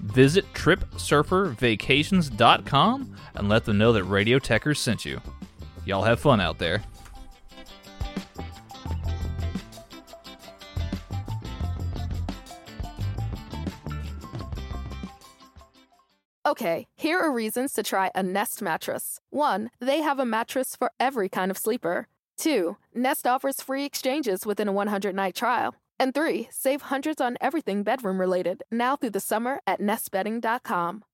Visit TripSurferVacations.com and let them know that Radio Tekkers sent you. Y'all have fun out there. Okay, here are reasons to try a Nest mattress. One, they have a mattress for every kind of sleeper. Two, Nest offers free exchanges within a 100 night trial. And three, save hundreds on everything bedroom related now through the summer at nestbedding.com.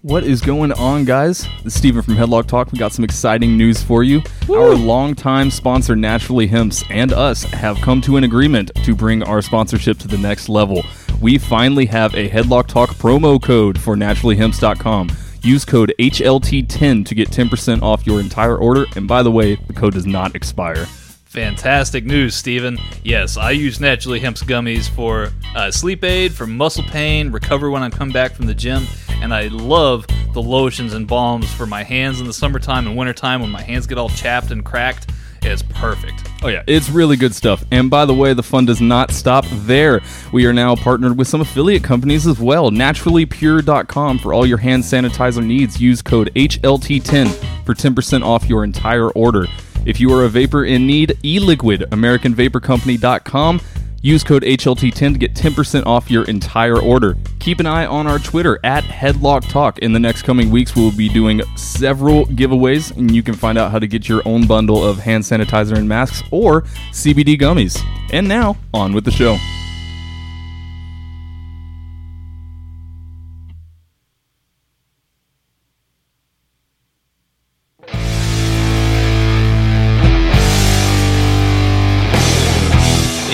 What is going on, guys? This is Steven from Headlock Talk. We got some exciting news for you. Our longtime sponsor, Naturally Hemps, and us have come to an agreement to bring our sponsorship to the next level. We finally have a Headlock Talk promo code for naturallyhemps.com. Use code HLT10 to get 10% off your entire order. And by the way, the code does not expire. Fantastic news, Steven. Yes, I use Naturally Hemp's gummies for uh, sleep aid, for muscle pain, recover when I come back from the gym, and I love the lotions and balms for my hands in the summertime and wintertime when my hands get all chapped and cracked. It's perfect. Oh, yeah, it's really good stuff. And by the way, the fun does not stop there. We are now partnered with some affiliate companies as well. NaturallyPure.com for all your hand sanitizer needs. Use code HLT10 for 10% off your entire order. If you are a vapor in need, eLiquid, AmericanVaporCompany.com. Use code HLT10 to get 10% off your entire order. Keep an eye on our Twitter at Headlock Talk. In the next coming weeks, we'll be doing several giveaways, and you can find out how to get your own bundle of hand sanitizer and masks or CBD gummies. And now, on with the show.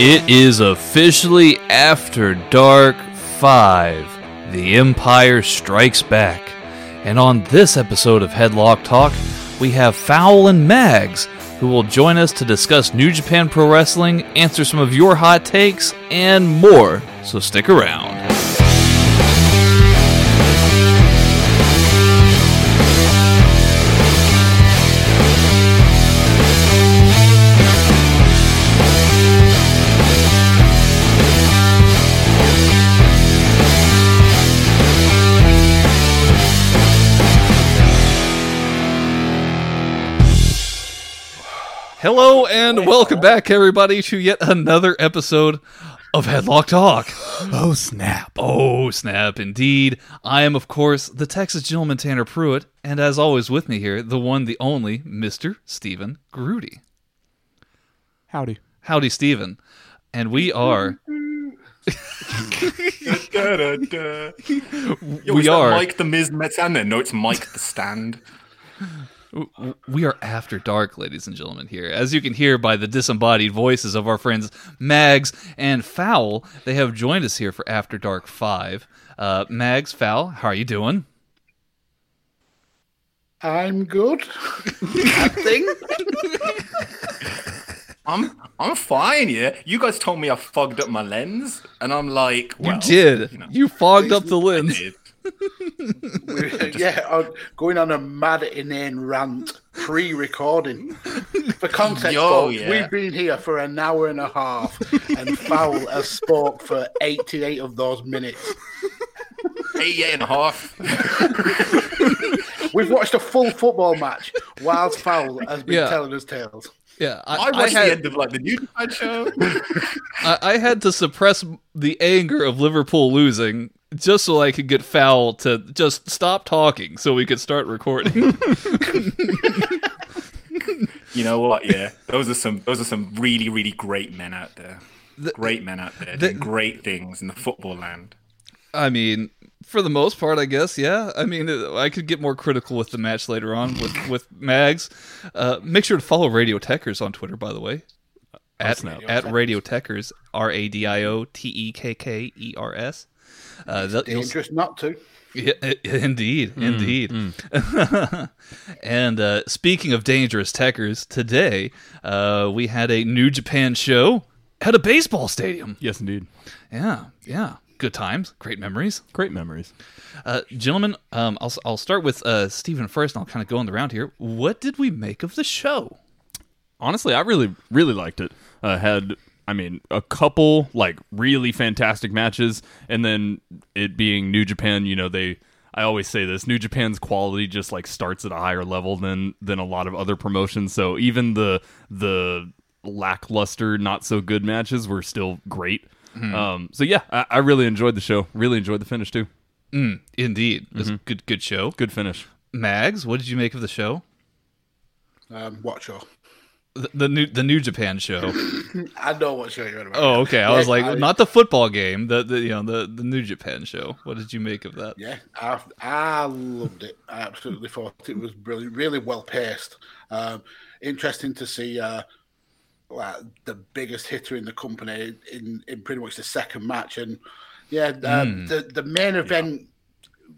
It is officially After Dark 5. The Empire Strikes Back. And on this episode of Headlock Talk, we have Fowl and Mags, who will join us to discuss New Japan Pro Wrestling, answer some of your hot takes, and more. So stick around. Hello and welcome back, everybody, to yet another episode of Headlock Talk. Oh snap! Oh, snap, indeed. I am, of course, the Texas gentleman Tanner Pruitt, and as always, with me here, the one, the only, Mr. Stephen Grudy. Howdy. Howdy, Stephen. And we are. Da-da-da. Yo, We is that are- Mike the Miz Metzana. No, it's Mike the Stand. We are after dark, ladies and gentlemen, here. As you can hear by the disembodied voices of our friends Mags and Fowl, they have joined us here for After Dark 5. Uh, Mags, Fowl, how are you doing? I'm good. I think. I'm I'm fine, yeah. You guys told me I fogged up my lens, and I'm like, well, you did. you You, fogged up the I lens. Did. We're, yeah, I'm going on a mad inane rant pre-recording. For context, Yo, folks, yeah. we've been here for an hour and a half, and Fowl has spoke for 88 of those minutes. Eight, eight and a half. We've watched a full football match whilst Fowl has been Yeah. telling us tales. Yeah, I, I I had, the end of like the New Japan show. I, I had to suppress the anger of Liverpool losing just so I could get Fowl to just stop talking so we could start recording. you know what? Yeah, those are some those are some really really great men out there. great men out there doing great things in the football land. I mean, for the most part, I guess, yeah. I mean, uh, I could get more critical with the match later on with with Mags. Uh, make sure to follow Radio Tekkers on Twitter, by the way. at snap. at Radio Tekkers R A D I O T E K K E R S. Uh, that- Dangerous not to. Yeah, i- indeed, indeed. and uh, speaking of dangerous techers, today uh, we had a New Japan show at a baseball stadium. Yes, indeed. Yeah, yeah. Good times, great memories. Great memories. Uh, gentlemen, um, I'll, I'll start with uh, Stephen first, and I'll kind of go on the round here. What did we make of the show? honestly, I really, really liked it. Uh, had, I mean, a couple like really fantastic matches, and then it being New Japan. You know, they. I always say this: New Japan's quality just like starts at a higher level than than a lot of other promotions. So even the the lackluster, not so good matches were still great. Um, so yeah, I, I really enjoyed the show. Really enjoyed the finish too. Indeed, it was a good, good show. Good finish. Mags, what did you make of the show? Um, what show? The, the new the New Japan show. I know what show you're on about. Oh, okay. I Yeah, was like, I- not the football game, the, the you know the the New Japan show. What did you make of that? Yeah, I, I loved it. I absolutely thought it was brilliant, really well paced. Um, interesting to see uh, like the biggest hitter in the company in, in pretty much the second match, and yeah, uh, the the main event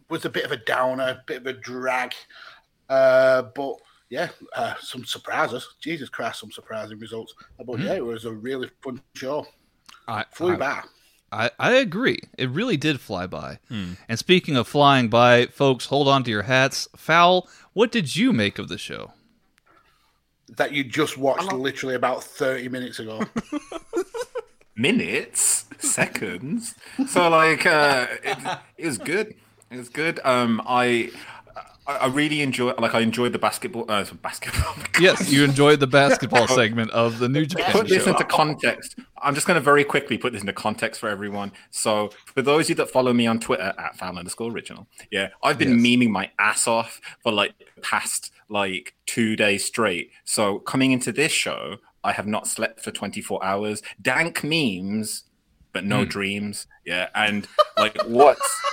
was a bit of a downer, a bit of a drag, uh, but yeah, uh, some surprises. Jesus Christ, some surprising results. But yeah, it was a really fun show. I, Flew I, by. I, I agree. It really did fly by. And speaking of flying by, folks, hold on to your hats. Foul, what did you make of the show? That you just watched literally about thirty minutes ago. minutes, seconds. So like, uh, it, it was good. It was good. Um, I. I I really enjoy, like, I enjoyed the basketball. Uh, basketball. Yes, you enjoyed the basketball segment of the New Japan put this show. into context. I'm just going to very quickly put this into context for everyone. So, for those of you that follow me on Twitter at foul underscore original, yeah, I've been memeing my ass off for like past like two days straight. So, coming into this show, I have not slept for 24 hours. Dank memes, but no hmm. dreams. Yeah, and like what's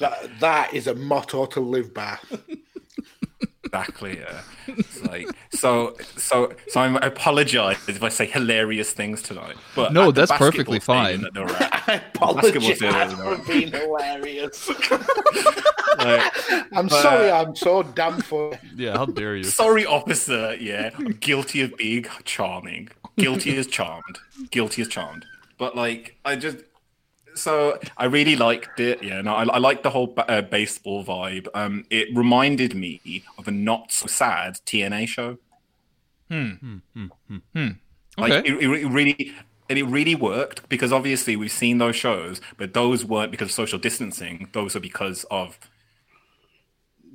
That that is a motto to live by. Exactly. Yeah. It's like so. So. So I'm, I apologize if I say hilarious things tonight. But No, that's perfectly fine. that at, I apologize for being hilarious. like, I'm sorry, I'm so damn funny. Yeah, how dare you? sorry, officer. Yeah, I'm guilty of being charming. Guilty as charmed. Guilty as charmed. But like, I just. So I really liked it. Yeah, no, I, I liked the whole ba- uh, baseball vibe. Um, it reminded me of a not so sad TNA show. Hmm. Hmm, hmm, like Okay. it, it really, and it really worked because obviously we've seen those shows, but those weren't because of social distancing. Those are because of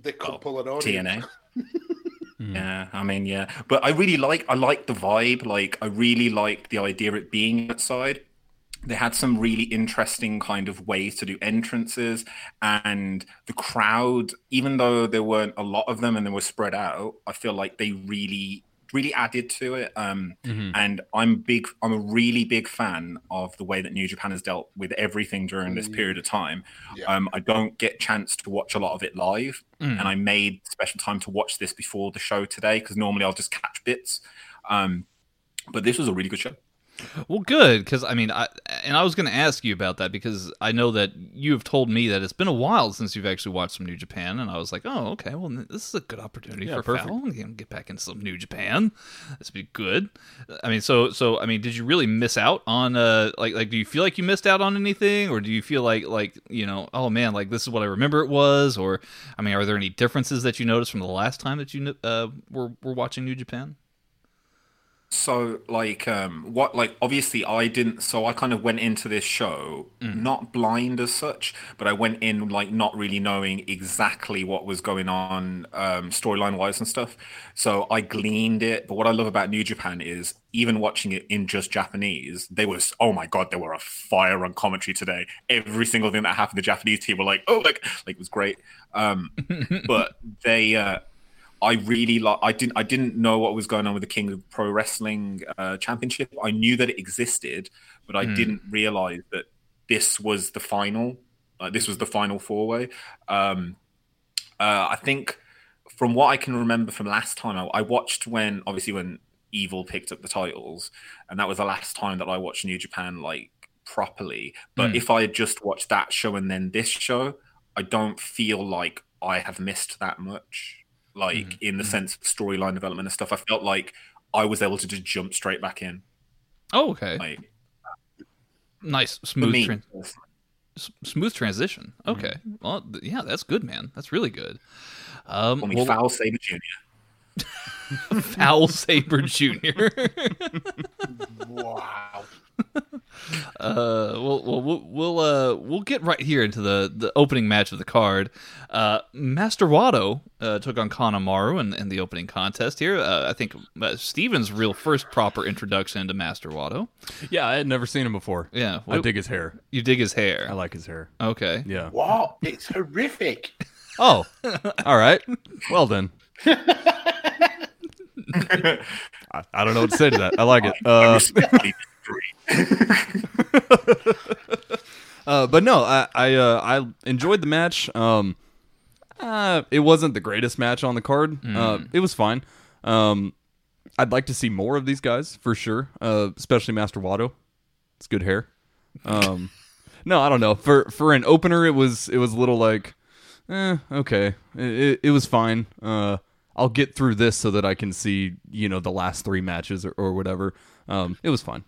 They could pull it audience. TNA. Yeah, I mean, yeah, but I really like I like the vibe. Like, I really like the idea of it being outside. They had some really interesting kind of ways to do entrances, and the crowd, even though there weren't a lot of them and they were spread out, I feel like they really, really added to it. Um, And I'm big. I'm a really big fan of the way that New Japan has dealt with everything during this period of time. Yeah. Um, I don't get chance to watch a lot of it live, and I made special time to watch this before the show today because normally I'll just catch bits. Um, but this was a really good show. Well, good because I mean, I and I was going to ask you about that because I know that you have told me that it's been a while since you've actually watched some New Japan, and I was like, oh, okay, well, this is a good opportunity Yeah, for perfect. Foul. Can get back into some New Japan. This would be good. I mean, so so I mean, did you really miss out on uh like like do you feel like you missed out on anything, or do you feel like like you know, oh man, like this is what I remember it was, or I mean, are there any differences that you noticed from the last time that you uh were were watching New Japan? So, like, um, what, like, obviously, I didn't. So, I kind of went into this show not blind as such, but I went in like not really knowing exactly what was going on, um, storyline wise and stuff. So, I gleaned it. But what I love about New Japan is even watching it in just Japanese, they was oh my god, there were a fire on commentary today. Every single thing that happened, the Japanese team were like, oh, like, like it was great. Um, but they. Uh, I really like. I didn't. I didn't know what was going on with the King of Pro Wrestling uh, Championship. I knew that it existed, but I didn't realize that this was the final. Like this was the final four way. Um, uh, I think from what I can remember from last time, I, I watched when obviously when Evil picked up the titles, and that was the last time that I watched New Japan like properly. But Mm. if I had just watched that show and then this show, I don't feel like I have missed that much. Like mm-hmm. in the mm-hmm. sense of storyline development and stuff, I felt like I was able to just jump straight back in. Oh, okay. Like Nice, smooth, me, s- smooth transition. Mm-hmm. Okay. Well, th- yeah, that's good, man. That's really good. Um, call me well, Foul Saber Jr. Foul Saber Junior. Wow. Uh, we'll we'll we'll we'll, uh, we'll get right here into the, the opening match of the card. Uh, Master Wato uh, took on Kanemaru in, in the opening contest here. Uh, I think uh, Steven's real first proper introduction to Master Wato. Yeah, I had never seen him before. Yeah, I dig his hair. You dig his hair. I like his hair. Okay. Yeah. What? It's horrific. Oh, all right. Well then. I, I don't know what to say to that. I like it. Uh, but no, I I, uh, I enjoyed the match. Um, uh, it wasn't the greatest match on the card. Uh, it was fine. Um, I'd like to see more of these guys for sure. Uh, especially Master Wato. It's good hair. Um, no, I don't know. For for an opener, it was it was a little like, eh, okay, it, it, it was fine. Uh, I'll get through this so that I can see you know the last three matches or, or whatever. Um, it was fine.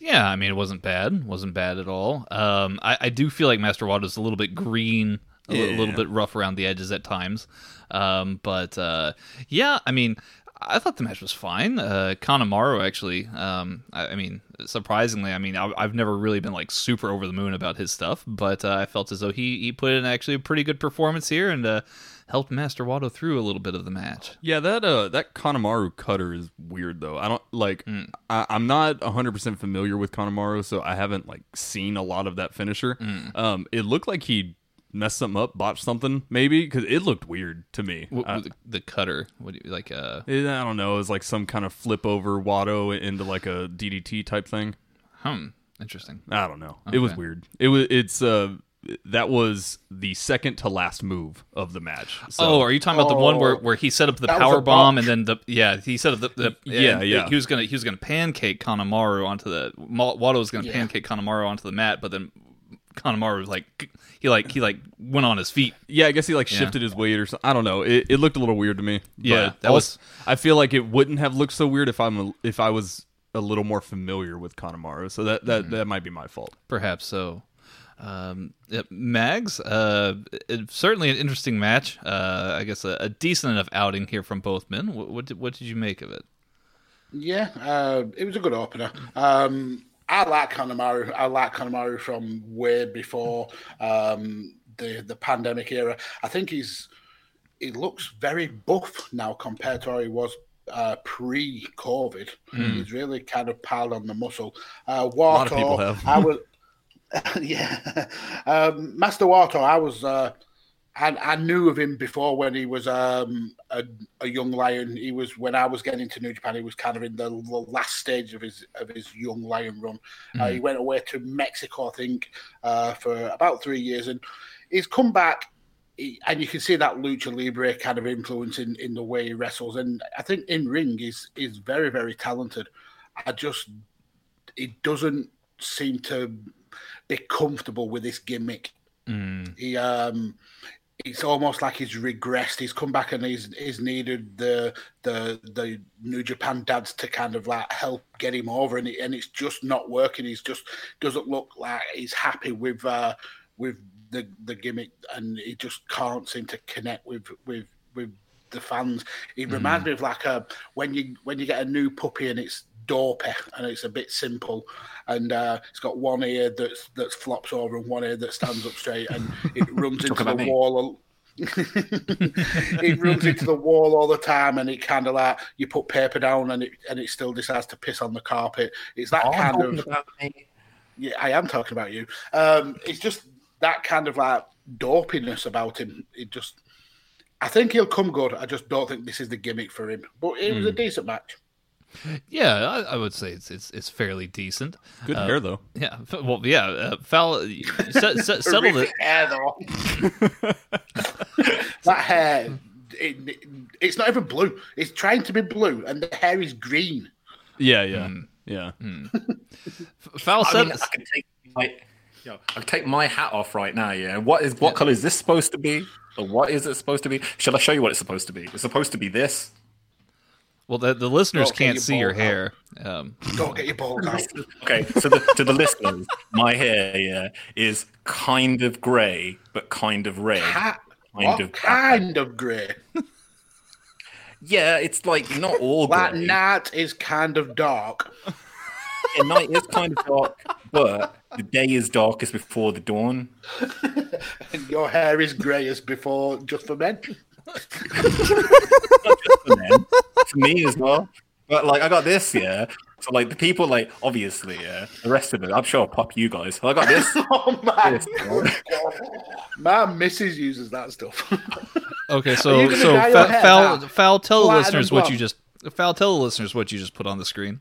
Yeah, I mean, it wasn't bad. wasn't bad at all. Um, I, I do feel like Master Wato's a little bit green, a Yeah. little bit rough around the edges at times. Um, but uh, yeah, I mean, I thought the match was fine. Uh, Kanemaru actually, um, I, I mean, surprisingly, I mean, I, I've never really been like super over the moon about his stuff, but uh, I felt as though he he put in actually a pretty good performance here and uh, helped Master Wato through a little bit of the match. Yeah, that uh that Kanemaru cutter is weird though. I don't like I, I'm not 100% familiar with Kanemaru, so I haven't like seen a lot of that finisher. Um it looked like he messed something up, botched something maybe cuz it looked weird to me. I, the, the cutter, what do you like? Uh, it- I don't know, it was like some kind of flip over Wato into like a DDT type thing. hmm, interesting. I don't know. It was weird. It was it's uh that was the second to last move of the match. So, oh, are you talking about the one where, Oh. where he set up the power bomb and then the yeah he set up the, the Yeah, and yeah. he was gonna he was gonna pancake Kanemaru onto the Wato was gonna Yeah. pancake Kanemaru onto the mat, but then Kanemaru was like he like he like went on his feet. Yeah, I guess he like Yeah. shifted his weight or something. I don't know. It, it looked a little weird to me. Yeah, but that was- I feel like it wouldn't have looked so weird if I'm a, if I was a little more familiar with Kanemaru. So that that, mm-hmm. that might be my fault. Perhaps so. Um, yeah, Mags, uh, it- certainly an interesting match. Uh, I guess a, a decent enough outing here from both men. What, what did what did you make of it? Yeah, uh, it was a good opener. Um, I like Kanemaru. I like Kanemaru from way before um, the the pandemic era. I think he's he looks very buff now compared to how he was uh, pre-COVID. He's really kind of piled on the muscle. Uh, Wato, lot of people have. I was, yeah, um, Master Wato. I was. Uh, I, I knew of him before when he was um, a, a young lion. He was when I was getting into New Japan. He was kind of in the, the last stage of his of his young lion run. Uh, he went away to Mexico, I think, uh, for about three years, and he's come back. He, and you can see that lucha libre kind of influence in, in the way he wrestles. And I think in ring is is very very talented. I just it doesn't seem to be comfortable with this gimmick. He um it's almost like he's regressed. He's come back and he's he's needed the the the New Japan dads to kind of like help get him over, and it, and it's just not working. He's just doesn't look like he's happy with uh, with the the gimmick, and he just can't seem to connect with with with the fans. He reminds me of like a when you when you get a new puppy and it's dopey and it's a bit simple. And uh, it's got one ear that's that flops over and one ear that stands up straight and it runs into the me. wall it runs into the wall all the time and it kind of like you put paper down and it and it still decides to piss on the carpet. It's that Oh, kind of yeah i am talking about you. Um it's just that kind of like dopiness about him. It just i think he'll come good. I just don't think this is the gimmick for him. But it Hmm. was a decent match Yeah, I, I would say it's it's it's fairly decent. Good Uh, hair though. Yeah, well, yeah, uh, foul set, set, settled it. Hair though that hair it, it, it's not even blue. It's trying to be blue, and the hair is green. Yeah, yeah, yeah. Foul I said. mean, I can take my, yo, I can take my hat off right now. Yeah, what is what color is this supposed to be? Or what is it supposed to be? Shall I show you what it's supposed to be? It's supposed to be this. Well, the, the listeners can't you see your bald hair. Um, Don't get your balls out. Okay, so the, to the listeners, my hair yeah is kind of grey, but kind of red. Cat, Kind what of- kind of grey? Yeah, it's like not all That night is kind of dark. Yeah, night is kind of dark, but the day is darkest before the dawn. And your hair is grey as before, just for men. For men, for me as well. But like, I got this, yeah. So like, the people, like, obviously, yeah. The rest of it, I'm sure I'll pop you guys. So I got this. Oh my this, yeah. My missus uses that stuff. okay, so so dye Fa- hair foul foul tell the listeners what you just foul tell the listeners what you just put on the screen.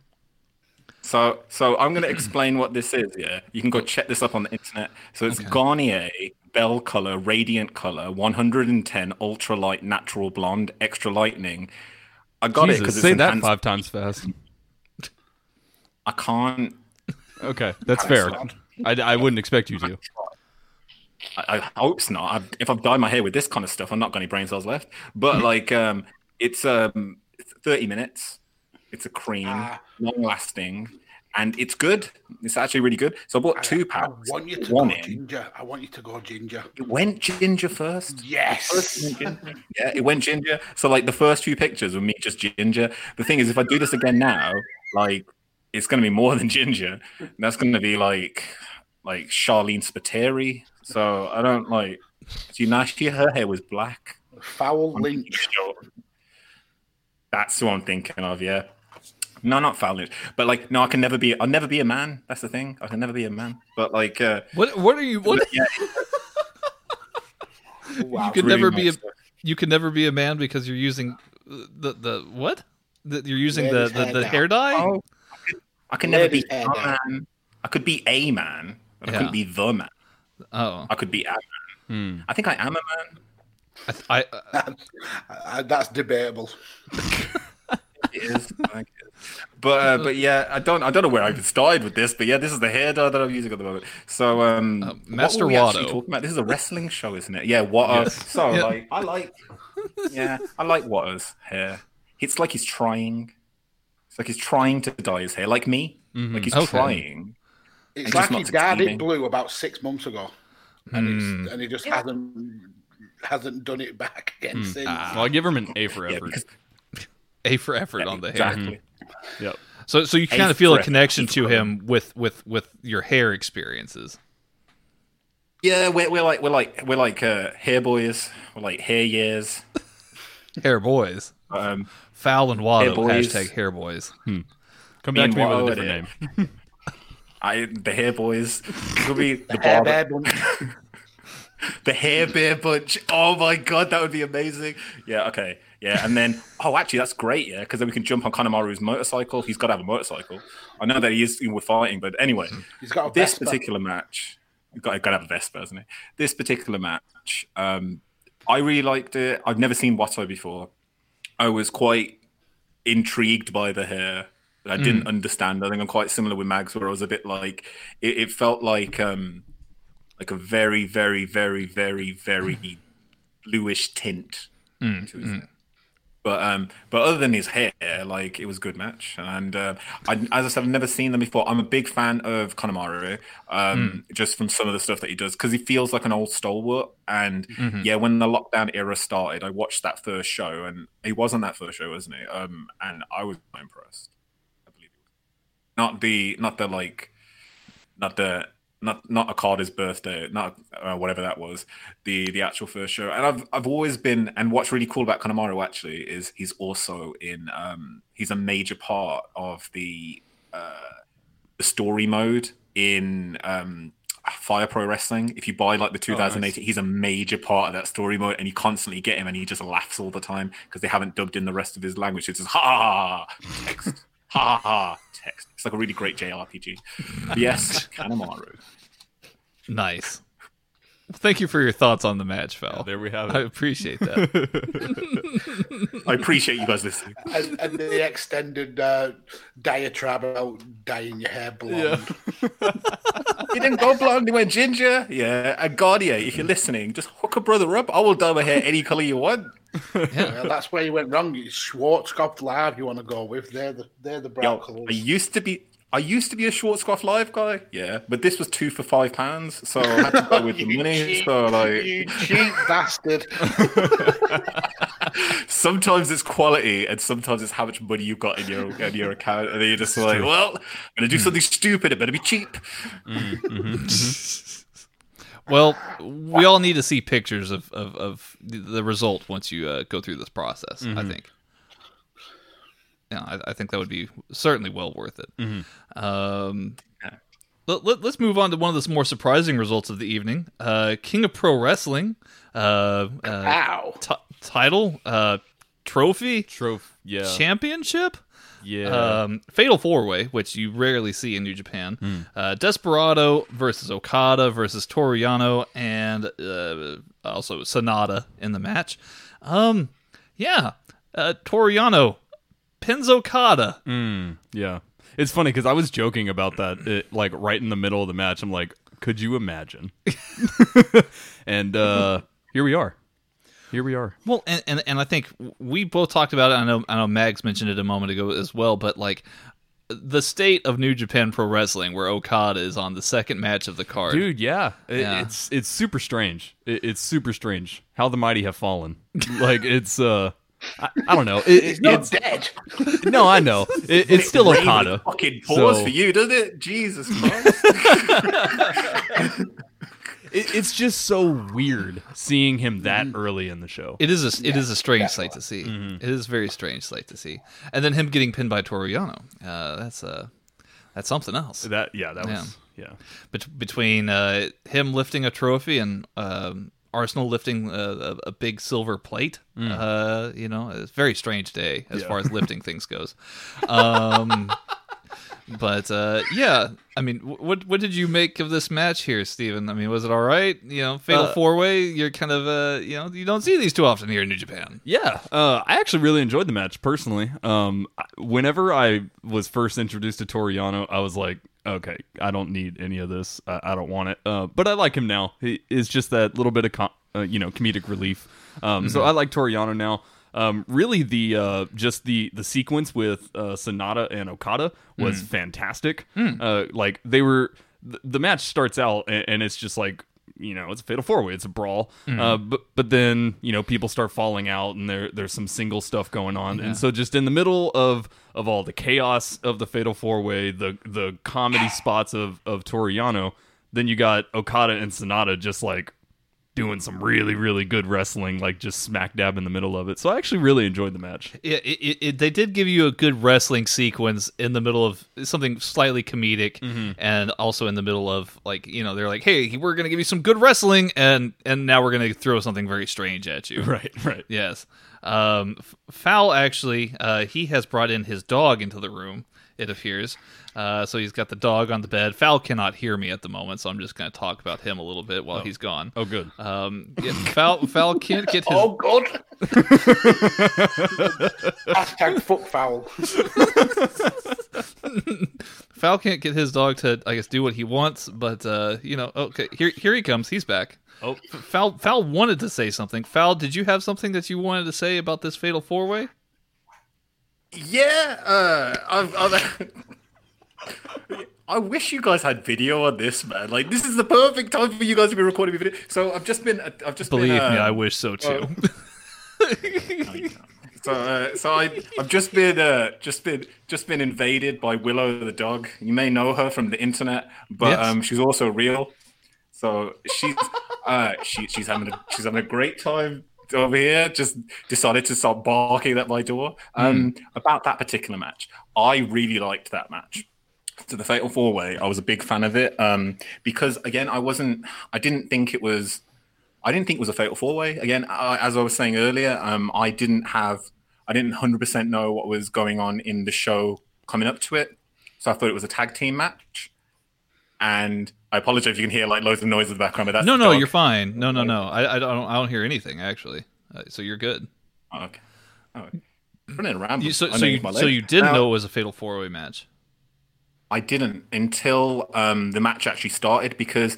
So, so I'm going to explain what this is. Yeah, you can go check this up on the internet. So it's Garnier Belle Color Radiant Color 110 Ultra Light Natural Blonde Extra Lightning. I got it Jesus, because it's say that five times fast. I can't. Okay, that's fair. I, I wouldn't expect you to. I, I hope not. I've, if I've dyed my hair with this kind of stuff, I'm not got any brain cells left. But like, um, it's um, it's 30 minutes. It's a cream, Ah. long lasting, and it's good. It's actually really good. So I bought two packs. I want you to go in. ginger. I want you to go ginger. It went ginger first. Yes. First ginger. Yeah, it went ginger. So like the first few pictures were me just ginger. The thing is, if I do this again now, like it's going to be more than ginger. That's going to be like like Sharleen Spiteri. So I don't like. See, year her hair was black. Foul lynch. That's who I'm thinking of. Yeah. No, not foul lynch. But like, no, I can never be. I'll never be a man. That's the thing. I can never be a man. But like, uh, What what are you what yeah, Wow. you could really never be a stuff. you could never be a man because you're using the the what? The, you're using the, Ladies' the, hair the dye. hair dye? Oh, I could, I could never be a dye. man. I could be a man, but I couldn't be the man. Oh, I could be a man. Hmm. I think I am a man. I, I, Uh, that's debatable. It is. I think it is. But uh, but yeah, I don't I don't know where I even started with this, but yeah, this is the hair dye that I'm using at the moment. So um, Uh, what Master were we actually Wato. talking about? This is a wrestling show, isn't it? Yeah. What? Uh, Yes. So Yeah. like, I like. Yeah, I like Wato's hair. It's like he's trying. It's like he's trying to dye his hair, like me. Like he's Okay. trying. It's like just he not dyed it succeeding. blue about six months ago, and Hmm. it's, and he just hasn't hasn't done it back again since. Well, I give him an A for Yeah, effort. because A for effort on the hair. Exactly. Yep. So so you A kind of feel a connection to him with with with your hair experiences. Yeah, we're, we're like we're like we're like uh, hair boys. We're like hair years. Hair boys. Um, Foul and wild. Hair boys. Hashtag hair boys. Come back to me with a Wato different name. I the hair boys. Could be the Hair barber, bear bunch. the hair bear bunch. Oh my god, that would be amazing. Yeah, okay, yeah, and then oh, actually, that's great. Yeah, because then we can jump on Kanemaru's motorcycle. He's got to have a motorcycle. I know that he is we're fighting, but anyway, hmm. He's got a this Vespa. particular match, got, got to have a Vespa, hasn't he? This particular match, um, I really liked it. I've never seen Wato before. I was quite intrigued by the hair. I hmm. didn't understand. I think I'm quite similar with Mags, where I was a bit like, it, it felt like um, like a very, very, very, very, very hmm. bluish tint. to his hair. But um, but other than his hair, like it was a good match. And uh, I, as I said, I've never seen them before. I'm a big fan of Kanemaru, um, just from some of the stuff that he does because he feels like an old stalwart. And yeah, when the lockdown era started, I watched that first show, and he was on that first show, wasn't he? Um, and I was impressed. I believe. Not the not the like, not the not not Okada's birthday, not uh, whatever that was, the the actual first show. And I've I've always been, and what's really cool about Kanemaru actually is he's also in, um, he's a major part of the uh, the story mode in um, Fire Pro Wrestling. If you buy like the 2018, he's a major part of that story mode, and you constantly get him, and he just laughs all the time because they haven't dubbed in the rest of his language. It's just ha ha ha ha, text, ha ha ha text. It's like a really great JRPG. Yes, Kanemaru. Nice. Thank you for your thoughts on the match, Val. There we have it. I appreciate that. I appreciate you guys listening. and, and the extended uh, diatribe about dyeing your hair blonde. He didn't go blonde, he went ginger. Yeah, and Garnier, if you're listening, just hook a brother up. I will dye my hair any color you want. Yeah, that's where you went wrong. It's Schwarzkopf Live you want to go with. They're the they're the Yo, brown I used to be. I used to be a Schwarzkopf live guy, yeah, but this was two for five pounds, so I had to go with the money. cheap- So like, you cheap bastard. sometimes it's quality, and sometimes it's how much money you've got in your in your account, and then you're just like, well, I'm gonna do hmm. something stupid. It better be cheap. Hmm, hmm, well, we all need to see pictures of, of, of the result once you uh, go through this process, I think. Yeah, I, I think that would be certainly well worth it. Um, let, let, us move on to one of the more surprising results of the evening. Uh, King of Pro Wrestling uh, uh, t- title, uh, trophy, Trophy. Yeah. championship. Yeah. Um, Fatal Four Way, which you rarely see in New Japan. Uh, Desperado versus Okada versus Toru Yano and uh, also Sanada in the match. Um, yeah, uh, Toru Yano pins Okada. Yeah. It's funny because I was joking about that, it, like right in the middle of the match. I'm like, could you imagine? and uh, here we are. Here we are. Well, and, and and I think we both talked about it. I know I know Mags mentioned it a moment ago as well, but like the state of New Japan Pro Wrestling, where Okada is on the second match of the card. Dude, yeah. It- Yeah. It's it's super strange. It, it's super strange how the mighty have fallen. like it's uh I, I don't know. It, He's not it's dead. no, I know. It, it's still Really Okada. Fucking pause So- for you, doesn't it? Jesus Christ. It, it's just so weird seeing him that early in the show. It is a it is a strange sight to see. Mm-hmm. It is a very strange sight to see. And then him getting pinned by Toru Yano. Uh, that's uh, that's something else. that yeah, that was yeah. Bet- between uh, him lifting a trophy and um, Arsenal lifting a, a, a big silver plate, uh, you know, it's a very strange day as Mm. Yeah. far as lifting things goes. Um, but uh, yeah, I mean, what what did you make of this match here, Steven? I mean, was it all right? You know, fatal Uh, four way. You're kind of uh, you know, you don't see these too often here in New Japan. Yeah, uh, I actually really enjoyed the match personally. Um, whenever I was first introduced to Toru Yano, I was like, okay, I don't need any of this. I, I don't want it. Uh, but I like him now. He is just that little bit of com- uh, you know comedic relief. Um, So I like Toru Yano now. Um, really, the uh, just the the sequence with uh, Sanada and Okada was fantastic. Uh, like they were, th- the match starts out and, and it's just like you know it's a fatal four way it's a brawl. Uh, but but then you know people start falling out and there there's some single stuff going on. And so just in the middle of of all the chaos of the fatal four way the the comedy spots of of Toru Yano then you got Okada and Sanada just like doing some really really good wrestling like just smack dab in the middle of it so I actually really enjoyed the match Yeah, it, it, it, they did give you a good wrestling sequence in the middle of something slightly comedic, Mm-hmm. and also in the middle of like you know they're like, hey, we're gonna give you some good wrestling, and and now we're gonna throw something very strange at you. right right Yes. Um, F- Fowl actually, uh, he has brought in his dog into the room. It appears. Uh, so he's got the dog on the bed. Fowl cannot hear me at the moment, so I'm just going to talk about him a little bit while he's gone. oh good Um, yeah, Fowl, Fowl can't get his. Oh, good. Hashtag fuck foul. Fowl can't get his dog to, I guess, do what he wants, but uh, you know, okay, here here he comes. He's back. oh Fowl Fowl wanted to say something. Fowl, did you have something that you wanted to say about this fatal four way? Yeah, uh, I've, I've I wish you guys had video on this, man. Like, this is the perfect time for you guys to be recording video. So I've just been, I've just Believe been, me, uh, I wish so too. So, uh, so I, I've just been, uh, just been, just been invaded by Willow the dog. You may know her from the internet, but Yes. um, she's also real. So she's, uh, she, she's having, a, she's having a great time over here. Just decided to start barking at my door. Um, about that particular match, I really liked that match. To the Fatal Four Way, I was a big fan of it um, because again, I wasn't, I didn't think it was I didn't think it was a fatal four way. Again, I, as I was saying earlier, um, I didn't have, I didn't hundred percent know what was going on in the show coming up to it, so I thought it was a tag team match. And I apologize if you can hear like loads of noise in the background. But that's No, no, dog. you're fine. No, no, no. I, I don't. I don't hear anything actually. Uh, so you're good. Oh, okay. Oh, running around. You, so, so you, so you didn't Now, know it was a fatal four way match. I didn't until um, the match actually started because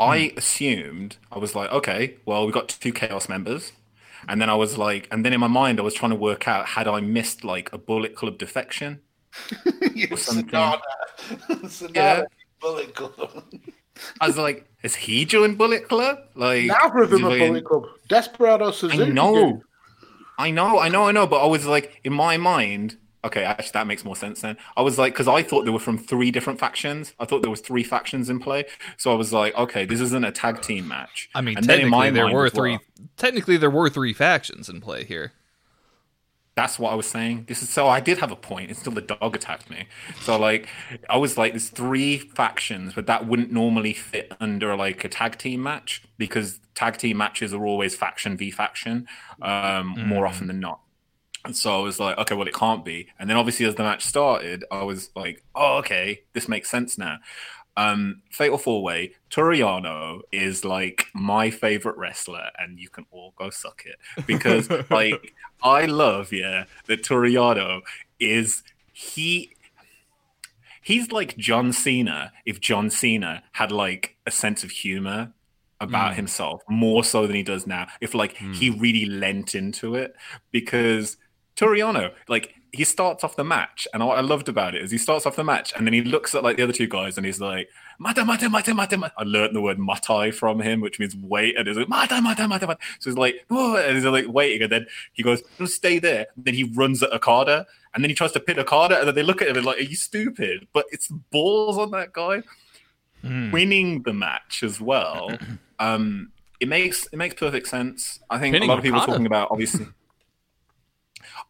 I Hmm. assumed I was like, okay, well, we got two chaos members, and then I was like, and then in my mind I was trying to work out had I missed like a Bullet Club defection. something. Sanada. Sanada Yeah. Bullet Club. I was like, has he joined Bullet Club? Like, Neither of them are Bullet Club. Desperado Suzuki. I know, I know, I know, I know. But I was like, in my mind, okay, actually, that makes more sense then. I was like, because I thought they were from three different factions. I thought there was three factions in play. So I was like, okay, this isn't a tag team match. I mean, And then in my technically there mind were as well- three. Technically, there were three factions in play here. That's what I was saying. This is so I did have a point until the dog attacked me. So like I was like, there's three factions, but that wouldn't normally fit under like a tag team match because tag team matches are always faction v faction, um, more often than not. And so I was like, okay, well, it can't be. And then obviously, as the match started, I was like, oh, okay, this makes sense now. Um, Fatal Four Way, Toru Yano is like my favorite wrestler, and you can all go suck it because, like, I love, yeah, that Toru Yano is he. He's like John Cena if John Cena had like a sense of humor about himself more so than he does now. If like he really lent into it, because Toru Yano, like he starts off the match, and what I loved about it is he starts off the match, and then he looks at like the other two guys, and he's like, "Mata, mata, mata, mata." mata." I learned the word "matai" from him, which means wait, and he's like, "Mata, mata, mata, mata." So he's like, "Oh," and he's like waiting, and then he goes, "No, "Stay there." And then he runs at Okada, and then he tries to pin Okada, and then they look at him and like, "Are you stupid?" But it's balls on that guy winning the match as well. um, it makes it makes perfect sense. I think Pinning a lot of people are Okada. talking about obviously.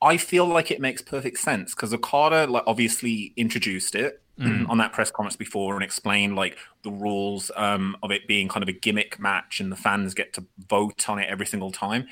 I feel like it makes perfect sense because Okada like obviously introduced it on that press conference before and explained like the rules um, of it being kind of a gimmick match and the fans get to vote on it every single time.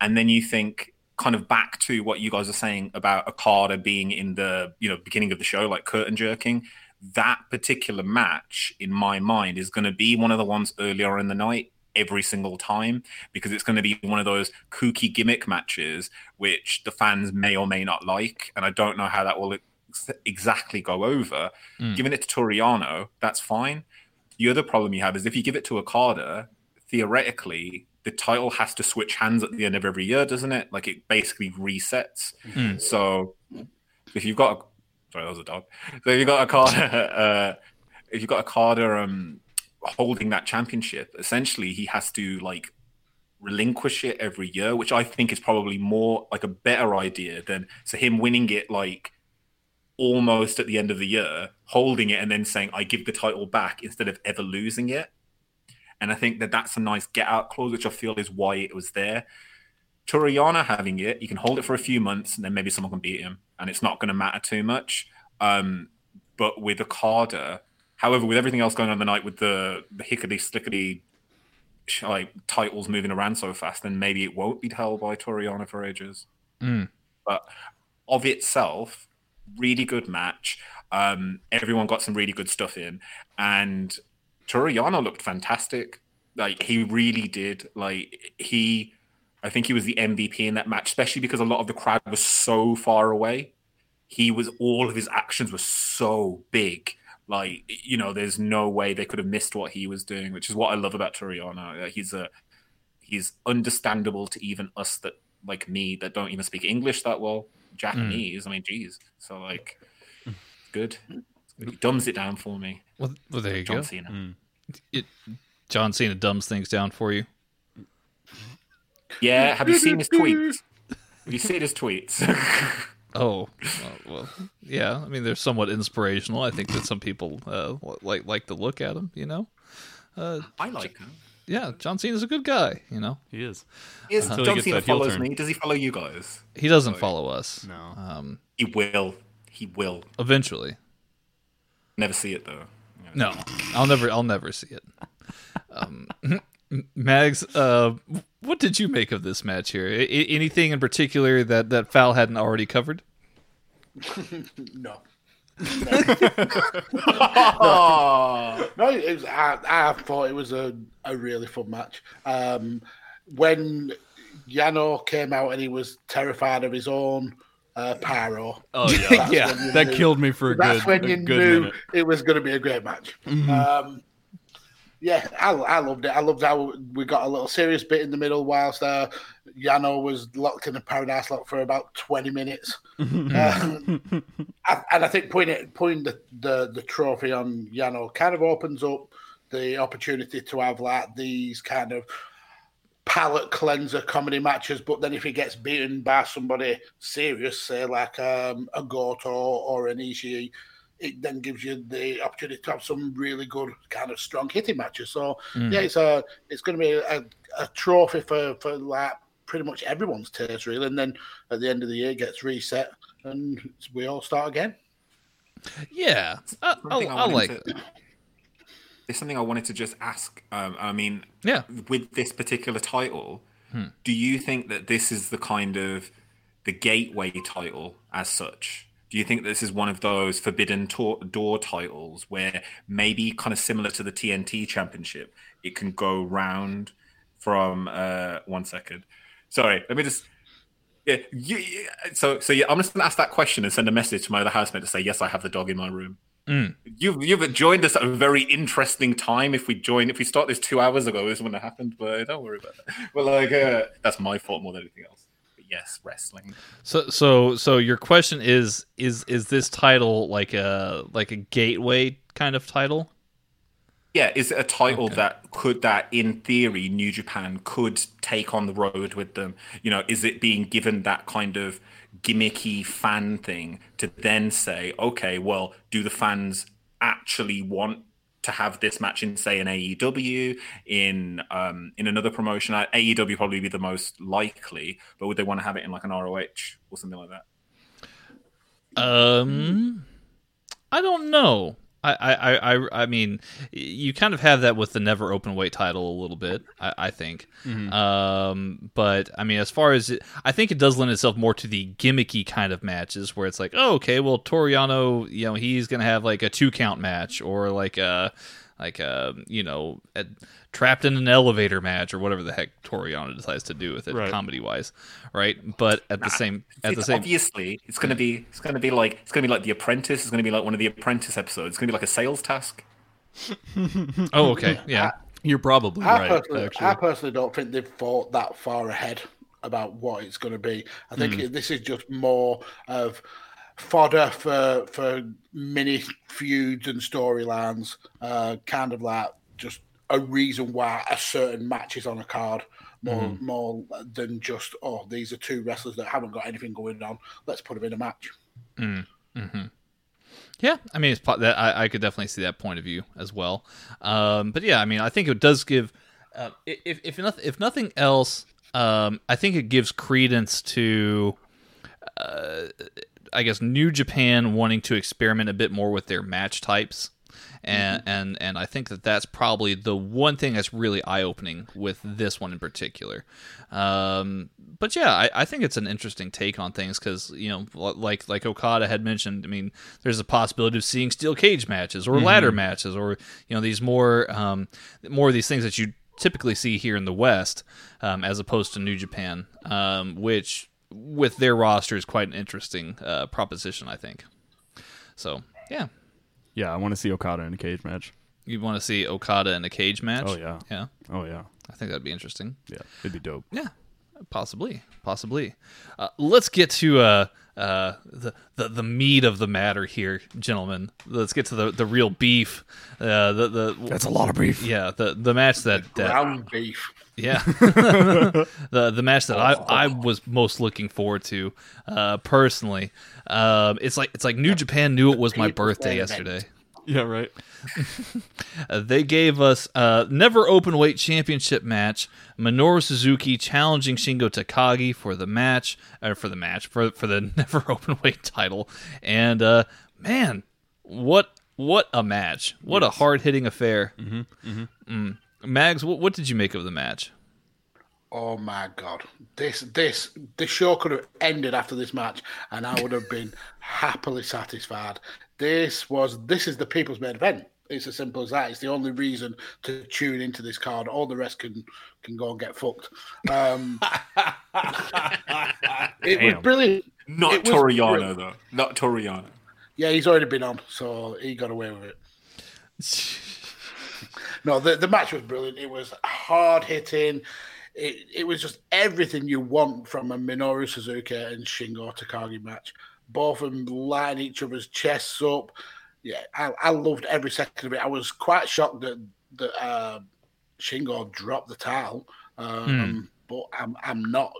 And then you think kind of back to what you guys are saying about Okada being in the you know beginning of the show like curtain jerking. That particular match in my mind is going to be one of the ones earlier in the night every single time because it's going to be one of those kooky gimmick matches which the fans may or may not like and i don't know how that will ex- exactly go over. Giving it to Toru Yano that's fine. The other problem you have is if you give it to okada theoretically the title has to switch hands at the end of every year doesn't it? Like it basically resets. So if you've got a sorry that was a dog. So if you've got a Okada uh, if you've got Okada um holding that championship, essentially he has to like relinquish it every year, which I think is probably more like a better idea than so him winning it like almost at the end of the year, holding it and then saying I give the title back instead of ever losing it. And I think that that's a nice get out clause, which I feel is why it was there. Toru Yano having it, you can hold it for a few months and then maybe someone can beat him, and it's not going to matter too much. Um, but with Okada, however, with everything else going on the night, with the the hickety slickety like titles moving around so fast, then maybe it won't be held by Toru Yano for ages. But of itself, really good match. Um, everyone got some really good stuff in, and Toru Yano looked fantastic. Like he really did. Like he, I think he was the MVP in that match, especially because a lot of the crowd was so far away. He was all of his actions were so big. Like you know, there's no way they could have missed what he was doing, which is what I love about Toru Yano. Uh, He's a he's understandable to even us that like me that don't even speak English that well. Japanese, mm. I mean, geez. So like, mm. good. He dumbs it down for me. Well, well there you John go. Cena. Mm. It, John Cena dumbs things down for you. Yeah, have you seen his tweets? Have you seen his tweets? Oh, well, well, yeah. I mean, they're somewhat inspirational. I think that some people uh, like like to look at them. You know, I like him. yeah. John Cena's a good guy. You know, He is. Is Until he John Cena follows me? Does he follow you guys? he doesn't follow us. No. Um, He will. He will. eventually, Never see it though. no. I'll never. I'll never see it. Um, Mags, uh, what did you make of this match here? I- I- anything in particular that that Foul hadn't already covered? No. No, it was, I, I thought it was a, a really fun match. Um, when Yano came out and he was terrified of his own uh, pyro. Oh yeah, yeah. That knew- killed me for a That's good, when a you good knew minute. it was going to be a great match. Um, yeah, I, I loved it. I loved how we got a little serious bit in the middle whilst uh, Yano was locked in a paradise lock for about 20 minutes. Um, I- and I think putting it, putting the, the, the trophy on Yano kind of opens up the opportunity to have like these kind of palate cleanser comedy matches. But then if he gets beaten by somebody serious, say like um, a Goto or an Ishii, it then gives you the opportunity to have some really good kind of strong hitting matches. So yeah, it's a it's going to be a, a trophy for for like pretty much everyone's taste really. And then at the end of the year, it gets reset and we all start again. Yeah, I, I, Something I wanted like. to- There's something I wanted to just ask. Um, I mean, Yeah. with this particular title, do you think that this is the kind of the gateway title as such? Do you think this is one of those forbidden to- door titles where maybe kind of similar to the TNT Championship, it can go round from uh, one second. Sorry, let me just. Yeah, you- so so yeah, I'm just gonna ask that question and send a message to my other housemate to say yes, I have the dog in my room. You've you've joined us at a very interesting time. If we join, if we start this two hours ago, this wouldn't have happened. But don't worry about that. But like, uh, that's my fault more than anything else. But yes, wrestling. So so so your question is is is this title like a like a gateway kind of title? Yeah, is it a title that could that in theory New Japan could take on the road with them? You know, is it being given that kind of gimmicky fan thing to then say, okay, well, do the fans actually want to have this match in say an AEW in um in another promotion? AEW probably be the most likely, but would they want to have it in like an ROH or something like that? Um, I don't know. I, I, I, I- mean, you kind of have that with the never open weight title a little bit. I, I think. Um, but I mean, as far as it, I think it does lend itself more to the gimmicky kind of matches where it's like, oh, okay, well, Toru Yano, you know, he's gonna have like a two count match or like a like a you know a, trapped in an elevator match or whatever the heck Toru Yano decides to do with it, Right. comedy wise, right? But at the same at the same obviously it's gonna be it's gonna be like it's gonna be like the apprentice it's gonna be like one of the apprentice episodes it's gonna be like a sales task oh, okay, yeah. You're probably I, right. personally, Actually, I personally don't think they've thought that far ahead about what it's going to be. I think Hmm. this is just more of fodder for for mini feuds and storylines, uh, kind of like just a reason why a certain match is on a card. More, Hmm. more than just oh, these are two wrestlers that haven't got anything going on. Let's put them in a match. Yeah, I mean, it's that I, I could definitely see that point of view as well. Um, but yeah, I mean, I think it does give, uh, if if nothing, if nothing else, um, I think it gives credence to, uh, I guess, New Japan wanting to experiment a bit more with their match types. And, and and I think that that's probably the one thing that's really eye opening with this one in particular. Um, but yeah, I, I think it's an interesting take on things because you know, like like Okada had mentioned, I mean, there's a possibility of seeing steel cage matches or ladder matches or you know these more um, more of these things that you typically see here in the West, um, as opposed to New Japan, um, which with their roster is quite an interesting uh, proposition, I think. So yeah, yeah, I want to see Okada in a cage match. you want to see Okada in a cage match? Oh, yeah. yeah. Oh yeah, I think that'd be interesting. yeah, it'd be dope. Yeah, possibly, possibly. Uh, let's get to uh, uh, the, the the meat of the matter here, gentlemen. Let's get to the, the real beef. Uh, the the That's a lot of beef. yeah the the match that, that Ground beef. Yeah the the match that I I was most looking forward to uh, personally. Um, it's like it's like New Japan knew it was my birthday main event. yesterday. Yeah, right. Uh, they gave us uh, never open weight championship match. Minoru Suzuki challenging Shingo Takagi for the match, or for the match for for the never open weight title. And uh, man, what what a match! What a hard hitting affair. Mm-hmm, mm-hmm. Mags, what, what did you make of the match? Oh my god, this this this show could have ended after this match, and I would have been happily satisfied. This was this is the people's main event. It's as simple as that. It's the only reason to tune into this card. All the rest can can go and get fucked. Um, it was brilliant. Not It Toru Yano brilliant. though. Not Toru Yano. Yeah, he's already been on, so he got away with it. No, the, the match was brilliant. It was hard hitting. It, it was just everything you want from a Minoru Suzuki and Shingo Takagi match. Both of them line each other's chests up. Yeah, I, I loved every second of it. I was quite shocked that that uh, Shingo dropped the towel, um, but I'm I'm not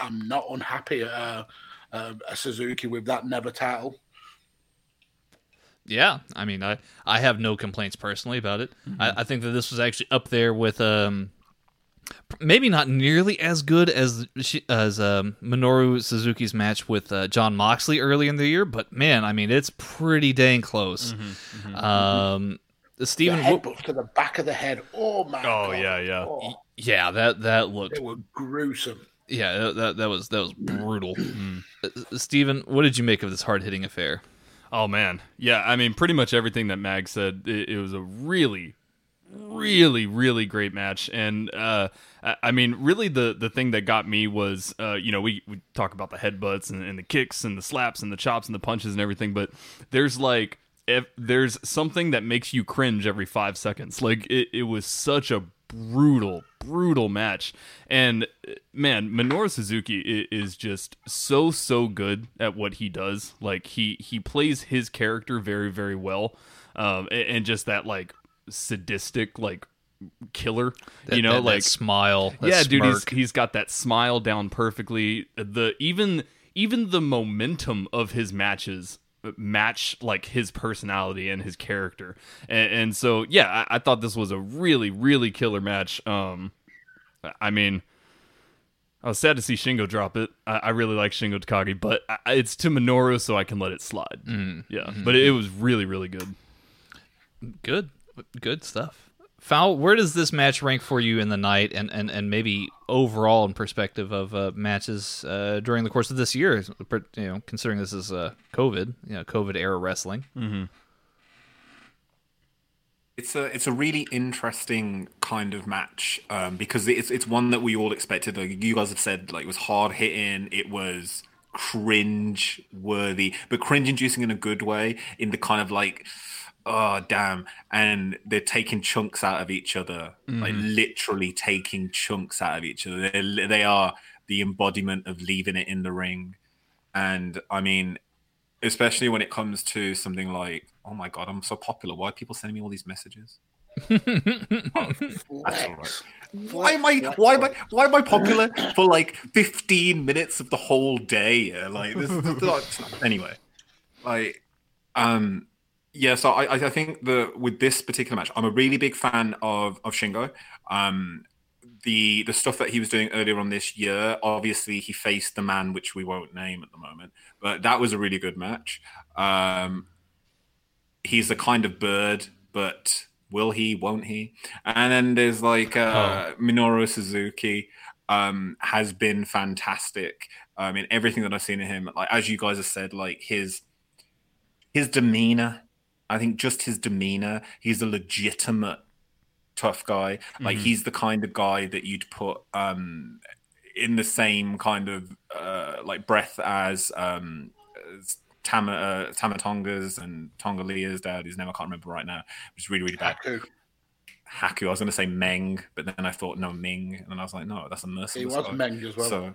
I'm not unhappy at uh, uh, a Suzuki with that never title. Yeah, I mean, I I have no complaints personally about it. I, I think that this was actually up there with um, maybe not nearly as good as she- as um, Minoru Suzuki's match with uh, Jon Moxley early in the year, but man, I mean, it's pretty dang close. Um, The Stephen, what- headbutt to the back of the head. Oh my! Oh, God. yeah, yeah. Oh, yeah, that that looked they were gruesome. yeah that that, that was that was brutal. Uh, Stephen, what did you make of this hard hitting affair? Oh man, yeah. I mean, pretty much everything that Mag said. It, it was a really, really, really great match, and uh, I, I mean, really, the the thing that got me was, uh, you know, we we talk about the headbutts and, and the kicks and the slaps and the chops and the punches and everything, but there's like. If there's something that makes you cringe every five seconds. Like it, it was such a brutal, brutal match. And man, Minoru Suzuki is just so so good at what he does. Like he he plays his character very very well, um, and, just that like sadistic like killer. That- you know, that- that like smile. that yeah, dude, he's he's got that smile down perfectly. The even even the momentum of his matches match like his personality and his character, and, and so yeah, I, I thought this was a really really killer match. Um, I mean. I was sad to see Shingo drop it. I, I really like Shingo Takagi, but I, it's to Minoru, so I can let it slide. Yeah, but it, it was really, really good. good good stuff foul where does this match rank for you in the night and and, and maybe overall in perspective of uh, matches uh, during the course of this year you know considering this is uh, covid you know covid era wrestling It's a it's a really interesting kind of match um, because it's it's one that we all expected. Like you guys have said, like it was hard hitting. It was cringe worthy, but cringe inducing in a good way. In the kind of like, oh damn, and they're taking chunks out of each other, like literally taking chunks out of each other. They're, they are the embodiment of leaving it in the ring, and I mean, especially when it comes to something like, oh my god, I'm so popular. Why are people sending me all these messages? Oh, that's all right. Why am I why am I why am I popular for like 15 minutes of the whole day? Yeah, Like this is not, anyway. Like um yeah, so I I think the with this particular match, I'm a really big fan of of Shingo. Um the the stuff that he was doing earlier on this year, obviously he faced the man which we won't name at the moment, but that was a really good match. Um he's the kind of bird, but will he, won't he? And then there's like uh, Minoru Suzuki um, has been fantastic. I mean, everything that I've seen of him, like as you guys have said, like his his demeanor. I think just his demeanor. He's a legitimate tough guy. Like he's the kind of guy that you'd put um, in the same kind of uh, like breath as um, as Tama, uh, Tama Tonga's and Tanga Loa's dad, whose name I can't remember right now, which is really, really bad. Haku. Haku. I was going to say Meng, but then I thought no Ming, and then I was like, no, that's a He merciless. was guy. Meng as well. So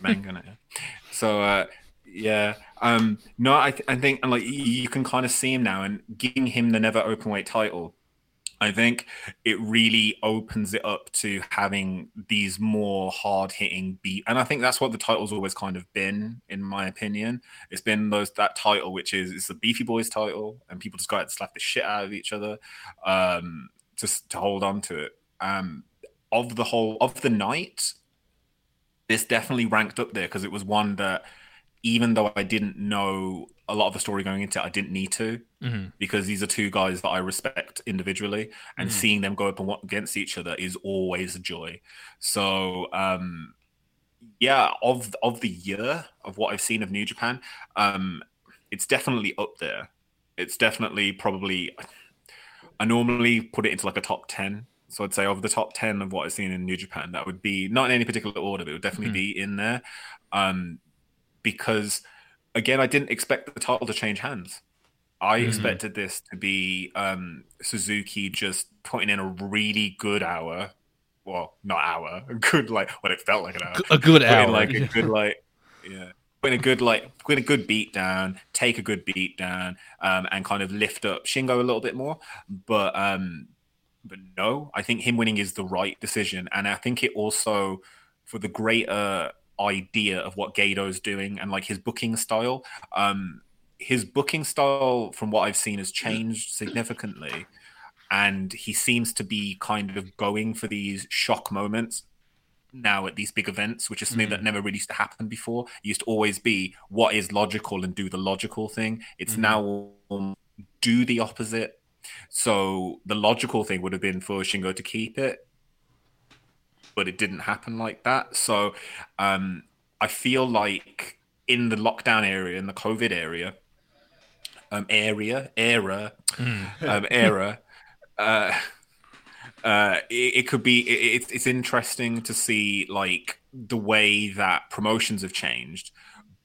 Meng, isn't it? So uh, yeah, um, no, I, th- I think and like you, can kind of see him now, and giving him the never open weight title. I think it really opens it up to having these more hard hitting beat, and I think that's what the title's always kind of been, in my opinion. It's been those that title, which is it's the Beefy Boys title, and people just go out and slap the shit out of each other, um, just to hold on to it. Um, of the whole of the night, this definitely ranked up there because it was one that even though I didn't know a lot of the story going into it, I didn't need to because these are two guys that I respect individually, and seeing them go up against each other is always a joy. So, um, yeah, of of the year of what I've seen of New Japan, um, it's definitely up there. It's definitely probably. I normally put it into like a top ten. So I'd say of the top ten of what I've seen in New Japan, that would be not in any particular order, but it would definitely be in there. Um, because again, I didn't expect the title to change hands. I expected this to be um, Suzuki just putting in a really good hour. Well, not hour, a good like what it felt like an hour. A good hour. like a good like yeah. Put in a good like put in a good beat down, take a good beat down, um, and kind of lift up Shingo a little bit more. But um, but no, I think him winning is the right decision, and I think it also for the greater idea of what Gedo's doing and like his booking style. Um, his booking style, from what I've seen, has changed significantly, and he seems to be kind of going for these shock moments now at these big events, which is something that never really used to happen before. It used to always be what is logical and do the logical thing. It's now um, do the opposite. So the logical thing would have been for Shingo to keep it, but it didn't happen like that. So um, I feel like in the lockdown area, in the COVID area, um, area, era, um, era, uh, uh, it, it could be. It, it's it's interesting to see like the way that promotions have changed,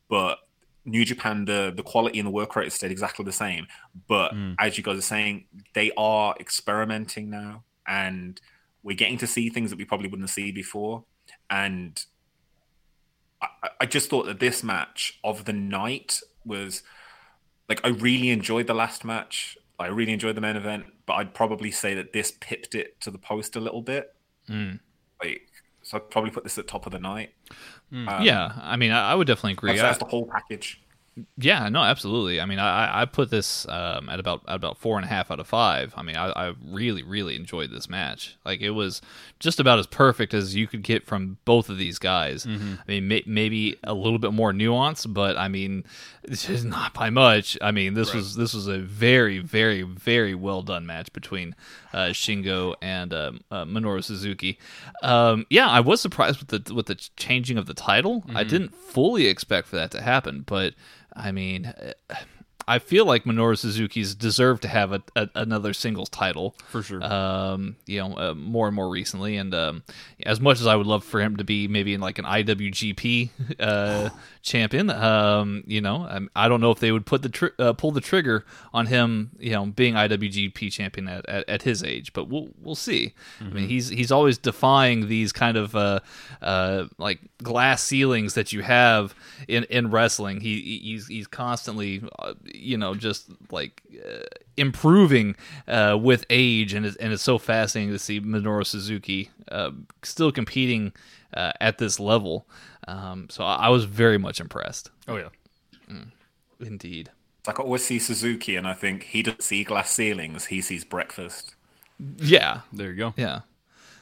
but New Japan, the the quality and the work rate has stayed exactly the same. But as you guys are saying, they are experimenting now, and we're getting to see things that we probably wouldn't see before. And I, I just thought that this match of the night was like I really enjoyed the last match. I really enjoyed the main event, but I'd probably say that this pipped it to the post a little bit. Like, so I'd probably put this at top of the night. Um, yeah, I mean, I, I would definitely agree. that's, that's the whole package. Yeah, no, absolutely. I mean, I, I- put this um, at about at about four and a half out of five. I mean, I, I really, really enjoyed this match. Like, it was just about as perfect as you could get from both of these guys. I mean, may, maybe a little bit more nuance, but I mean, this is not by much. I mean, this was this was a very, very, very well done match between uh, Shingo and um, uh, Minoru Suzuki. Um, yeah, I was surprised with the with the changing of the title. I didn't fully expect for that to happen, but I mean, I feel like Minoru Suzuki's deserved to have a, a, another singles title For sure. um, you know, uh, more and more recently. And um, as much as I would love for him to be maybe in like an IWGP uh, champion, um, you know, um, I don't know if they would put the tr- uh, pull the trigger on him, you know, being IWGP champion at, at, at his age. But we'll we'll see. I mean, he's he's always defying these kind of uh, uh, like glass ceilings that you have in in wrestling. He he's he's constantly, uh, you know, just like uh, improving uh, with age, and it's, and it's so fascinating to see Minoru Suzuki uh, still competing uh, at this level. Um, so I, I was very much impressed, oh yeah. mm, indeed. It's like I always see Suzuki, and I think he doesn't see glass ceilings; he sees breakfast. Yeah, There you go. yeah,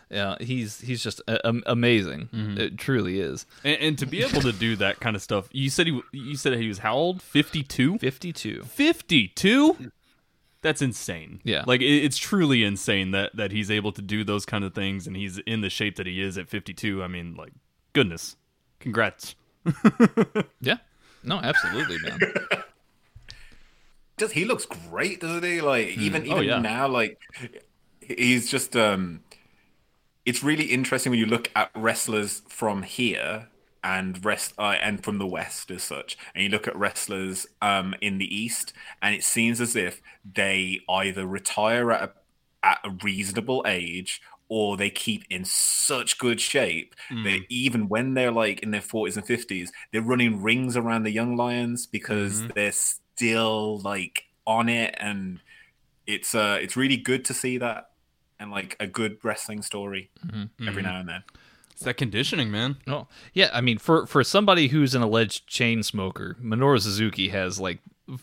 yeah. He's he's just uh, am- amazing. It truly is. And, and to be able to do that kind of stuff, you said he you said he was how old? 52? Fifty-two. 52? That's insane. Yeah. Like it, it's truly insane that that he's able to do those kind of things and he's in the shape that he is at 52. I mean, like goodness. Congrats. Yeah. No, absolutely, man. Does he looks great, doesn't he? Like even Oh, even yeah. now, like he's just um it's really interesting when you look at wrestlers from here and rest uh, and from the west as such. And you look at wrestlers um in the east and it seems as if they either retire at a, at a reasonable age or they keep in such good shape that even when they're like in their 40s and 50s they're running rings around the young lions because they're still like on it. And it's uh it's really good to see that and like a good wrestling story every now and then It's that conditioning, man. Oh, yeah. I mean, for for somebody who's an alleged chain smoker, Minoru Suzuki has like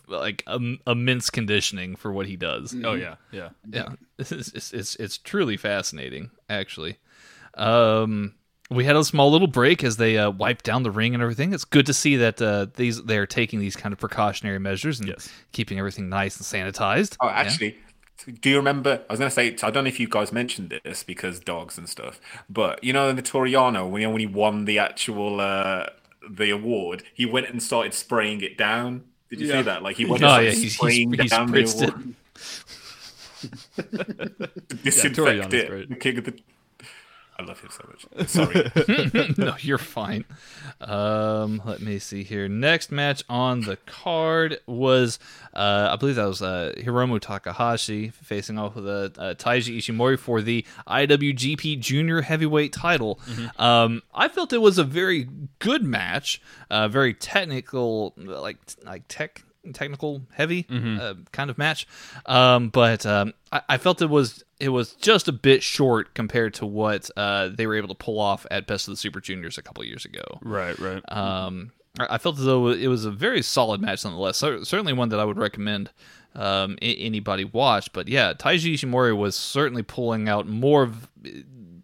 like um, immense conditioning for what he does. Oh yeah. Yeah. yeah it's, it's, it's it's truly fascinating actually um we had a small little break as they uh, wiped down the ring and everything. It's good to see that uh, these they're taking these kind of precautionary measures and Yes. keeping everything nice and sanitized. Oh, Yeah. Actually, do you remember? I was going to say, I don't know if you guys mentioned this because dogs and stuff, but you know, in Vittoriano, when he, when he won the actual uh, the award, he went and started spraying it down. Did you Yeah. see that? Like he went Oh, and yeah, started he's- he's- spraying he's down the spritzed it. award. Disinfect Toru Yano's it. The king of the. I love him so much. Sorry. no, you're fine. Um, let me see here. Next match on the card was, uh, I believe that was uh, Hiromu Takahashi facing off with uh, uh, Taiji Ishimori for the IWGP Junior Heavyweight title. Um, I felt it was a very good match, uh, very technical, like like tech technical heavy uh, kind of match. Um, but um, I, I felt it was it was just a bit short compared to what uh, they were able to pull off at Best of the Super Juniors a couple years ago. Right, right. Um, I felt as though it was a very solid match nonetheless. Cer- Certainly one that I would recommend um, anybody watch. But yeah, Taiji Ishimori was certainly pulling out more of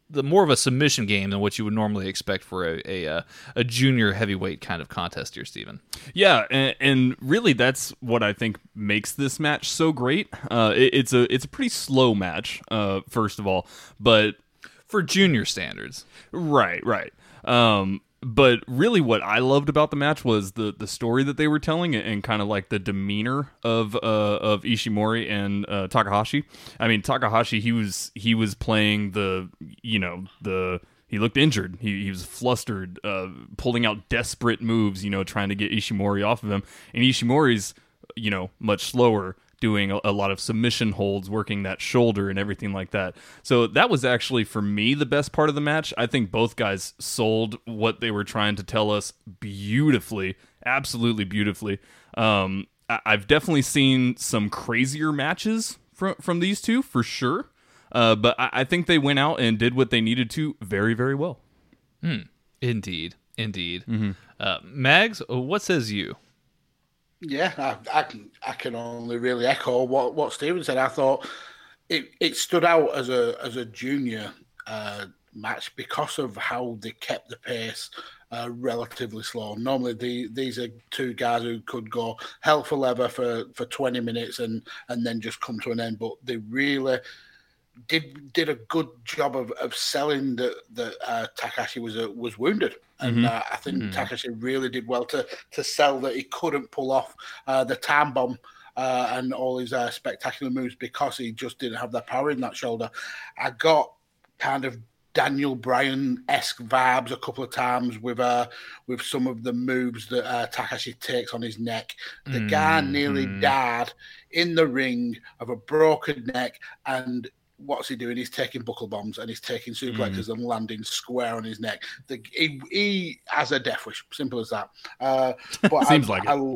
the more of a submission game than what you would normally expect for a a, uh, a junior heavyweight kind of contest here, Stephen. Yeah, and, and really, that's what I think makes this match so great. Uh, it, it's a it's a pretty slow match, uh, first of all, but For junior standards, right, right. Um, but really, what I loved about the match was the the story that they were telling and, kind of like the demeanor of uh, of Ishimori and uh, Takahashi. I mean, Takahashi he was he was playing the you know the he looked injured. He, he was flustered, uh, pulling out desperate moves, you know, trying to get Ishimori off of him. And Ishimori's, you know, much slower, doing a, a lot of submission holds, working that shoulder and everything like that. So that was actually, for me, the best part of the match. I think both guys sold what they were trying to tell us beautifully, absolutely beautifully. Um, I, I've definitely seen some crazier matches from, from these two, for sure. Uh, but I, I think they went out and did what they needed to very, very well. indeed, indeed. Uh, Mags, what says you? Yeah, I, I can I can only really echo what, what Stephen said. I thought it, it stood out as a as a junior uh, match because of how they kept the pace uh, relatively slow. Normally, the, these are two guys who could go hell for leather for, for twenty minutes and and then just come to an end. But they really did did a good job of, of selling that that uh, Takahashi was uh, was wounded, and uh, I think Takahashi really did well to to sell that he couldn't pull off uh, the time bomb. Uh, and all his uh, spectacular moves because he just didn't have the power in that shoulder. I got kind of Daniel Bryan esque vibes a couple of times with uh with some of the moves that uh, Takahashi takes on his neck. The guy nearly died in the ring of a broken neck, and what's he doing? He's taking buckle bombs and he's taking suplexes and landing square on his neck. The, he, he has a death wish, simple as that. Uh, but Seems I, like it. I,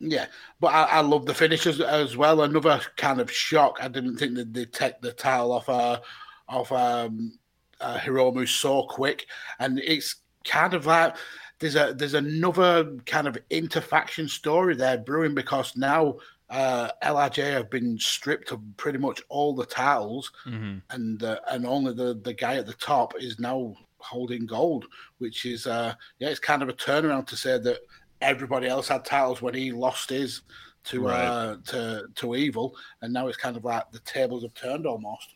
yeah, but I, I love the finishes as well. Another kind of shock. I didn't think that they'd take the title off uh, off um, uh, Hiromu so quick, and it's kind of like there's a there's another kind of interfaction story there brewing because now uh, LRJ have been stripped of pretty much all the titles, and uh, and only the the guy at the top is now holding gold, which is uh, yeah, it's kind of a turnaround to say that everybody else had titles when he lost his to uh, to to evil, and now it's kind of like the tables have turned almost.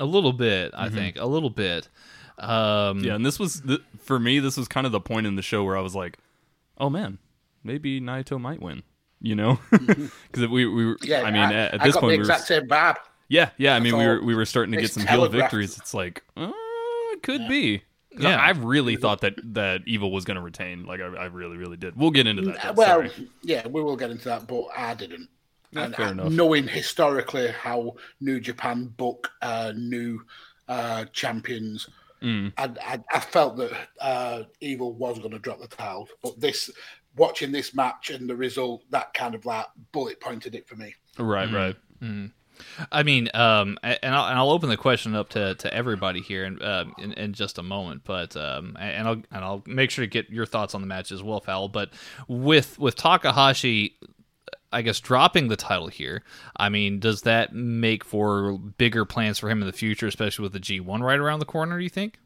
A little bit, I think, a little bit. Um, Yeah, and this was th- for me. This was kind of the point in the show where I was like, "Oh man, maybe Naito might win." You know, because we we were. Yeah, I mean, at, at I this got point, the we were, exact same vibe. yeah, yeah. I mean, we were we were starting to get some heel victories. It's like, uh, it could be. Yeah. I, I really thought that that Evil was going to retain. Like, I, I really, really did. We'll get into that. though. well, Sorry. yeah, we will get into that, but I didn't. Yeah, and fair uh, enough. knowing historically how New Japan book uh, new uh, champions, Mm. I, I, I felt that uh, Evil was going to drop the title. But this, watching this match and the result, that kind of like bullet pointed it for me. Right, right. I mean, um, and I'll, and I'll open the question up to, to everybody here in, um in in just a moment, but um, and I'll and I'll make sure to get your thoughts on the match as well, Foul. But with with Takahashi, I guess dropping the title here, I mean, does that make for bigger plans for him in the future, especially with the G one right around the corner? Do you think?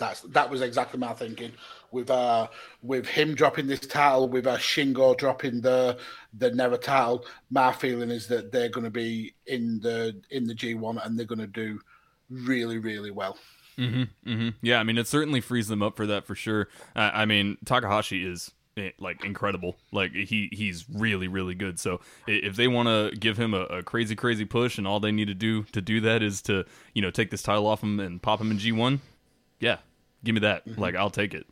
That's that was exactly my thinking. With uh with him dropping this title, with uh, Shingo dropping the the Never title, my feeling is that they're going to be in the in the G1 and they're going to do really really well. Mm-hmm, mm-hmm. Yeah, I mean, it certainly frees them up for that for sure. Uh, I mean, Takahashi is eh, like incredible. Like he he's really really good. So if they want to give him a, a crazy crazy push, and all they need to do to do that is to you know take this title off him and pop him in G one, yeah, give me that. Like I'll take it.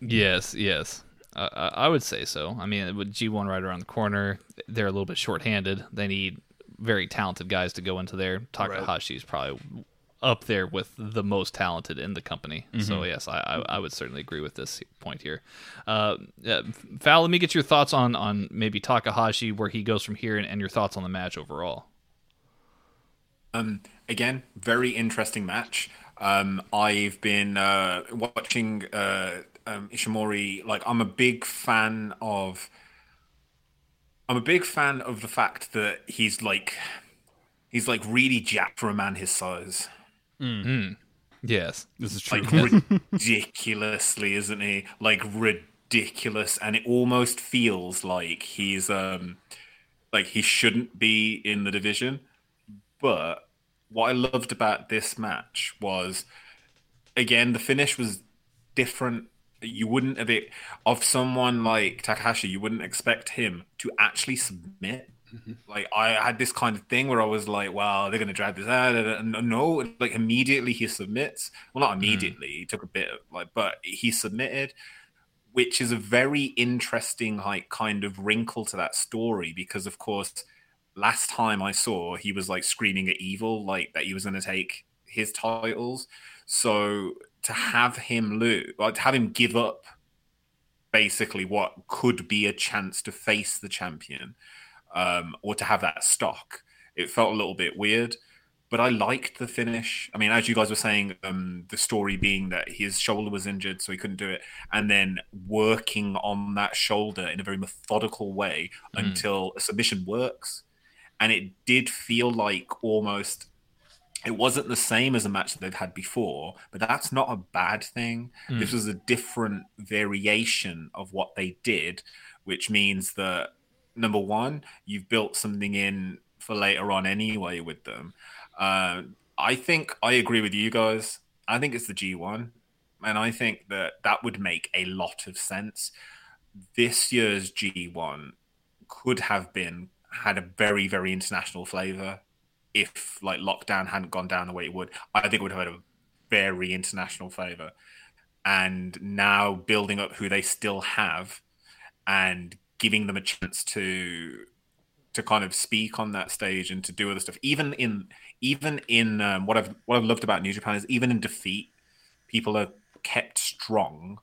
Yes, yes. Uh, I I would say so. I mean, with G1 right around the corner, they're a little bit shorthanded. They need very talented guys to go into there. Takahashi is probably up there with the most talented in the company. So yes, I, I, I would certainly agree with this point here. Uh, uh, Val, let me get your thoughts on on maybe Takahashi, where he goes from here, and, and your thoughts on the match overall. Um, again, very interesting match. Um, I've been uh, watching uh, um, Ishimori. Like, I'm a big fan of. I'm a big fan of the fact that he's like, he's like really jacked for a man his size. Yes, This is true. Like ridiculously, isn't he? Like ridiculous, and it almost feels like he's um, like he shouldn't be in the division. But what I loved about this match was, again, the finish was different. You wouldn't have it of someone like Takahashi. You wouldn't expect him to actually submit. Mm-hmm. Like I had this kind of thing where I was like, "Wow, they're gonna drag this out." And no, like immediately he submits. Well, not mm. immediately. He took a bit of like, but he submitted which is a very interesting like kind of wrinkle to that story because of course last time i saw he was like screaming at evil like that he was going to take his titles so to have him lose like to have him give up basically what could be a chance to face the champion um, or to have that stock it felt a little bit weird but I liked the finish. I mean, as you guys were saying, um, the story being that his shoulder was injured, so he couldn't do it, and then working on that shoulder in a very methodical way until a submission works. And it did feel like almost it wasn't the same as a match that they've had before, but that's not a bad thing. This was a different variation of what they did, which means that number one, you've built something in for later on anyway with them. Uh, I think I agree with you guys. I think it's the G1, and I think that that would make a lot of sense. This year's G1 could have been had a very very international flavor if like lockdown hadn't gone down the way it would. I think it would have had a very international flavor. And now building up who they still have and giving them a chance to to kind of speak on that stage and to do other stuff. Even in even in um, what I've what I've loved about New Japan is even in defeat, people are kept strong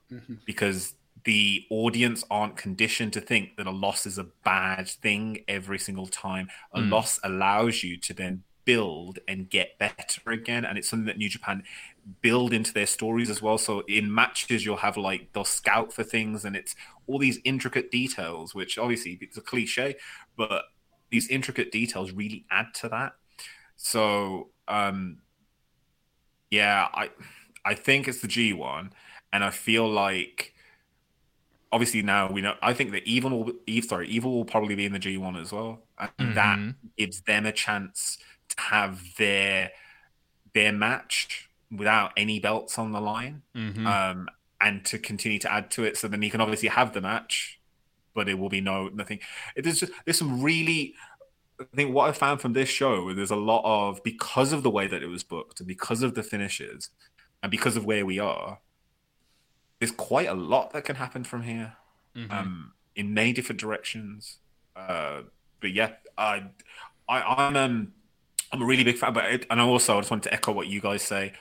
because the audience aren't conditioned to think that a loss is a bad thing every single time. A loss allows you to then build and get better again, and it's something that New Japan build into their stories as well. So in matches, you'll have like they'll scout for things, and it's all these intricate details, which obviously it's a cliche, but these intricate details really add to that. So um yeah, I I think it's the G one, and I feel like obviously now we know. I think that evil will Eve sorry evil will probably be in the G one as well, and that gives them a chance to have their their match without any belts on the line, um, and to continue to add to it. So then you can obviously have the match, but it will be no nothing. It is just there's some really I think what I found from this show, there's a lot of because of the way that it was booked and because of the finishes and because of where we are, there's quite a lot that can happen from here, um, in many different directions. Uh, but yeah, I, I, I'm, um, I'm a really big fan. But it, and also, I just wanted to echo what you guys say.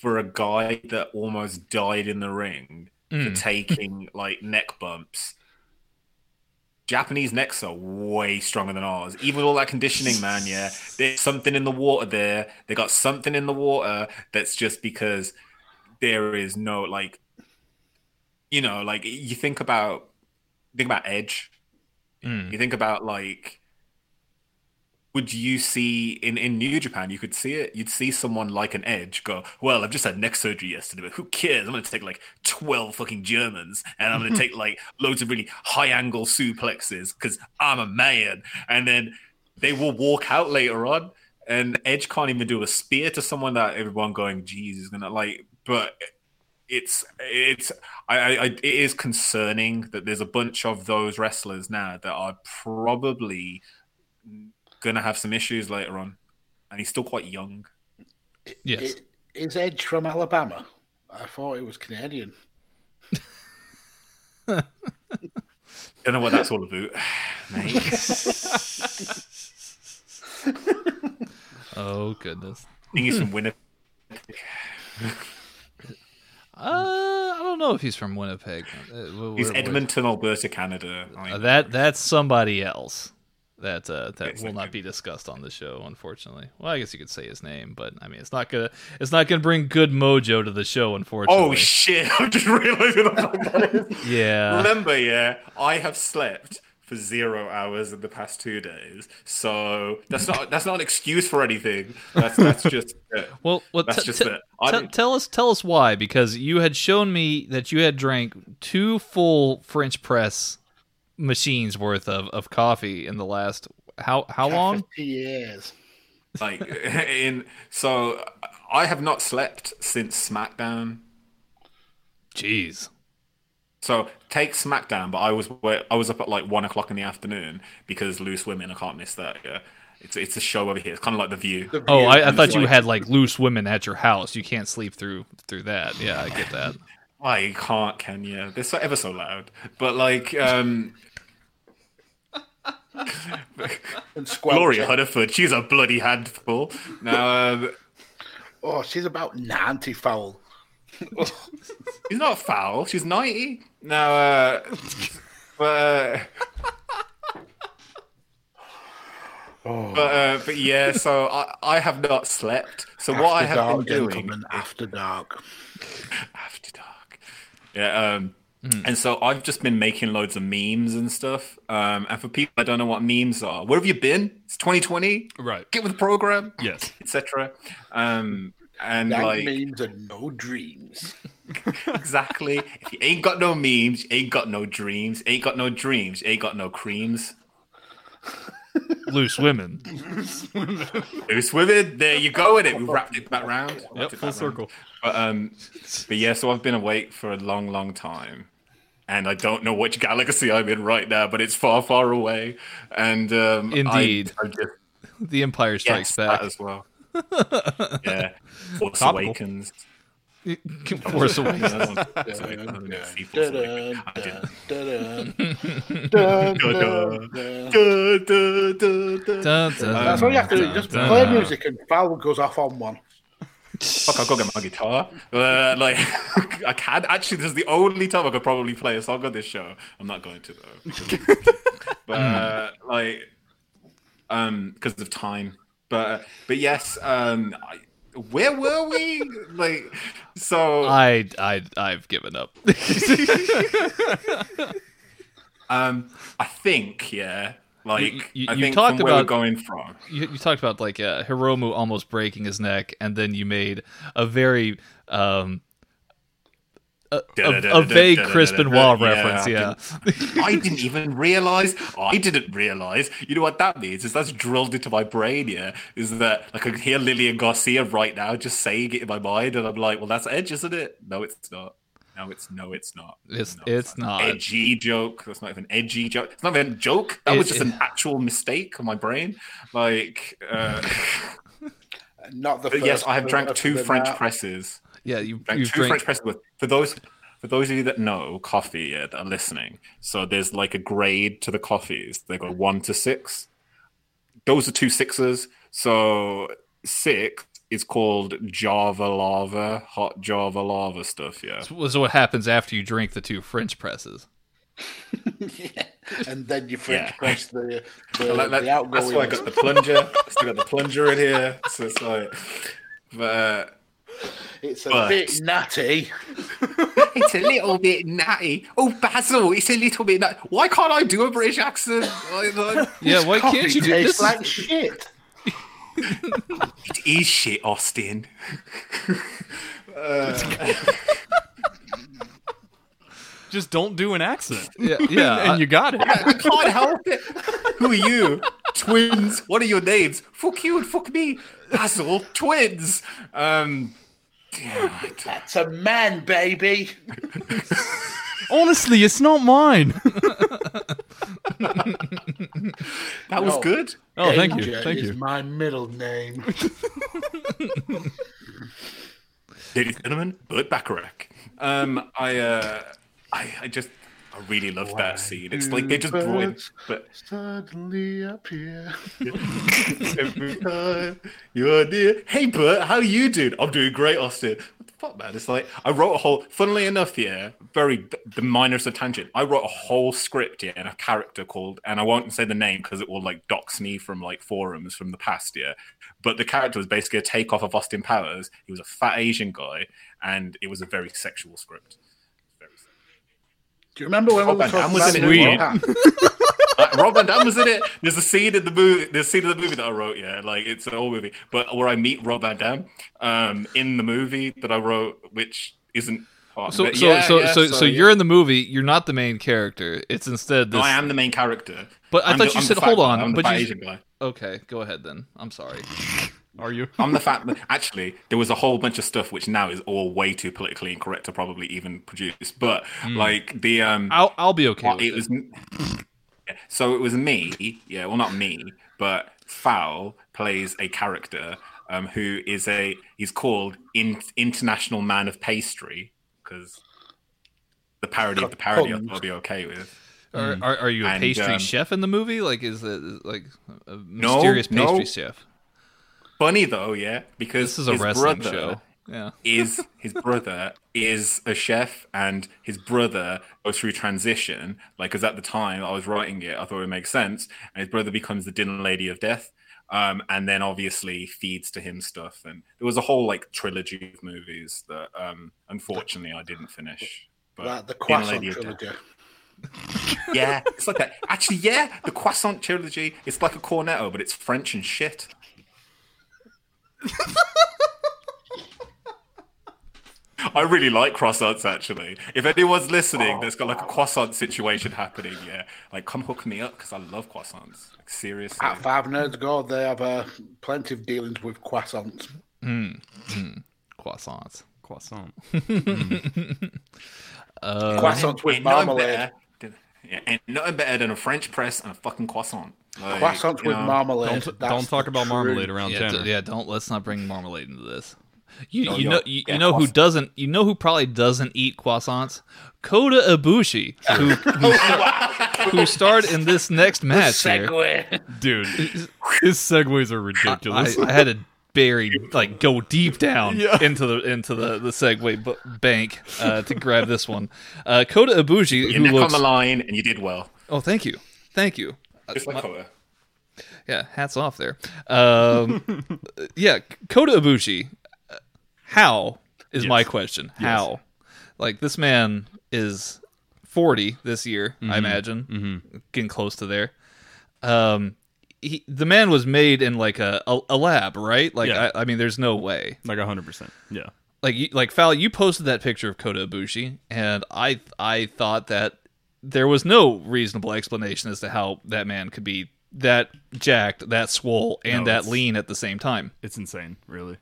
For a guy that almost died in the ring for taking like neck bumps, Japanese necks are way stronger than ours. Even with all that conditioning, man, yeah. There's something in the water there. They got something in the water that's just because there is no like you know, like you think about think about Edge. Mm. You think about like would you see in in New Japan? You could see it. You'd see someone like an Edge go, "Well, I've just had neck surgery yesterday, but who cares? I'm going to take like twelve fucking Germans, and I'm going to take like loads of really high angle suplexes because I'm a man." And then they will walk out later on, and Edge can't even do a spear to someone that everyone going, "Geez, is gonna like." But it's it's I, I it is concerning that there's a bunch of those wrestlers now that are probably gonna have some issues later on, and he's still quite young. Yes. It, is Edge from Alabama? I thought it was Canadian. I don't know what that's all about, mate. Oh goodness. I think he's from Winnipeg. Uh, I don't know if he's from Winnipeg. Uh, wh- He's where- where- Edmonton, Alberta, Canada. Uh, that that's somebody else. That uh, that Yes, will not be discussed on the show, unfortunately. Well, I guess you could say his name, but I mean, it's not gonna it's not gonna bring good mojo to the show, unfortunately. oh shit! I'm just realized what that is. yeah. Remember, yeah, I have slept for zero hours in the past two days, so that's not that's not an excuse for anything. That's that's just it. Well, well That's t- just t- it. I t- tell us tell us why because you had shown me that you had drank two full French press machines worth of, of coffee in the last how how long? Fifty years. like in so I have not slept since SmackDown. Jeez. So take SmackDown, but I was I was up at like one o'clock in the afternoon because Loose Women. I can't miss that. Yeah, it's it's a show over here. It's kind of like The View. The Oh, View. I, I I'm thought just you like- had like loose women at your house. You can't sleep through through that. Yeah, I get that. I can't, can you? They're so ever so loud. But like, um, and squelch Gloria it. Hunniford, she's a bloody handful. Now, um, Oh, she's about ninety foul. she's not foul. She's ninety. Now, uh, but. Uh, But, uh, but yeah, so I, I have not slept. So what I After have dark, been doing after dark. after dark. Yeah, um, and so I've just been making loads of memes and stuff. Um, and for people that don't know what memes are, where have you been? It's 2020. Right. Get with the program. Yes. etc. Um, and That like means and no dreams. exactly, if you ain't got no memes, you ain't got no dreams. Ain't got no dreams, ain't got no creams. Loose women. Loose women, there you go with it. We wrapped it back round. Yep, full back round. circle. But um, but yeah, so I've been awake for a long, long time, and I don't know which galaxy I'm in right now, but it's far, far away. And um, I- Indeed. I, just The Empire Strikes yes, Back. that as well. Yeah, Force Topical. Awakens. Force Awakens. That's all you have to do. Just play music and Foul goes off on one. Fuck, I'll go get my guitar. Uh, like, I can actually. This is the only time I could probably play a song on this show. I'm not going to though, but uh, like, um, because of time. But but yes, um, I, where were we? Like, so I I I've given up. um, I think yeah, like You- you- I you think talked from where we're about- going from. you, you talked about like uh, Hiromu almost breaking his neck, and then you made a very um a, a, vague Benoit Yeah, reference. Yeah, I didn't even realize. I didn't realize. You know what that means? Is that's drilled into my brain. Yeah, is that like I can hear Lillian Garcia right now just saying it in my mind, and I'm like, well, that's Edge, isn't it? No, it's not. No, it's no, it's not. It's- No, it's not. edgy joke. That's not even edgy joke. It's not even a joke. That It- was just it- an actual mistake on my brain. Like, uh, Not the yes, I have drank two French night. presses. Yeah. You Drank you've two drank. French presses with for those for those of you that know coffee that are listening. So there's like a grade to the coffees. They go one to six. Those are two sixes. So six is called Java lava, hot Java lava stuff. Yeah. So what happens after you drink the two French presses? Yeah. And then you French Yeah. press the the, Like, like, the that's why I got the plunger. I still got the plunger in here. So it's like, but uh, It's a but- bit nutty. it's a little bit natty. Oh, Basil, it's a little bit natty. Why can't I do a British accent? Like, like, Yeah, why can't you do tastes this? like shit. it is shit, Austin. Just don't do an accent. Yeah, yeah. and you got it. I can't help it. Who are you? Twins. What are your names? Fuck you and fuck me. Basil, twins. Um, yeah, I don't- That's a man, baby. Honestly, it's not mine. that was No. good. Oh, thank you. AJ Thank is you. my middle name. Ladies and gentlemen, Burt Bacharach. Um, I, uh, I, I just, I really love that scene. It's like they just brought in, but Suddenly appear. every time you're near. Hey, Burt, how you doing? I'm doing great, Austin. What the fuck, man? It's like I wrote a whole. Funnily enough, yeah, very the minor's a tangent. I wrote a whole script, yeah, and a character called, and I won't say the name because it will like dox me from like forums from the past, year. But the character was basically a takeoff of Austin Powers. He was a fat Asian guy, and it was a very sexual script. Very sexual. Do you remember when we Rob were Van Dam talking was in it. Sweet. Uh, Rob Van Dam was in it. There's a scene in the movie. There's a scene in the movie that I wrote. Yeah, like it's an old movie, but where I meet Rob Van Dam um, in the movie that I wrote, which isn't. Part So, but so, yeah, so, yeah, so, so yeah. you're in the movie. You're not the main character. It's instead No. I am the main character. But I I'm thought the- you I'm said- hold on, I'm the but fat you- Asian guy. Okay, go ahead then. I'm sorry. Are you? I'm the fact that Actually, there was a whole bunch of stuff which now is all way too politically incorrect to probably even produce. But like the um, I'll I'll be okay. Well, with it was so it was me yeah well not me but foul plays a character um, who is a he's called in, international man of pastry because the parody of the parody I thought I'll be okay with Are, are, are you a And, pastry um, chef in the movie? Like, is it like a mysterious no. pastry chef? Funny though yeah because This is a his wrestling brother show. Yeah. is his brother is a chef and his brother goes through transition like because at the time i was writing it i thought it would make sense and his brother becomes the dinner lady of death um, and then obviously feeds to him stuff and there was a whole like trilogy of movies that um, unfortunately i didn't finish but Like the Dinner Croissant Lady of Death. trilogy. yeah it's like that actually yeah the croissant trilogy it's like a cornetto but it's french and shit I really like croissants actually. If anyone's listening oh. that's got like a croissant situation happening, yeah, like come hook me up because I love croissants. Like seriously. At Five Nerds Go, they have uh, plenty of dealings with croissants. Hmm, hmm. Croissants. Croissant. Um, croissants with Ain't nothing marmalade. better yeah, ain't nothing better than a French press and a fucking croissant. Like, Croissants with know, marmalade. Don't, don't talk the about marmalade around Yeah, Tanner. d- yeah. Don't let's not bring marmalade into this. You, Oh, you know you, Yeah, you know who doesn't you know who probably doesn't eat croissants? Kota Ibushi, who who, who starred in this next match here. Dude, his segues are ridiculous. I, I had to bury like go deep down Yeah. into the into the the segue bu- bank uh, to grab this one. Uh, Kota Ibushi, Your who neck looks on the line, and you did well. oh thank you thank you Just like Kota. yeah hats off there. Um, yeah, Kota Ibushi. uh, How is my question? How? Like this man is forty this year, Mm-hmm. I imagine, getting close to there. Um, he, the man was made in like a a, a lab, right? Like Yeah. I, I mean, there's no way. like 100%. Yeah. Like you, like Fal, you posted that picture of Kota Ibushi, and I I thought that there was no reasonable explanation as to how that man could be that jacked, that swole, and No, that lean at the same time. It's insane, really.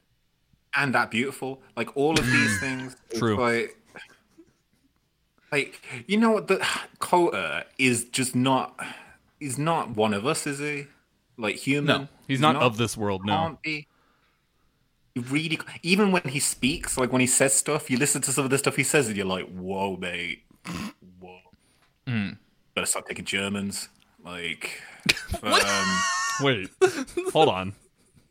and that beautiful. Like all of these things. True. Like, like you know what? The Kota is just not. He's not one of us, is he? Like human. No, He's not, of this world, no. Can't be. He really, even when he speaks, like when he says stuff, you listen to some of the stuff he says, and you're like, "Whoa, mate, whoa." Hmm. Better start taking Germans. Like, um, Wait, hold on.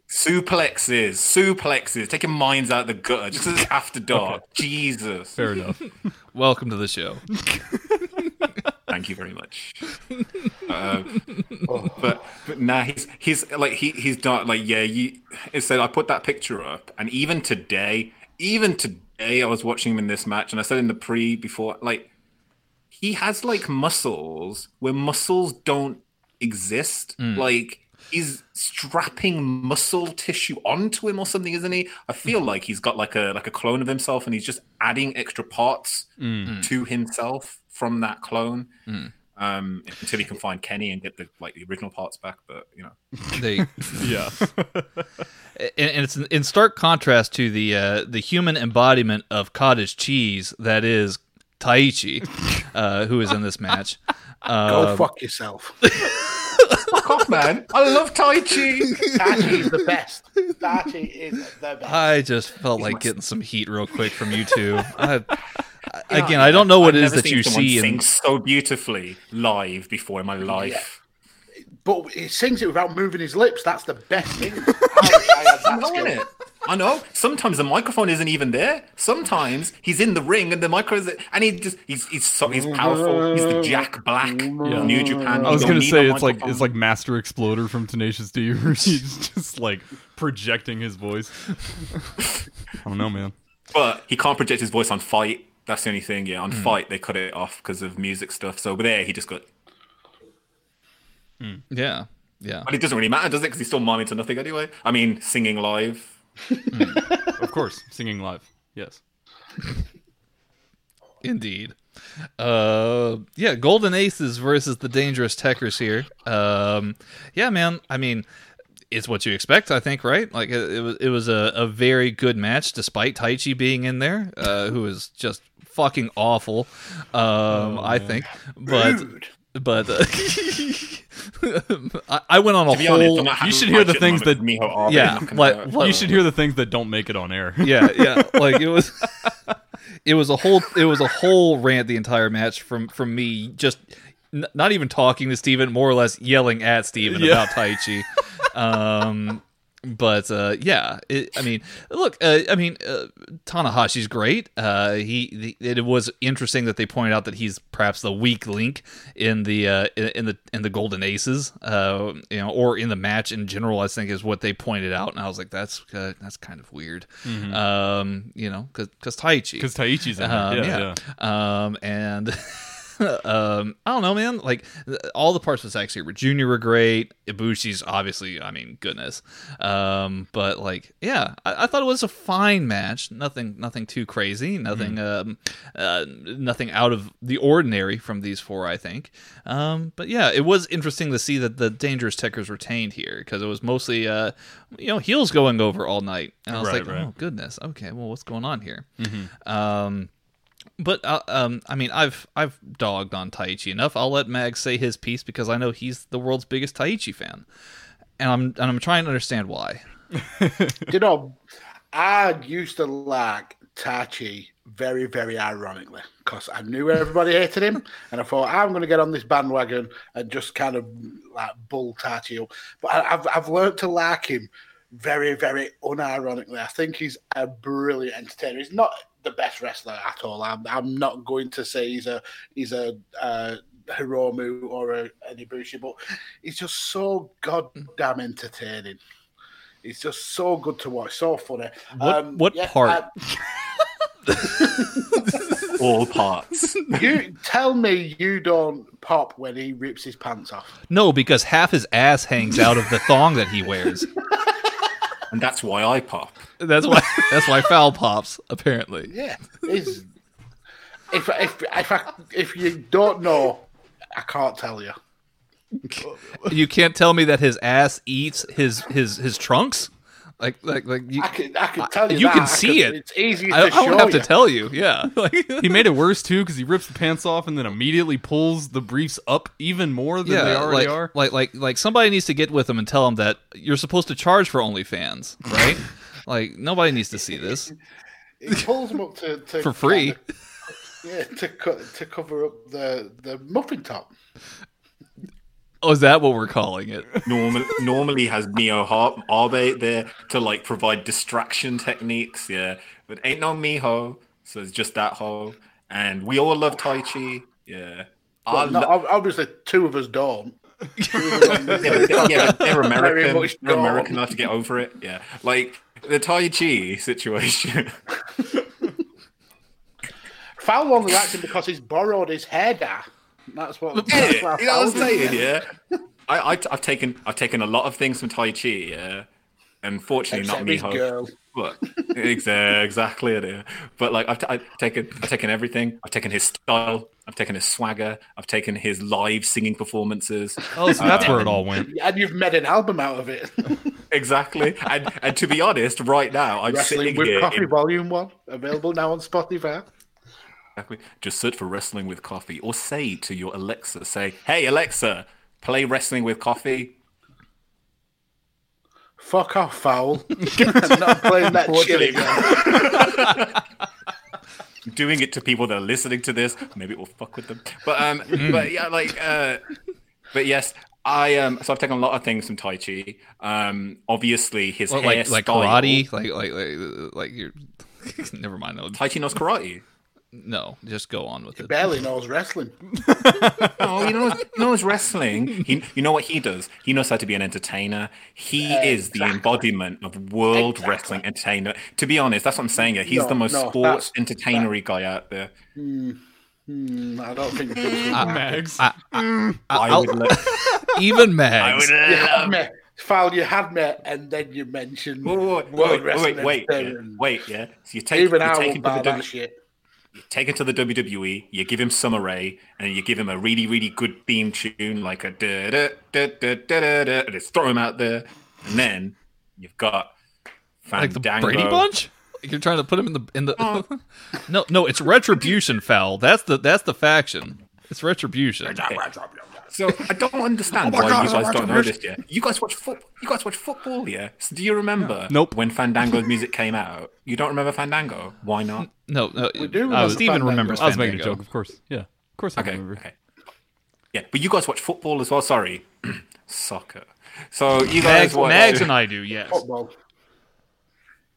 suplexes, suplexes, taking minds out the gutter just as after dark. Jesus. Fair enough. Welcome to the show. Thank you very much. Uh, but but nah, he's he's like he he's not like yeah. You it said I put that picture up, and even today, even today, I was watching him in this match, and I said in the pre before, like he has like muscles where muscles don't exist. Like he's strapping muscle tissue onto him or something, isn't he? I feel like he's got like a like a clone of himself, and he's just adding extra parts to himself from that clone. Um, until he can find Kenny and get the like the original parts back, but you know, They, Yeah. and, and it's in- in stark contrast to the uh, the human embodiment of cottage cheese that is Taichi, uh, who is in this match. Go Um, fuck yourself. fuck off, man! I love Taichi. Tachi is the best. Tachi is the best. I just felt like getting some heat real quick from you two. I, I- again, I don't know what I've it is that you see sing in. so beautifully live before in my life. But he sings it without moving his lips. That's the best thing. I, I had I that know, skill. Innit? I know. Sometimes the microphone isn't even there. Sometimes he's in the ring and the micro is, and he just he's he's so he's powerful. He's the Jack Black of New Japan. I was gonna say need a it's like it's like Master Exploder from Tenacious D, where he's just like projecting his voice. I don't know, man. but he can't project his voice on FITE. That's the only thing. Yeah, on hmm. FITE they cut it off because of music stuff. So over there he just got. Hmm. Yeah, yeah. But it doesn't really matter, does it? Because he's still miming to nothing anyway. I mean, singing live. Of course, singing live. Yes. Indeed. Uh, yeah, Golden Aces versus the Dangerous Tekkers here. Um, yeah, man. I mean, it's what you expect, I think, right? Like it, it was, it was a, a very good match, despite Taichi being in there, uh, who is just fucking awful. Um, I think, but Rude. but uh, I, I went on a To be honest, whole. You should hear the things that- Miho Abe Yeah, like- it like- you should hear the things that don't make it on air. yeah yeah like it was it was a whole it was a whole rant the entire match from from me just n- not even talking to Steven more or less yelling at Steven Yeah. about Taichi um but uh yeah it, i mean look uh, i mean uh, tanahashi's great. Uh he the, it was interesting that they pointed out that he's perhaps the weak link in the uh in, in the in the golden aces uh you know or in the match in general i think is what they pointed out. And i was like that's uh, that's kind of weird. Um you know because because taichi. Because Taichi's in um, yeah, Yeah, yeah. Um, and um, I don't know, man. Like all the parts with Zack Sabre Jr. were great. Ibushi's obviously, I mean, goodness. Um, but like, yeah, I, I thought it was a fine match. Nothing, nothing too crazy. Nothing, um, uh, nothing out of the ordinary from these four. I think. Um, but yeah, it was interesting to see that the Dangerous Tekkers retained here because it was mostly, uh, you know, heels going over all night, and I was Right, like, right. oh goodness, okay, well, what's going on here? Um, but uh, um, I mean, I've I've dogged on Taichi enough. I'll let Mag say his piece because I know he's the world's biggest Taichi fan, and I'm and I'm trying to understand why. you know, I used to like Tachi very, very ironically because I knew everybody hated him, and I thought I'm going to get on this bandwagon and just kind of like bull Tachi up. But I, I've I've learned to like him very, very unironically. I think he's a brilliant entertainer. He's not the best wrestler at all. I'm, I'm not going to say he's a he's a uh, Hiromu or a, an Ibushi, but he's just so goddamn entertaining. It's just so good to watch, so funny. Um, What- what part? All parts. you tell me you don't pop when he rips his pants off. No, because half his ass hangs out of the thong that he wears. and that's why I pop. That's why that's why foul pops apparently. Yeah, it's, if if if I, if you don't know, I can't tell you. You can't tell me that his ass eats his his his trunks. Like like like you. I can I can tell you. You that. can I see it. It's easy to I, I show don't have you. to tell you. Yeah. Like, He made it worse too because he rips the pants off and then immediately pulls the briefs up even more than they already like, are. Like like like somebody needs to get with him and tell him that you're supposed to charge for OnlyFans, right? like nobody needs to see this He pulls them up to, to for free. kind of- yeah, to co- to cover up the the muffin top. Oh, is that what we're calling it? Normal, normally has Mio Har- Abe there to like provide distraction techniques, yeah. But ain't no Miho, so it's just that hoe. And we all love Taichi, yeah. Well, no, lo- obviously, two of us don't. yeah, but they're, yeah, they're Very American. much They're. American enough to get over it. Yeah, like the Taichi situation. Foul only likes him because he's borrowed his hair down. That's what. That's Yeah, you know what I'm Foul- saying? Yeah. I, I I've taken I've taken a lot of things from Taichi. Yeah. Unfortunately, not me. girl. But exactly it. Yeah. But like I've, t- I've taken I've taken everything. I've taken his style. I've taken his swagger. I've taken his live singing performances. Oh, so that's where it all went. And you've made an album out of it. Exactly. And and to be honest, right now I'm Wrestling sitting with here Coffee in- Volume One, available now on Spotify. Exactly. Just search for wrestling with coffee, or say to your Alexa, say, "Hey Alexa, play wrestling with coffee." Fuck off, foul. I'm not playing that shit again. doing it to people that are listening to this. Maybe it will fuck with them. But um, but yeah, like uh, but yes, I um, so I've taken a lot of things from Taichi. Um, obviously his Well, hair like like style- karate, like like like like you're. Never mind. No, Tai Chi knows karate. No, just go on with it. Barely knows wrestling. Oh, you know, he knows wrestling. He, you know what he does? He knows how to be an entertainer. He is the embodiment of world Exactly. wrestling entertainer. To be honest, that's what I'm saying. Here. He's No, the most no, sports that's- entertainery guy out there. Mm, I don't think. this mm. will Mags. I, mm. I, I I'll- would, let, even I Mags. would You had love me. Foul, you had me, and then you mentioned Wait, wait, World wait, wait, Wrestling wait, wait, yeah, wait, yeah. So you take, Even you I take will to buy the that W- shit. You take it to the WWE. You give him Summer Rae, and you give him a really, really good theme tune, like a da da da da da da, da and just throw him out there, and then you've got like the Brady Bunch. You're trying to put him in the in the. Oh. no, no, it's retribution foul. That's the that's the faction. It's retribution. So I don't understand why you guys don't know this yet. You guys watch foot. You guys watch football, yeah? So do you remember? Nope. When Fandango's music came out, you don't remember Fandango? Why not? No, no. do uh, remember Steven Fandango. remembers. I was making a joke, of course. Yeah, of course I Okay, remember. okay. Yeah, but you guys watch football as well. Sorry, soccer. So you guys Mags, watch Mags and I do. Yes. Football.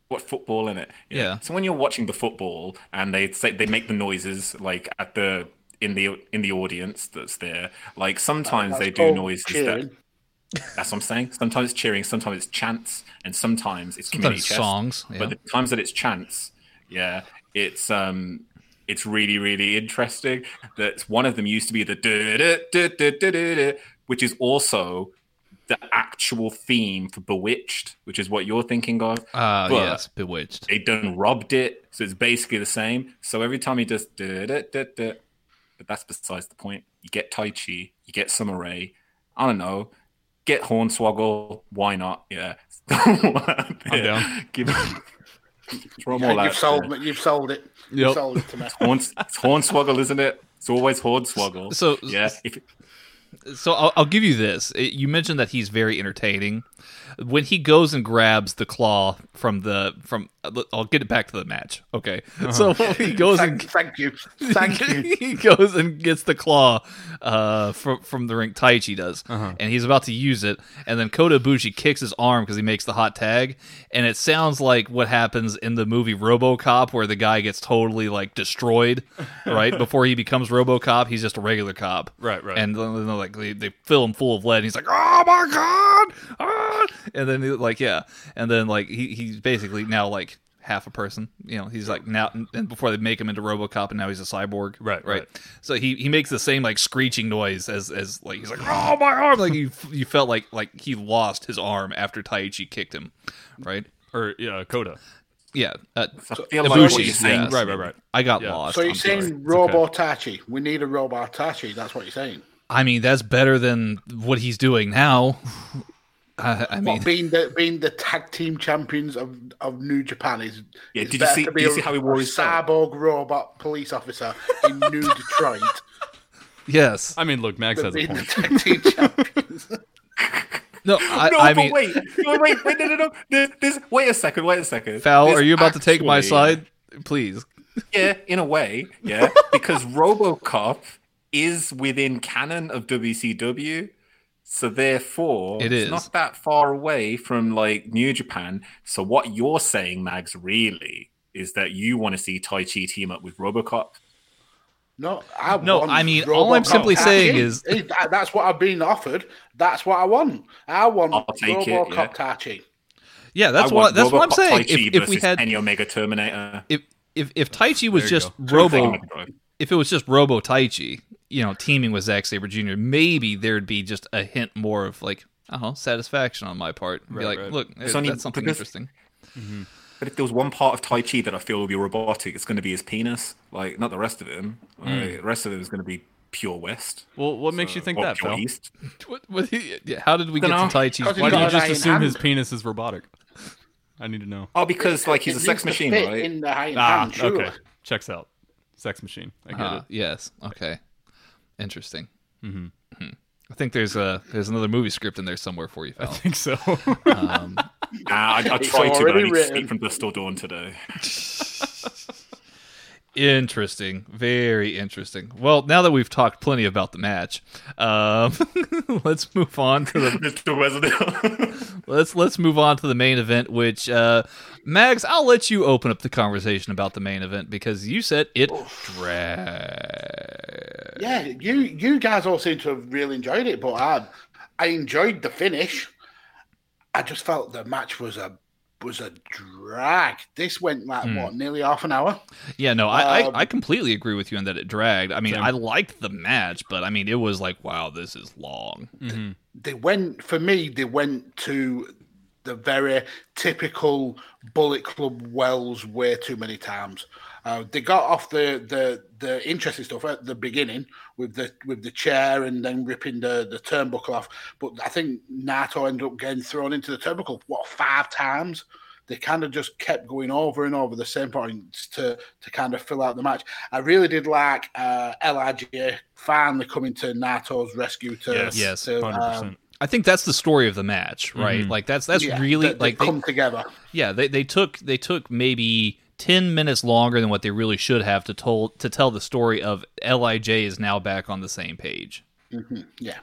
what football in it? Yeah. So when you're watching the football and they say they make the noises like at the in the in the audience that's there, like sometimes That's they do called noises cheering. that. That's what I'm saying. Sometimes it's cheering, sometimes it's chants, and sometimes it's community Sometimes chest. songs. Yeah. But the times that it's chants, yeah, it's um, it's really really interesting. That one of them used to be the which is also the actual theme for Bewitched, which is what you're thinking of. Uh, But- yes, bewitched. They done robbed it, so it's basically the same. So every time he does, duh, duh, duh, duh, but that's besides the point. You get Taichi, you get Summer Rae. I don't know. Get Hornswoggle. Why not? Yeah. I'm down. Give throw them all And out you've sold there. You've sold it. Yep. You've sold it to me. Horns, it's Hornswoggle, isn't it? It's always Hornswoggle. So- yeah. If, So I'll, I'll give you this. You mentioned that he's very entertaining. When he goes and grabs the claw from the from, I'll get it back to the match. Okay, so he goes and Thank, thank you. Thank you. he goes and gets the claw uh, from from the ring. Taichi does, Uh-huh. and he's about to use it, and then Kota Ibushi kicks his arm because he makes the hot tag, and it sounds like what happens in the movie RoboCop, where the guy gets totally like destroyed, right before he becomes RoboCop. He's just a regular cop, Right, right. And then then, like they, they fill him full of lead, and he's like, "Oh my god!" Ah! And then he, like yeah, and then like he he's basically now like half a person. You know, he's like now and before they make him into RoboCop, and now he's a cyborg. Right, right. right. So he he makes the same like screeching noise as as like he's like oh my arm like you you felt like like he lost his arm after Taichi kicked him, right? Or yeah, Kota. Yeah, uh, I feel like Ibushi, you're yes. Right, right, right. I got Yeah. lost. So you're I'm saying Robo Tachi? We need a Robo Tachi. That's what you're saying. I mean, that's better than what he's doing now. I, I mean, What, being the being the tag team champions of, of New Japan is. Yeah, is did you see- to be did you a- see how he wore a his belt? cyborg robot police officer in New Detroit yes. I mean, look, Max than has a being the point. tag team champions? No, I, no, I but mean, wait, no, wait, wait, no, no, no. There- there's- wait a second, wait a second. Fal, There's are you about to take my side? Please. Yeah, in a way, yeah, because RoboCop is within canon of WCW, so therefore It it's not that far away from like New Japan. So what you're saying, Mags, really is that you want to see Taichi team up with RoboCop. No, I No, want I mean, all I'm simply Tachi. saying is- Hey, that- that's what I've been offered. That's what I want. I want I'll take it, RoboCop yeah. Tachi. Yeah, that's I what want that's what I'm saying. If, if we had any Omega Terminator. if if if Taichi was just go. Robo, if it was just Robo Taichi, you know, teaming with Zack Sabre Jr., maybe there'd be just a hint more of like, uh huh, satisfaction on my part. Be like, right. look, It's only that's something because- interesting. But if there was one part of Taichi that I feel will be robotic, it's going to be his penis. Like, not the rest of him. Like, the rest of him is going to be pure West. Well, what makes you think that, pure Phil? East. What, what, yeah, how did we get Dunno. to Taichi? Why He's do you just an iron assume his penis is robotic? I need to know. Oh, because like he's It a sex machine, right? In the iron Ah, hand, surely. okay. Checks out. Sex machine. I get Uh, it. yes. Okay. Interesting. Mm-hmm. I think there's a there's another movie script in there somewhere for you, I think so. Um, Nah, I, I It's tried to, but I already need to written. speak from Dusk Till Dawn today. interesting. Very interesting. Well, now that we've talked plenty about the match, um, let's move on to the Mr. Resident. let's let's move on to the main event. Which uh, Mags, I'll let you open up the conversation about the main event because you said it dragged. Yeah, you you guys all seem to have really enjoyed it, but I I enjoyed the finish. I just felt the match was a was a drag. This went like Hmm. what, nearly half an hour. Yeah, no, I, Um, I I completely agree with you in that it dragged. I mean, Same. I liked the match, but I mean, it was like, wow, this is long. They went for me. They went to the very typical Bullet Club Wells way too many times. Uh, they got off the, the the interesting stuff at the beginning with the with the chair and then ripping the, the turnbuckle off. But I think Naito ended up getting thrown into the turnbuckle what five times. They kind of just kept going over and over the same points to to kind of fill out the match. I really did like uh, Lij finally coming to Naito's rescue to Yes. Yes, Hundred um, percent. I think that's the story of the match, right? Mhm. Like that's that's yeah, really they- they like they, come together. yeah they, they took they took maybe 10 minutes longer than what they really should have to told to tell the story of Lij is now back on the same page. Yeah.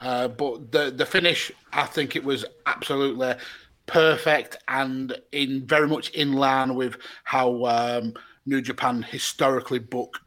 Uh, but the the finish, I think it was absolutely perfect and in very much in line with how um, New Japan historically book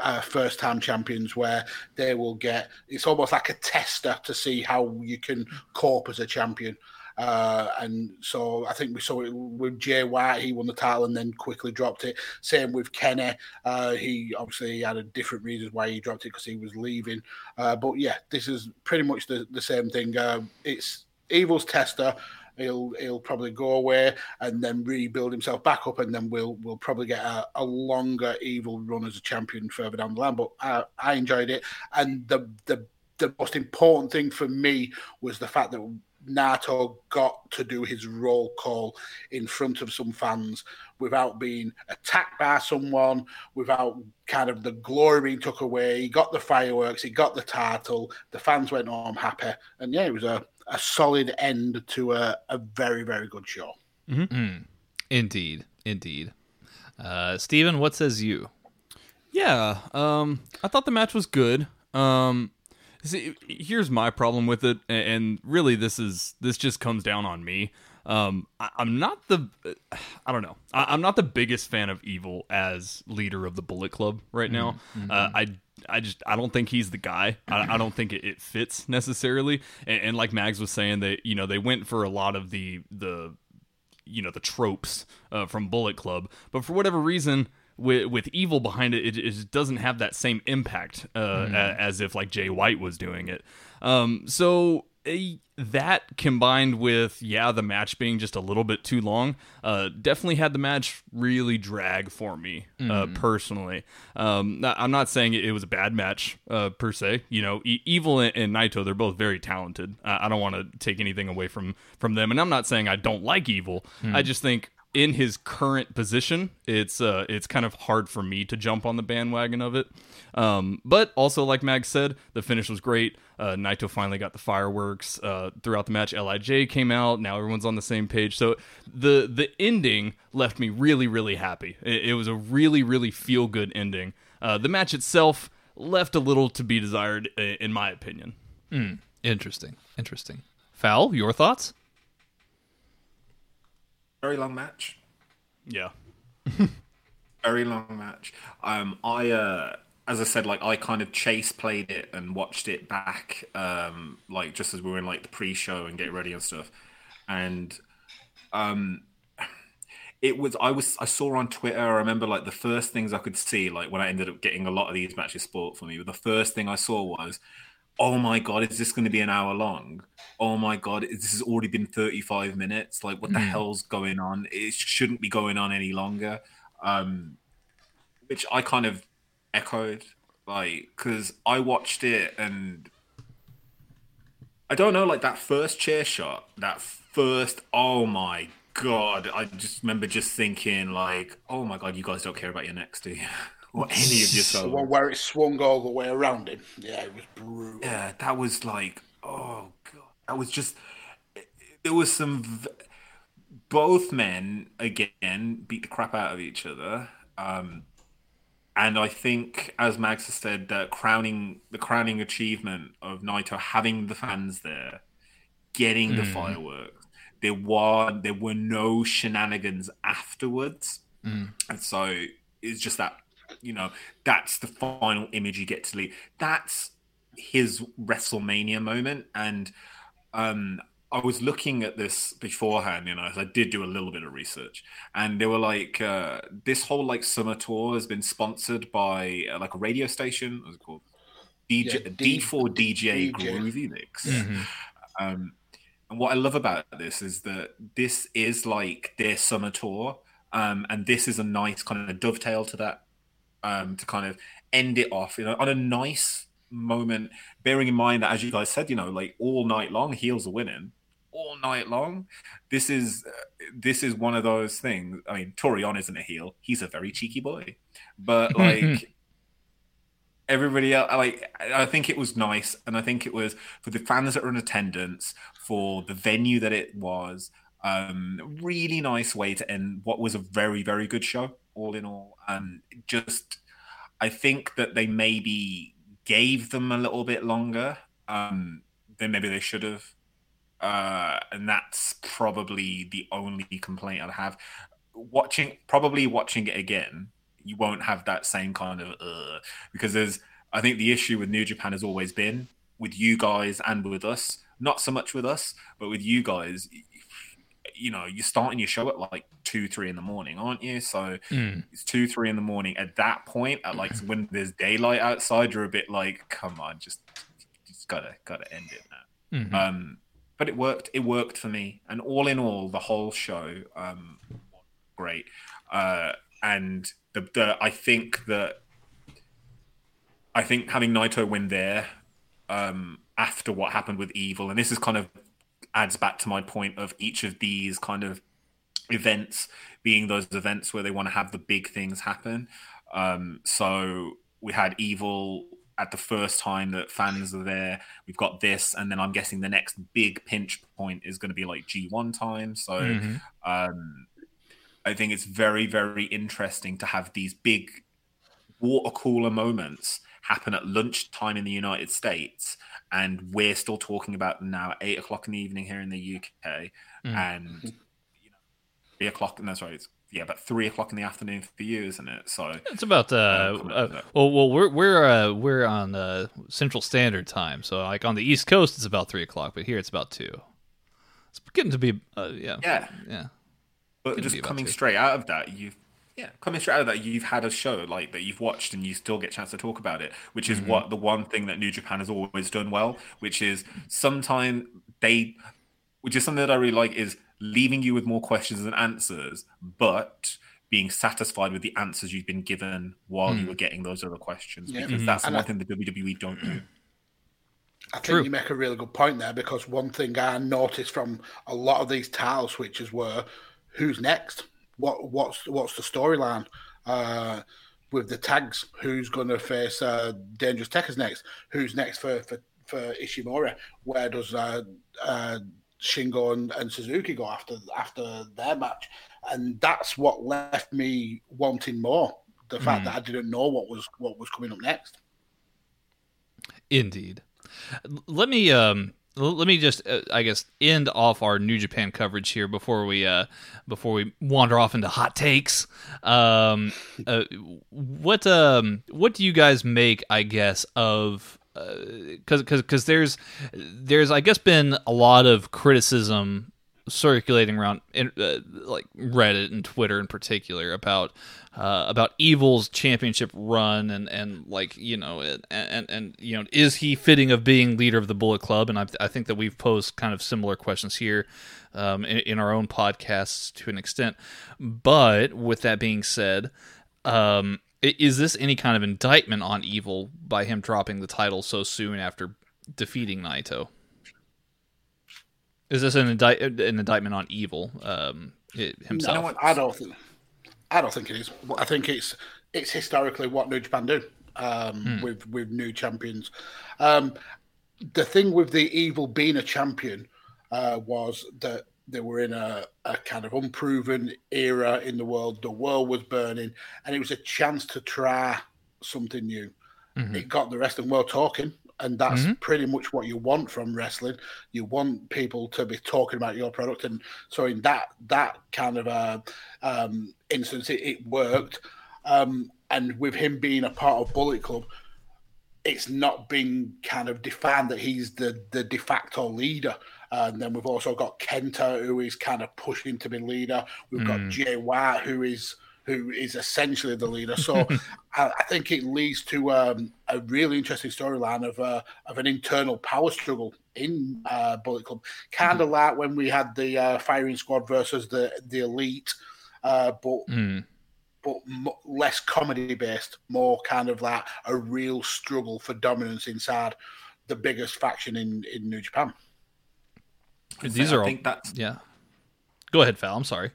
uh, first time champions, where they will get it's almost like a tester to see how you can cope as a champion. Uh, and so I think we saw it with Jay White. He won the title and then quickly dropped it. Same with Kenny. Uh, he obviously had a different reasons why he dropped it because he was leaving. Uh, but yeah, this is pretty much the, the same thing. Uh, it's Evil's tester. He'll he'll probably go away and then rebuild himself back up, and then we'll we'll probably get a, a longer Evil run as a champion further down the line. But I, I enjoyed it, and the the the most important thing for me was the fact that Naito got to do his roll call in front of some fans without being attacked by someone, without kind of the glory being took away. He got the fireworks, he got the title, the fans went home happy. And yeah, it was a, a solid end to a, a very, very good show. Indeed, indeed. Uh, Steven, what says you? Yeah, um, I thought the match was good. Um, see, here's my problem with it, and really, this is this just comes down on me. Um, I, I'm not the, I don't know, I, I'm not the biggest fan of Evil as leader of the Bullet Club right now. Uh, I, I just, I don't think he's the guy. I, I don't think it, it fits necessarily. And, and like Mags was saying, they, you know, they went for a lot of the the you know the tropes uh, from Bullet Club, but for whatever reason, with with evil behind it, it, it doesn't have that same impact uh, a- as if like Jay White was doing it. Um, so that combined with yeah, the match being just a little bit too long, uh, definitely had the match really drag for me uh, personally. Um, I'm not saying it, was a bad match uh, per se. You know, e- Evil and, and Naito, they're both very talented. I, I don't want to take anything away from from them, and I'm not saying I don't like Evil. I just think in his current position, it's uh, it's kind of hard for me to jump on the bandwagon of it. Um, but also, like Mag said, the finish was great. Uh, Naito finally got the fireworks uh, throughout the match. Lij came out. Now everyone's on the same page. So the the ending left me really really happy. It, it was a really really feel good ending. Uh, the match itself left a little to be desired, in my opinion. Interesting, interesting. Foul, your thoughts? Very long match. Yeah. Very long match. Um, I, uh, as I said, like I kind of chase played it and watched it back, um, like just as we were in like the pre-show and get ready and stuff, and um, it was I was I saw on Twitter. I remember like the first things I could see, like when I ended up getting a lot of these matches sport for me. But the first thing I saw was, oh my god, is this going to be an hour long? Oh my god, this has already been thirty five minutes. Like what the Mm. hell's going on? It shouldn't be going on any longer. Um, which I kind of echoed, like because I watched it and I don't know, like that first chair shot, that first, oh my god, I just remember just thinking, like, oh my god, you guys don't care about your next, do you? or any of your The one where it swung all the way around him. Yeah, it was brutal. Yeah, that was like, oh god, that was just. There was some. v- Both men again beat the crap out of each other, um, and I think, as Max has said, that crowning the crowning achievement of Naito having the fans there, getting the Mm. fireworks. There were there were no shenanigans afterwards, Mm. and so it's just that you know that's the final image you get to leave. That's his WrestleMania moment, and um, I was looking at this beforehand. You know, as I did do a little bit of research, and they were like, uh, this whole like summer tour has been sponsored by uh, like a radio station. What's it called? DJ Yeah, D- D4 DJ, DJ. Groovy Mix. Mhm. Um, and what I love about this is that this is like their summer tour, um, and this is a nice kind of dovetail to that, um, to kind of end it off, you know, on a nice moment. Bearing in mind that, as you guys said, you know, like all night long, heels are winning all night long. This is uh, this is one of those things. I mean, Torion isn't a heel; he's a very cheeky boy, but like everybody else like i think it was nice and i think it was for the fans that were in attendance for the venue that it was um really nice way to end what was a very very good show all in all just i think that they maybe gave them a little bit longer um than maybe they should have uh and that's probably the only complaint i'd have watching probably watching it again you won't have that same kind of uh, because there's I think the issue with New Japan has always been with you guys and with us, not so much with us, but with you guys. You know, you're starting your show at like two, three in the morning, aren't you? So Mm. it's two, three in the morning. At that point, at like when there's daylight outside, you're a bit like, come on, just, just gotta, gotta end it now. Mhm. Um, but it worked. It worked for me, and all in all, the whole show, um, great. Uh, and the, the I think that I think having Naito win there um, after what happened with Evil, and this is kind of adds back to my point of each of these kind of events being those events where they want to have the big things happen. Um, so we had Evil at the first time that fans are there. We've got this, and then I'm guessing the next big pinch point is going to be like G1 time. So Mhm. um, I think it's very, very interesting to have these big water cooler moments happen at lunchtime in the United States, and we're still talking about them now at eight o'clock in the evening here in the UK, Mm. and you know, three o'clock. No, sorry, it's, yeah, about three o'clock in the afternoon for you, isn't it? So It's about uh, Uh, uh well, well, we're we're uh, we're on uh, Central Standard Time, so like on the East Coast it's about three o'clock, but here it's about two. It's getting to be uh, yeah yeah, yeah but just coming straight out of that, you've yeah, coming straight out of that, you've had a show like that you've watched and you still get a chance to talk about it, which is mm-hmm. what the one thing that New Japan has always done well, which is sometimes they, which is something that I really like, is leaving you with more questions than answers, but being satisfied with the answers you've been given while you mm. were getting those other questions, Yeah. because mm-hmm. that's And one I- thing the WWE don't do. I think True. you make a really good point there because one thing I noticed from a lot of these title switches were who's next? What what's what's the storyline? Uh, with the tags, who's going to face uh, Dangerous Tekkers next? Who's next for for, for Ishimori? Where does uh, uh, Shingo and, and Suzuki go after after their match? And that's what left me wanting more. The fact Hmm. that I didn't know what was what was coming up next. indeed. Let me um let me just uh, I guess end off our New Japan coverage here before we uh before we wander off into hot takes. Um, uh, what um what do you guys make? I guess of because because because there's there's I guess been a lot of criticism circulating around in, uh, like Reddit and Twitter in particular about uh, about Evil's championship run and and like you know and, and and you know is he fitting of being leader of the Bullet Club? And I, I think that we've posed kind of similar questions here um, in, in our own podcasts to an extent. But with that being said. Um, is this any kind of indictment on Evil by him dropping the title so soon after defeating Naito? Is this an indict an indictment on Evil um, himself? You know what? I don't think. I don't think it is. I think it's it's historically what New Japan do um, with with new champions. Um, the thing with the evil being a champion uh, was that they were in a, a kind of unproven era in the world. The world was burning, and it was a chance to try something new. It got the wrestling world talking, and that's pretty much what you want from wrestling. You want people to be talking about your product, and so in that that kind of uh, um, instance, it, it worked. Um, and with him being a part of Bullet Club, it's not been kind of defined that he's the the de facto leader. And then we've also got Kenta, who is kind of pushing to be leader. We've got Jay White, who is who is essentially the leader. So I, I think it leads to um, a really interesting storyline of uh, of an internal power struggle in uh, Bullet Club, kind of like when we had the uh, firing squad versus the the elite, uh, but Mm. but m- less comedy based, more kind of like a real struggle for dominance inside the biggest faction in, in New Japan. These I are all think that's yeah. Go ahead, Val. I'm sorry.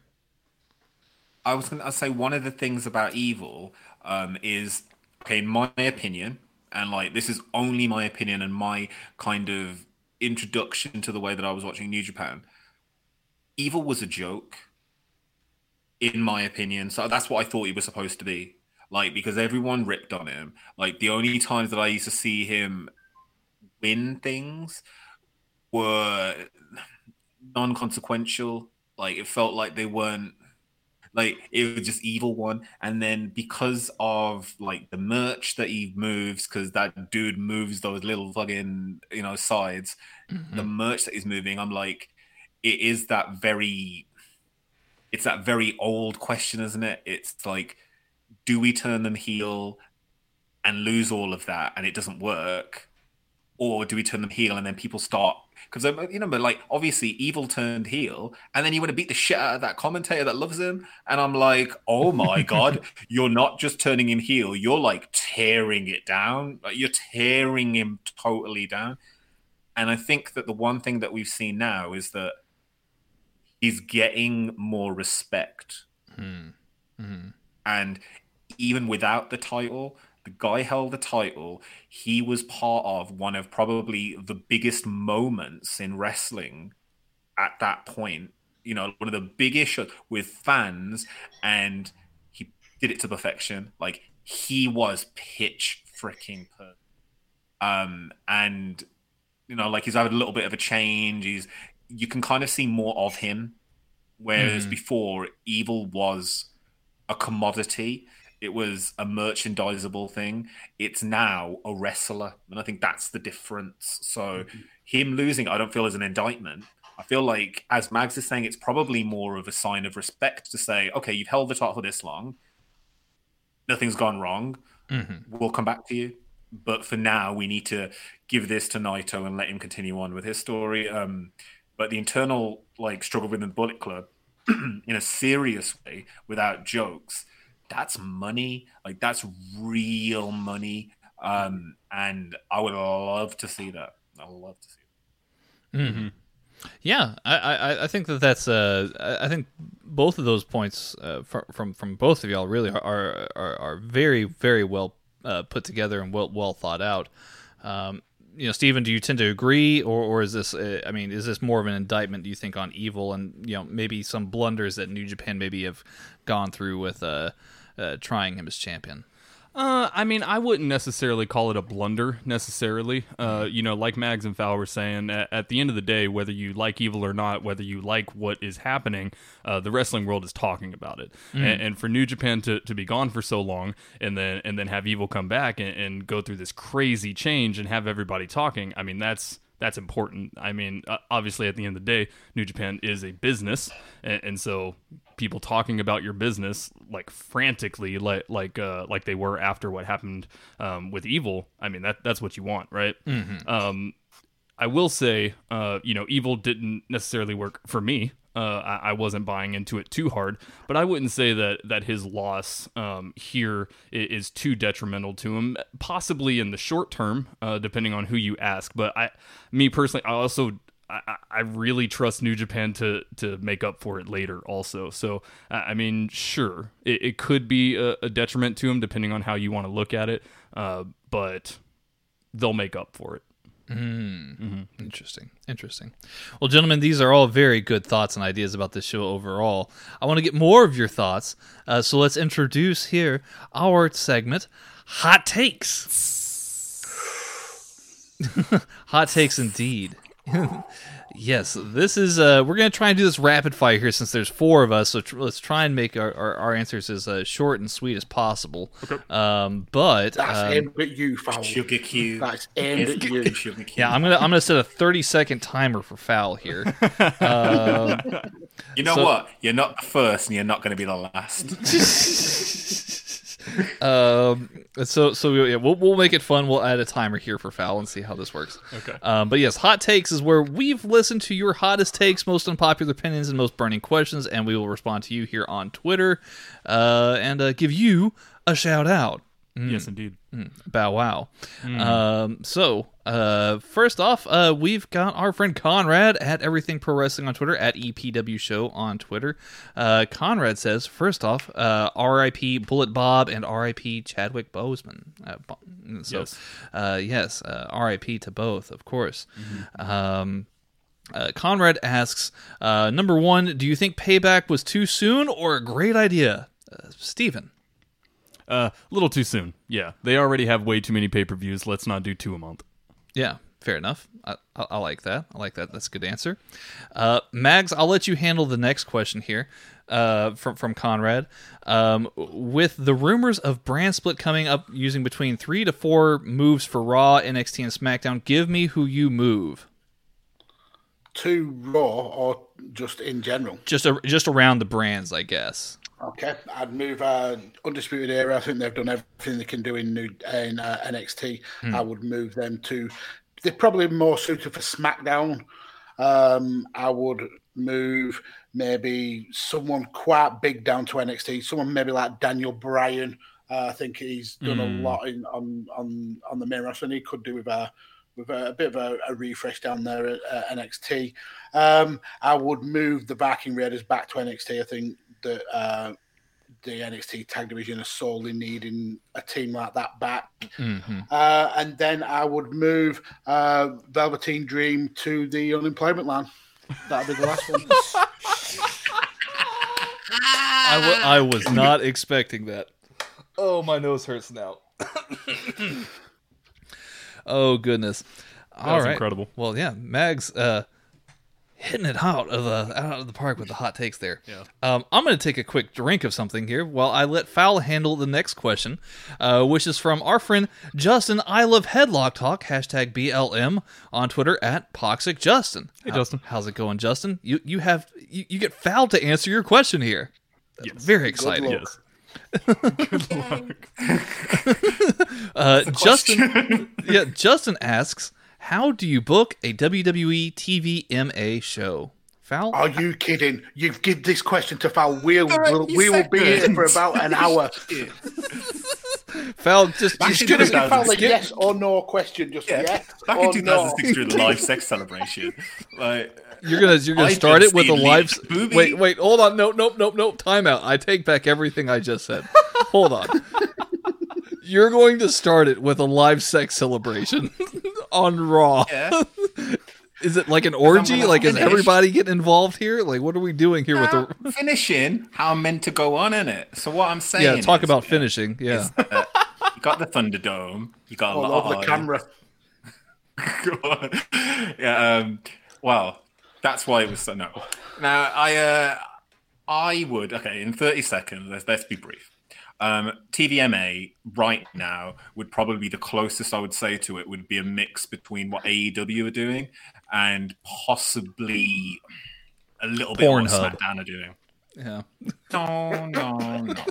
I was going to say one of the things about evil um, is, okay, in my opinion, and like this is only my opinion and my kind of introduction to the way that I was watching New Japan. Evil was a joke, in my opinion. So that's what I thought he was supposed to be. Like because everyone ripped on him. Like the only times that I used to see him win things were non-consequential. Like it felt like they weren't like it was just evil one. And then because of like the merch that he moves because that dude moves those little fucking you know sides the mm-hmm. merch that he's moving i'm like it is that very it's that very old question isn't it? It's like do we turn them heel and lose all of that and it doesn't work? Or do we turn them heel and then people start because um, you know but like obviously evil turned heel and then you want to beat the shit out of that commentator that loves him and i'm like oh my god you're not just turning him heel you're like tearing it down like you're tearing him totally down. And i think that the one thing that we've seen now is that he's getting more respect. Hmm. Hmm. And even without the title, the guy held the title. He was part of one of probably the biggest moments in wrestling at that point. You know, one of the big issues with fans, and he did it to perfection. Like he was pitch freaking perfect. Um, and you know, like he's had a little bit of a change. He's you can kind of see more of him, whereas before, Evil was a commodity. It was a merchandisable thing. It's now a wrestler, and I think that's the difference. So, him losing, I don't feel as an indictment. I feel like, as Mags is saying, it's probably more of a sign of respect to say, okay, you've held the title for this long. Nothing's gone wrong. We'll come back to you. But for now, we need to give this to Naito and let him continue on with his story. Um, but the internal like struggle within the Bullet Club, in a serious way, without jokes, that's money. Like that's real money. Um, and I would love to see that. I would love to see. It. Yeah, I, I, I think that that's uh, I think both of those points uh, from from both of y'all really are are, are, are very very well uh, put together and well well thought out. Um, you know, Stephen, do you tend to agree, or or is this uh, I mean, is this more of an indictment? Do you think on evil and you know maybe some blunders that New Japan maybe have gone through with uh, uh trying him as champion? Uh, I mean, I wouldn't necessarily call it a blunder necessarily. Uh, you know, like Mags and Fowl were saying, at, at the end of the day, whether you like evil or not, whether you like what is happening, uh, the wrestling world is talking about it. And, and for New Japan to, to be gone for so long, and then and then have evil come back and, and go through this crazy change and have everybody talking, I mean, that's that's important. I mean, uh, obviously, at the end of the day, New Japan is a business, and, and so people talking about your business like frantically, like like uh, like they were after what happened um, with Evil. I mean, that that's what you want, right? Um, I will say, uh, you know, Evil didn't necessarily work for me. Uh, I, I wasn't buying into it too hard, but I wouldn't say that that his loss um, here is too detrimental to him. Possibly in the short term, uh, depending on who you ask. But I, me personally, I also I, I- really trust New Japan to to make up for it later. Also, so I I mean, sure, it, it could be a, a detriment to him depending on how you want to look at it. Uh, but they'll make up for it. Interesting. Interesting. Well, gentlemen, these are all very good thoughts and ideas about this show overall. I want to get more of your thoughts, uh, so let's introduce here our segment, Hot Takes. Hot Takes indeed. yes, this is. Uh, we're going to try and do this rapid fire here since there's four of us, so tr- let's try and make our, our, our answers as uh, short and sweet as possible. Okay. Um, but That's um, aimed at you, foul. Sugar cube. That's aimed at you. Sugar cube. yeah, I'm gonna I'm gonna set a 30 second timer for foul here. Um, You know So- what? You're not the first, and you're not going to be the last. um, so so yeah, we'll we'll make it fun. We'll add a timer here for foul and see how this works. Okay. Um, but yes, hot takes is where we've listened to your hottest takes, most unpopular opinions, and most burning questions, and we will respond to you here on Twitter, uh, and uh, give you a shout out. Yes, indeed. Bow wow. Um, so, uh, first off, uh, we've got our friend Conrad at Everything Pro Wrestling on Twitter, at EPW Show on Twitter. Uh, Conrad says, first off, uh, RIP Bullet Bob and RIP Chadwick Boseman. Uh, so, Yes. uh, yes, uh, RIP to both, of course. Um, uh, Conrad asks, uh, number one, do you think payback was too soon or a great idea? Uh, Steven. Uh, a little too soon. Yeah, they already have way too many pay per views. Let's not do two a month. Yeah, fair enough. I, I, I like that. I like that. That's a good answer. Uh, Mags, I'll let you handle the next question here uh, from from Conrad. Um, with the rumors of brand split coming up, using between three to four moves for Raw, NXT, and SmackDown, give me who you move. To Raw or just in general? Just a, just around the brands, I guess. Okay, I'd move uh, Undisputed Era. I think they've done everything they can do in new in uh, NXT. I would move them to. They're probably more suited for SmackDown. Um, I would move maybe someone quite big down to NXT. Someone maybe like Daniel Bryan. Uh, I think he's done a lot in, on on on the main roster, and he could do with a with a, a bit of a, a refresh down there at uh, NXT. Um, I would move the Viking Raiders back to NXT. I think that uh, the NXT tag division is sorely needing a team like that back. Uh, and then I would move uh, Velveteen Dream to the unemployment line. That'd be the last one. I, w- I was not expecting that. Oh, my nose hurts now. oh goodness! All was right. incredible. Well, yeah, Mags uh, hitting it out of the out of the park with the hot takes there. Yeah. Um, I'm going to take a quick drink of something here while I let Foul handle the next question, uh, which is from our friend Justin. I love headlock talk hashtag BLM on Twitter at Poxic Justin. Hey, How- Justin. how's it going, Justin? You you have you, you get Foul to answer your question here. Yes. Very exciting. luck. Yes. Uh, Justin, yeah, Justin asks, "How do you book a WWE TV MA show?" Foul. Are you kidding? You've given this question to Val. We'll, we'll, we will be here for about an hour. Foul. Just, Back just in Give us a 2006. Val, a yes or no question. Just Yeah. yes Back or in 2006 no. during the live sex celebration, like you're gonna you're gonna I start it with a see live. Leech Booby. Wait, wait, hold on. No, nope, nope, nope. Time out. I take back everything I just said. hold on. You're going to start it with a live sex celebration on Raw. yeah. Is it like an orgy? gonna Like, is everybody getting involved here? Like, what are we doing here with the? Finishing how I'm meant to go on in it. So what I'm saying, Yeah, talk is, about yeah, finishing. Yeah. You got the Thunderdome. You got a All lot of the camera. Go on. yeah. Um, well, that's why it was so. No. Now I, uh, I would. Okay, in thirty seconds. Let's let's be brief. Um, TVMA right now would probably be the closest I would say to it would be a mix between what AEW are doing and possibly a little bit of what Pornhub. SmackDown are doing. Yeah. No, no, no.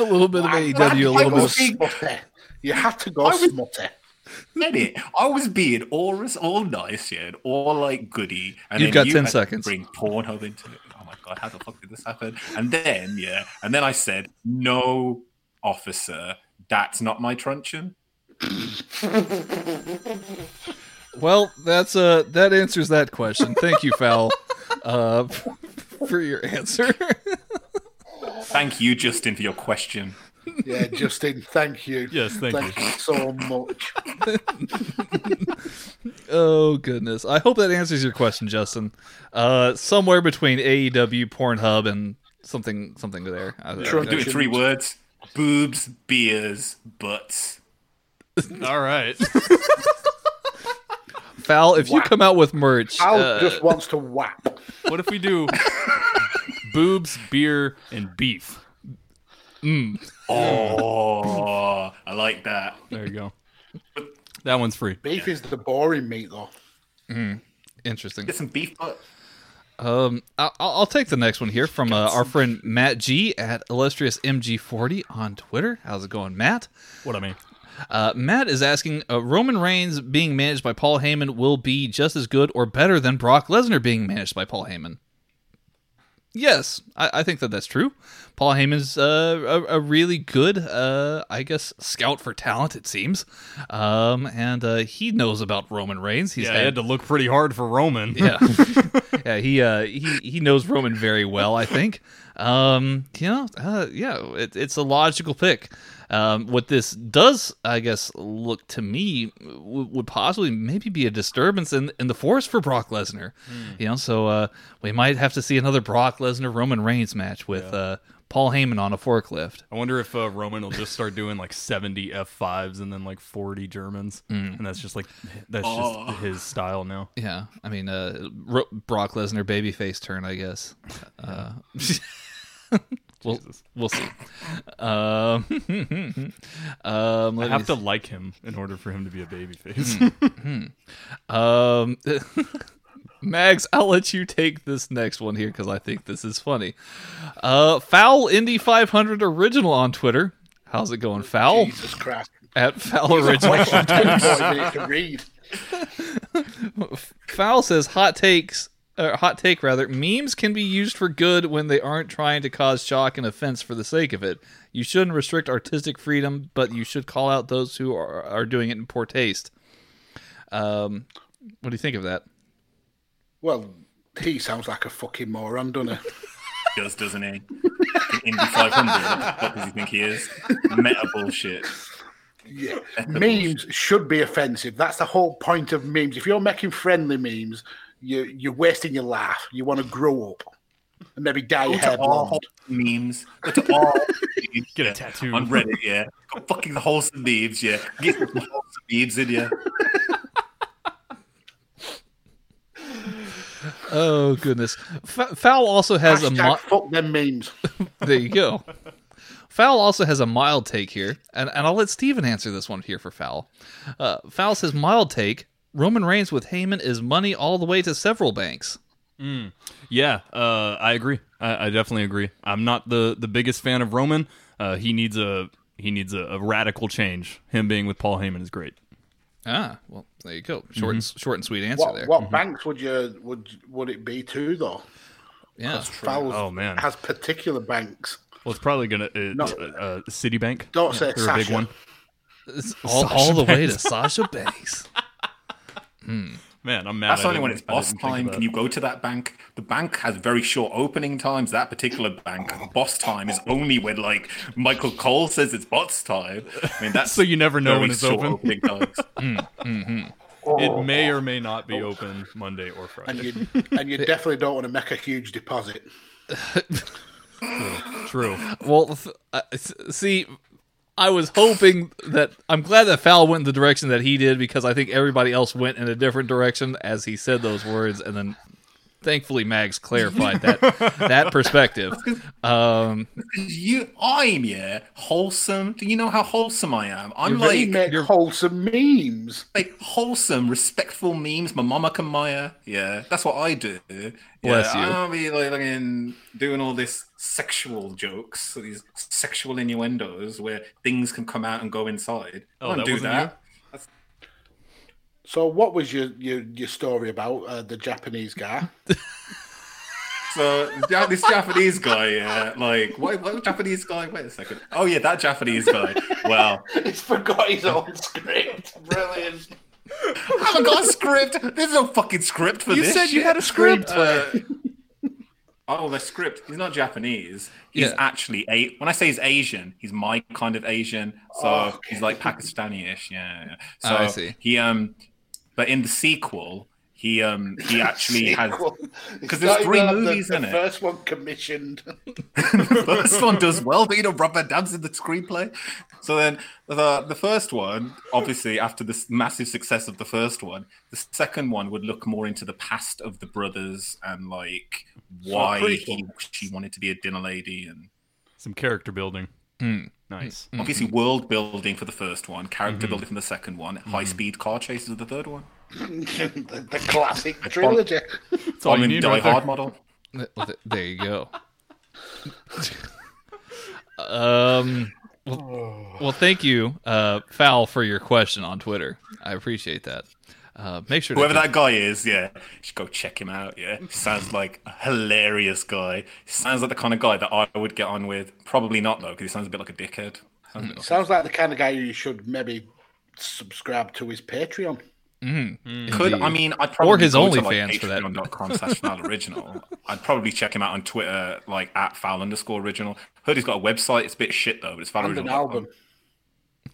A little bit of I'm AEW, glad a you little go bit of smutty. You had to go I was- smutty. Get it? I was being all all nice, yeah, and all like goody. And You've then got you 10 seconds. Bring Pornhub into it. God, how the fuck did this happen? And then yeah, and then I said, "No, officer, that's not my truncheon." Well, that's uh that answers that question. Thank you, Foul, uh, for your answer. Thank you, Justin, for your question. Yeah, Justin, thank you. Yes, thank you. so much. oh goodness, I hope that answers your question, Justin. Uh, somewhere between AEW, Pornhub, and something something there. I, I- True. Do it three words: boobs, beers, butts. All right. Foul, if you come out with merch, Al uh, just wants to whap. what if we do boobs, beer, and beef? Oh, I like that. There you go. That one's free. Beef is the boring meat, though. interesting. Get some beef butt. Um, I'll, I'll take the next one here from uh, our friend Matt G at illustrious MG40 on Twitter. How's it going, Matt? What I mean. Uh, Matt is asking: uh, Roman Reigns being managed by Paul Heyman will be just as good or better than Brock Lesnar being managed by Paul Heyman. Yes, I, I think that that's true. Paul Heyman's uh, a, a really good, uh, I guess, scout for talent. It seems, um, and uh, he knows about Roman Reigns. He's Yeah, had I had to look pretty hard for Roman. yeah, yeah. He uh, he he knows Roman very well. I think. Um, you know, uh, yeah, it, it's a logical pick. Um, what this does, I guess, look to me w- would possibly maybe be a disturbance in in the force for Brock Lesnar. You know, so uh, we might have to see another Brock Lesnar Roman Reigns match with uh, Paul Heyman on a forklift. I wonder if uh, Roman will just start doing like 70 F5s and then like 40 Germans. And that's just like, that's just his style now. Yeah, I mean, uh, Ro- Brock Lesnar babyface turn, I guess. Uh, we'll we'll see. Um, um, I have me to like him in order for him to be a babyface. Um, Mags, I'll let you take this next one here because I think this is funny. Uh, Foul Indy 500 original on Twitter. How's it going, Foul? Jesus Christ. At Foul original. Question 24 minutes to read. Foul says hot takes. Uh, hot take rather. Memes can be used for good when they aren't trying to cause shock and offense for the sake of it. You shouldn't restrict artistic freedom, but you should call out those who are, are doing it in poor taste. Um, what do you think of that? Well, he sounds like a fucking moron, doesn't he? Does doesn't he? Indy 500. What the fuck does he think he is? Meta bullshit. Yeah. memes should be offensive. That's the whole point of memes. If you're making friendly memes, you, you're wasting your life. You want to grow up and maybe dye your Go hair to all blonde. memes. Go to all Get a yeah, tattoo. on Reddit. Yeah, Go fucking wholesome memes. Yeah, get some wholesome memes in you. Oh goodness! F- Foul also has a Hashtag mi- fuck them memes. there you go. Foul also has a mild take here, and, and I'll let Steven answer this one here for Foul. Uh, Foul says mild take: Roman Reigns with Heyman is money all the way to several banks. Yeah, uh, I agree. I, I definitely agree. I'm not the, the biggest fan of Roman. Uh, he needs a he needs a, a radical change. Him being with Paul Heyman is great. Ah, well, there you go. Short, and, short and sweet answer What, there. what banks would you would would it be to though? yeah, Fowles Oh, man. has particular banks. Well, it's probably gonna uh, No. uh, Citibank. Don't say They're a big one. It's all, all the way to Sasha Banks. Hmm. Man, I'm mad. That's I only when it's boss didn't think of time. Can you go to that bank? The bank has very short opening times. That particular bank, boss time is only when like Michael Cole says it's boss time. I mean, that's So you never know when it's open? opening times. Hmm, hmm, it oh. may or may not be oh. open Monday or And Friday. you and you definitely don't want to make a huge deposit. True. Well, th- uh, see, I was hoping that I'm glad that Foul went in the direction that he did because I think everybody else went in a different direction as he said those words, and then thankfully Mags clarified that that perspective. Um, You, I'm yeah wholesome. Do you know how wholesome I am? I'm You really like make wholesome memes. like wholesome, respectful memes. My mama can Maya. Yeah, that's what I do. Bless yeah, you. I don't be like fucking doing all this sexual jokes, these sexual innuendos where things can come out and go inside. I Oh, don't that do wasn't that. So, what was your your, your story about uh, the Japanese guy? So this Japanese guy, yeah, like what, what Japanese guy? Wait a second. Oh yeah, that Japanese guy. Well, He's forgot his own script. Brilliant. I haven't got a script. There's no fucking script for You this. You said you had a script. Uh, oh, the script. He's not Japanese. He's Yeah. actually a. When I say he's Asian, he's my kind of Asian. So Oh, okay. he's like Pakistani-ish. Yeah. yeah. So Oh, I see. he um, but in the sequel, he um, he actually has. because there's three movies the, in the it. first one commissioned. the first one does well, but you know, Robert Dams in the screenplay. So then the the first one, obviously, after this massive success of the first one, the second one would look more into the past of the brothers and like why he she wanted to be a dinner lady and Some character building. Hmm. Nice. obviously world building for the first one, character Mm-hmm. building for the second one, high speed car chases of the third one. the, the classic trilogy. That's all you Volume need Die right there. Hard model. th- th- there you go. um. Well, well, thank you, uh, Foul, for your question on Twitter. I appreciate that. Uh, make sure Whoever that guy is, yeah, you should go check him out. Yeah, sounds like a hilarious guy. Sounds like the kind of guy that I would get on with. Probably not though, because he sounds a bit like a dickhead. Sounds a like- Sounds like the kind of guy you should maybe subscribe to his Patreon. Could I mean I'd probably or his go to, OnlyFans like, for that. patreon.com slash foul original. I'd probably check him out on Twitter like at foul underscore original. Heard he's got a website. It's a bit shit though, but it's foul And an original. album.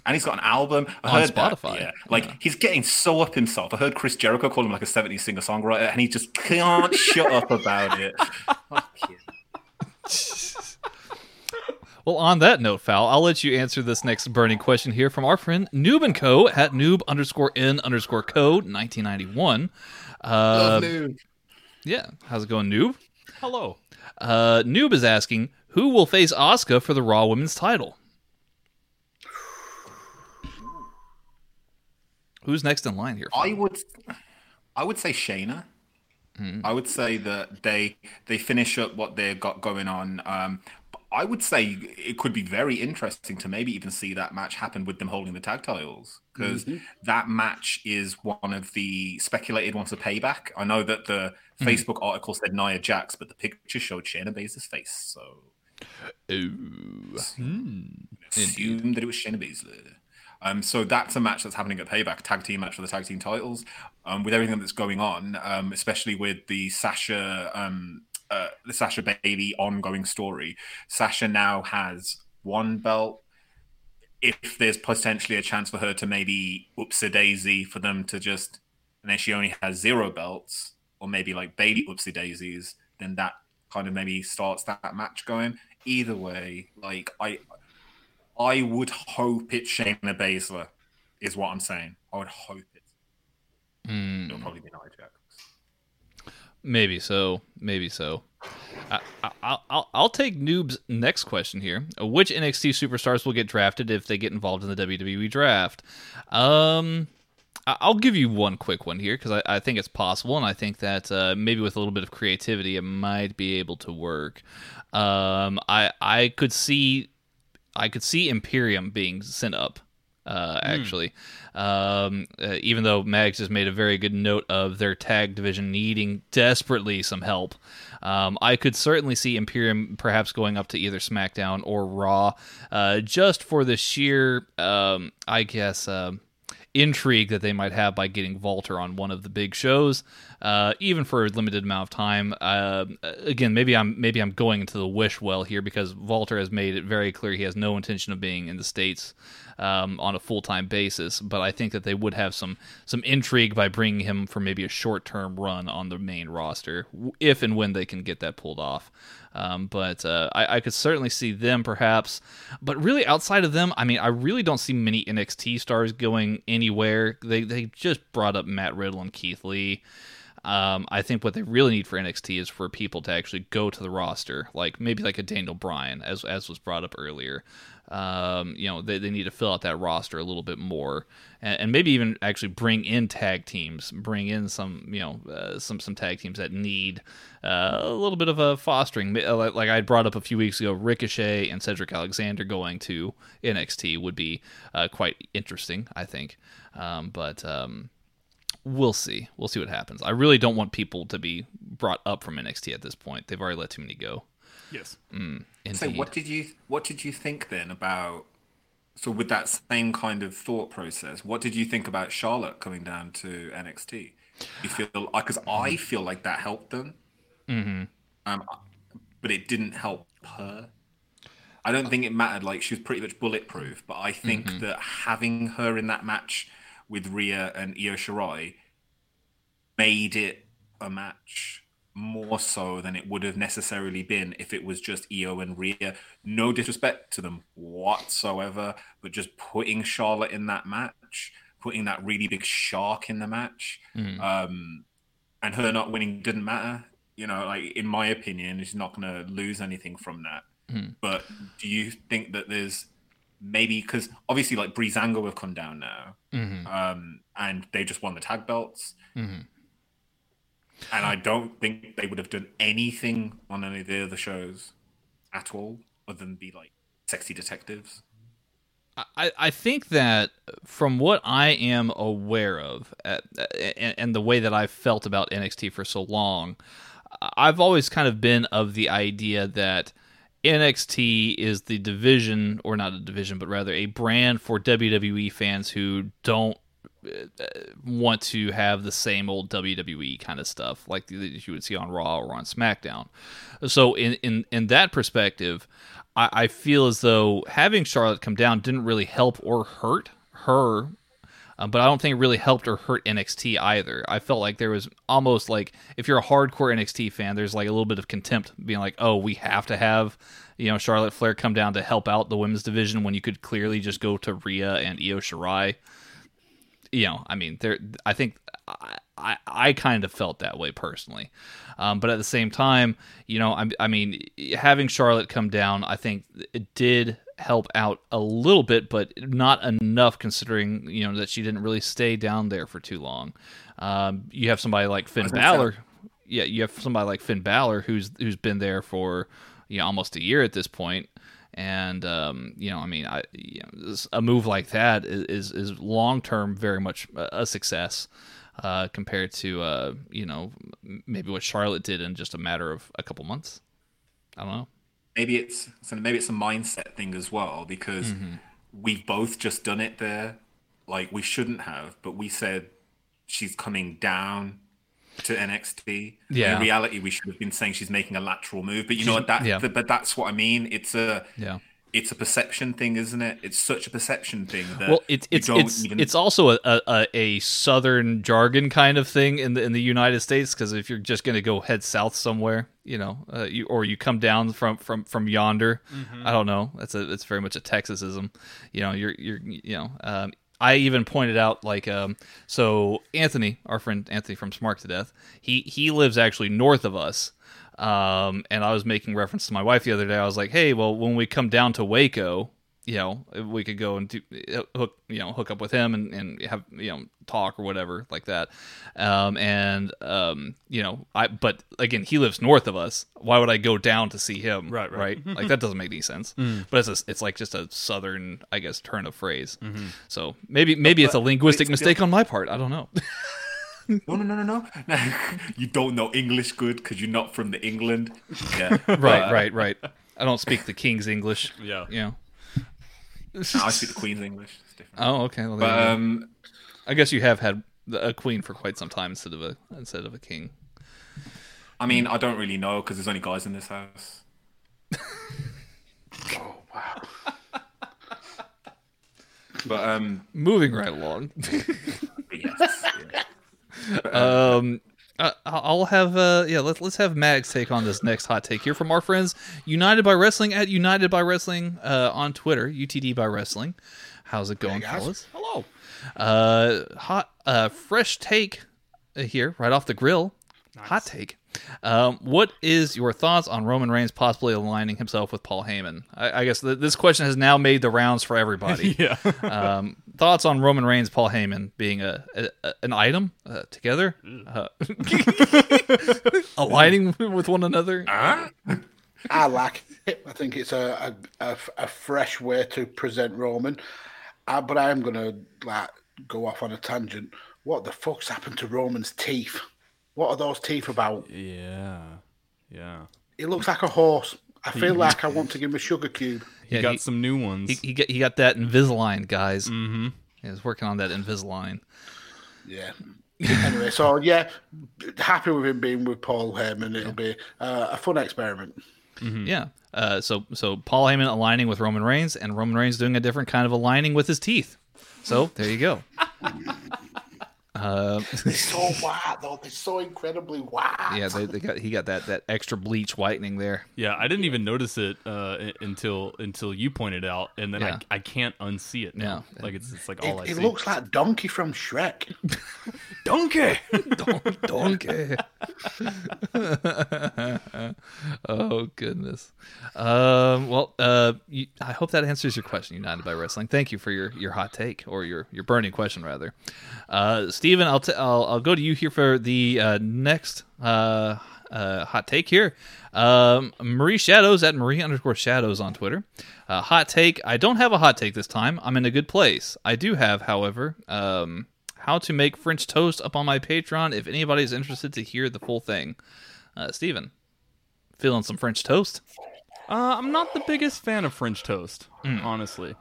And he's got an album. I On heard that, Spotify. yeah. Like he's getting so up himself. I heard Chris Jericho call him like a 70s singer songwriter, and he just can't shut up about it. Well, on that note, Foul, I'll let you answer this next burning question here from our friend Noob and Co. at noob underscore n underscore co 1991. Uh, noob yeah, how's it going, Noob? Hello. Uh, Noob is asking who will face Asuka for the Raw Women's title. Who's next in line here? I would, I would say Shayna. Hmm. I would say that they they finish up what they've got going on. Um, I would say it could be very interesting to maybe even see that match happen with them holding the tag titles because mm-hmm. that match is one of the speculated ones for payback. I know that the hmm. Facebook article said Nia Jax, but the picture showed Shayna Baszler's face, so Ooh. assume that it was Shayna Baszler. Um, so that's a match that's happening at Payback, tag team match for the tag team titles. Um, with everything that's going on, um, especially with the Sasha, um, uh, the Sasha Bailey ongoing story, Sasha now has one belt. If there's potentially a chance for her to maybe oops a daisy for them to just, and then she only has zero belts, or maybe like Bailey oopsie daisies, then that kind of maybe starts that match going. Either way, like I, I would hope it's Shayna Baszler, is what I'm saying. I would hope it. It'll probably be Nia Jax. Maybe so. Maybe so. I, I, I'll, I'll take Noob's next question here. Which NXT superstars will get drafted if they get involved in the WWE draft? Um, I'll give you one quick one here because I, I think it's possible, and I think that uh, maybe with a little bit of creativity, it might be able to work. Um, I I could see I could see Imperium being sent up. Uh, actually, um, uh, even though Mags has made a very good note of their tag division needing desperately some help, um, I could certainly see Imperium perhaps going up to either SmackDown or Raw, uh, just for the sheer, um, I guess, um intrigue that they might have by getting Walter on one of the big shows, uh, even for a limited amount of time. Uh, again, maybe I'm maybe I'm going into the wish well here because Walter has made it very clear he has no intention of being in the states um, on a full time basis. But I think that they would have some some intrigue by bringing him for maybe a short term run on the main roster, if and when they can get that pulled off. Um, but uh, I, I could certainly see them perhaps. But really, outside of them, I mean, I really don't see many NXT stars going anywhere. They they just brought up Matt Riddle and Keith Lee. Um, I think what they really need for NXT is for people to actually go to the roster, like maybe like a Daniel Bryan, as as was brought up earlier. Um, you know, they, they need to fill out that roster a little bit more, and, and maybe even actually bring in tag teams, bring in some you know uh, some some tag teams that need uh, a little bit of a fostering. Like, I brought up a few weeks ago, Ricochet and Cedric Alexander going to NXT would be uh, quite interesting, I think. Um, but um, we'll see. We'll see what happens. I really don't want people to be brought up from NXT at this point. They've already let too many go. Yes. Mm, So what did you what did you think then about so with that same kind of thought process, what did you think about Charlotte coming down to NXT? You feel because I feel like that helped them, hmm um, but it didn't help her. I don't think it mattered. Like she was pretty much bulletproof, but I think Mhm. that having her in that match with Rhea and Io Shirai made it a match more so than it would have necessarily been if it was just Io and Rhea. No disrespect to them whatsoever, but just putting Charlotte in that match, putting that really big shark in the match, Mhm. um, and her not winning didn't matter. You know, like in my opinion, she's not going to lose anything from that. Mhm. But do you think that there's maybe because obviously like Breezango have come down now, Mhm. um, and they just won the tag belts, Mhm. And I don't think they would have done anything on any of the other shows at all, other than be like sexy detectives. I, I think that from what I am aware of uh, and, and the way that I've felt about NXT for so long, I've always kind of been of the idea that NXT is the division, or not a division, but rather a brand for WWE fans who don't uh, want to have the same old WWE kind of stuff like that you would see on Raw or on SmackDown. So in in in that perspective, I, I feel as though having Charlotte come down didn't really help or hurt her. Um, but I don't think it really helped or hurt NXT either. I felt like there was almost like if you're a hardcore NXT fan, there's like a little bit of contempt, being like, "Oh, we have to have you know Charlotte Flair come down to help out the women's division when you could clearly just go to Rhea and Io Shirai." You know, I mean, there. I think I, I, I kind of felt that way personally, um, but at the same time, you know, I, I mean, having Charlotte come down, I think it did help out a little bit, but not enough considering you know that she didn't really stay down there for too long. Um, you have somebody like Finn Balor, yeah, you have somebody like Finn Balor who's who's been there for you know almost a year at this point, and um, you know, I mean, I you know, this- a move like that is is, is long term very much a a success uh, compared to uh, you know maybe what Charlotte did in just a matter of a couple months. I don't know. maybe it's so maybe it's a mindset thing as well because Mm-hmm. we've both just done it there like we shouldn't have but we said she's coming down to NXT Yeah. in reality we should have been saying she's making a lateral move but you know what that yeah. but that's what I mean it's a Yeah. it's a perception thing isn't it it's such a perception thing that Well, it's it's it's even it's also a, a, a southern jargon kind of thing in the in the United States because if you're just going to go head south somewhere, you know, uh, you, or you come down from from from yonder, I don't know. That's a it's very much a Texasism. You know, you're you're you know. Um, I even pointed out like um, so Anthony, our friend Anthony from Smart to Death, he he lives actually north of us. Um, and I was making reference to my wife the other day. I was like, "Hey, well, when we come down to Waco, you know, we could go and do, hook, you know, hook up with him and, and have, you know, talk or whatever like that. Um, and, um, you know, I, but again, he lives north of us. Why would I go down to see him? Right, right. Right. like that doesn't make any sense, but it's a, it's like just a Southern, I guess, turn of phrase. So maybe, maybe it's a linguistic it's mistake on my part. I don't know. no no no no no you don't know English good because you're not from the England yeah right, right, right. I don't speak the King's English. Yeah. You know. I speak the Queen's English it's different Oh, okay. Well, but um I guess you have had a queen for quite some time instead of a instead of a king. I mean, I don't really know because there's only guys in this house. Oh wow. But um, Moving right along. yes, yeah. um, I- I'll have uh, yeah. Let's let's have Mags take on this next hot take here from our friends United by Wrestling at United by Wrestling uh, on Twitter. UTD by Wrestling. How's it going, guys. fellas? Hello. Uh, hot uh, fresh take here, right off the grill. Hot take. Um, what is your thoughts on Roman Reigns possibly aligning himself with Paul Heyman? I, I guess th- this question has now made the rounds for everybody. Yeah. um, thoughts on Roman Reigns, Paul Heyman being a, a, a- an item uh, together, uh, aligning with one another. I like it. I think it's a a, a, a fresh way to present Roman. Uh, but I am going to like go off on a tangent. What the fuck's happened to Roman's teeth? What are those teeth about? yeah. Yeah. He looks like a horse. I feel like I want to give him a sugar cube. He Yeah, got he- some new ones. He, he, got, he got that Invisalign, guys. Mm-hmm. He's working on that Invisalign. Yeah. anyway, so yeah, happy with him being with Paul Heyman. It'll be uh, a fun experiment. Yeah. Uh, so so Paul Heyman aligning with Roman Reigns, and Roman Reigns doing a different kind of aligning with his teeth. So there you go. uh, They're so white though. They're so incredibly white. yeah, they, they got he got that that extra bleach whitening there. yeah, I didn't even notice it uh, until until you pointed out, and then Yeah. I, I can't unsee it now. Yeah. Like it's, it's like all I It, it see. looks like Donkey from Shrek. donkey. Donkey. oh goodness. Um, well, uh, you, I hope that answers your question, United by Wrestling. Thank you for your, your hot take or your, your burning question rather. Uh, Steven, I'll, t- I'll I'll go to you here for the uh, next uh, uh, hot take here. Um, Marie Shadows at Marie underscore Shadows on Twitter. Uh, hot take. I don't have a hot take this time. I'm in a good place. I do have, however, um, how to make French toast up on my Patreon. If anybody's interested to hear the full thing, uh, Steven, feeling some French toast? Uh, I'm not the biggest fan of French toast, Hmm. honestly.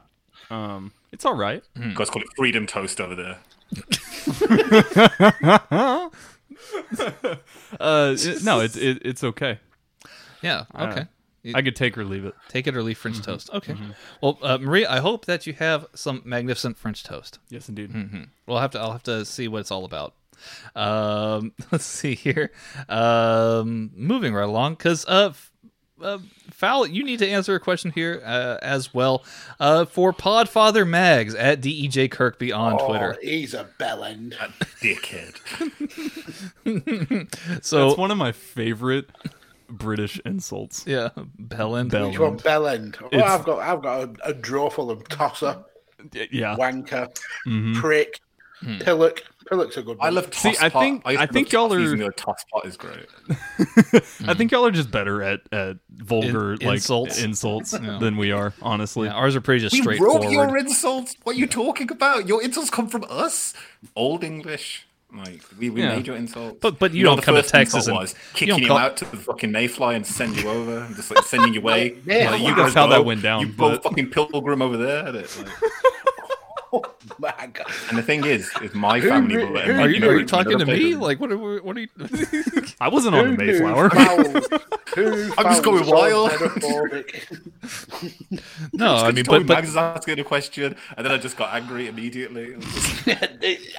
Um, it's all right. You guys call it freedom toast over there. Uh, it- no, it's it, it's okay. Yeah. Okay. You- I could take or leave it. Take it or leave French toast. Okay. Well, uh, Marie, I hope that you have some magnificent French toast. Yes, indeed. We'll have to. I'll have to see what it's all about. Um, let's see here. Um, moving right along, because uh, uh, Foul, you need to answer a question here uh, as well. Uh, for Podfather Mags at Dej Kirkby on Twitter. Oh, he's a bellend. Dickhead. So That's one of my favorite British insults. yeah, Bellin. Bell- Which one, bellend? Oh, It's- I've got, I've got a, a drawer full of tosser, Yeah. wanker, Mm-hmm. prick, Hmm. pillock. Pillock's a good one. I love See, I think- used I to think y'all are- using toss pot is great. I think hmm. y'all are just better at, at vulgar In- like insults. insults than we are, honestly. Yeah, ours are pretty just We wrote straightforward. your insults. What are you talking about? Your insults come from us. Old English. Like we, we Yeah. made your insults. But- but you know don't the come to Texas and- was kicking don't him call- out to the fucking Mayfly and send you over, and just like sending you away. Yeah, like, you wonder guys how that went down, You go but- fucking pilgrim over there. and it, like- my God. and the thing is, is my family. will who Are you, are you talking to me? Like, what are, we- what are you? I wasn't on the Mayflower. I'm just going wild. no, I mean, but, but Max was asking a question, and then I just got angry immediately. Just-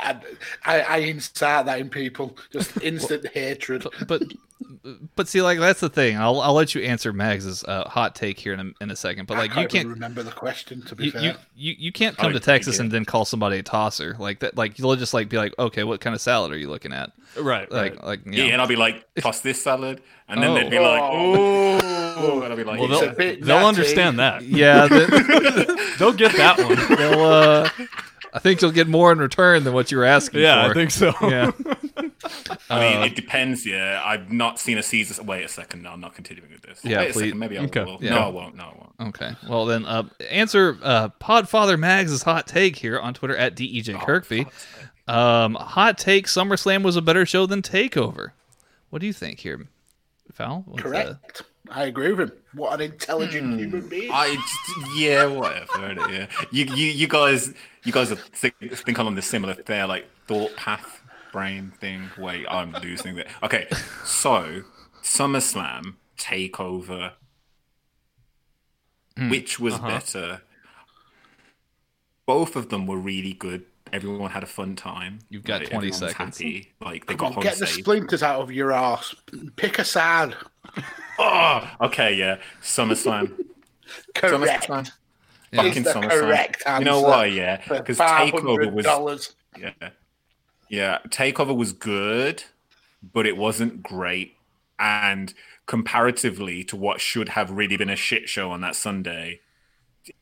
I, I, I incite that in people, just instant hatred. but but see, like that's the thing. I'll I'll let you answer Mags's uh, hot take here in a, in a second. But like I you can't can't even remember the question. To be you, fair, you, you you can't come to Texas and then call somebody a tosser like that. Like you'll just like be like, okay, what kind of salad are you looking at? right, Like right. like you Yeah, know. and I'll be like, toss this salad, and then Oh. they'd be like, oh, and I'll be like, Well, It's yeah. a bit They'll understand that. yeah. They'll get that one. they'll, uh, I think you'll get more in return than what you were asking yeah, for. I think so. Yeah. I mean, it depends. Yeah, I've not seen a Caesar. Wait a second. No, I'm not continuing with this. Yeah, Wait a please. second. Maybe I Okay. will. Yeah. No, I won't. No, I won't. Okay. Well then, uh, answer uh, Podfather Mags' hot take here on Twitter at dej Kirkby. Um, hot take: SummerSlam was a better show than Takeover. What do you think here, Val? What's, uh, Correct. I agree with him. What an intelligent Hmm. human being. I just, yeah, whatever. Yeah, you, you, you guys, you guys are think, think I'm on this similar there, like thought path brain thing. Wait, I'm losing it. Okay, so SummerSlam Takeover, which was better? Both of them were really good. Everyone had a fun time. You've got Like, 20 seconds. Happy. Like they Come got on, home get the splinters out of your ass. Pick a side. Oh, okay, yeah. SummerSlam. Correct. SummerSlam. Yeah. Fucking SummerSlam. correct You know why? Yeah, because Takeover was yeah. Yeah, Takeover was good, but it wasn't great. And comparatively to what should have really been a shit show on that Sunday,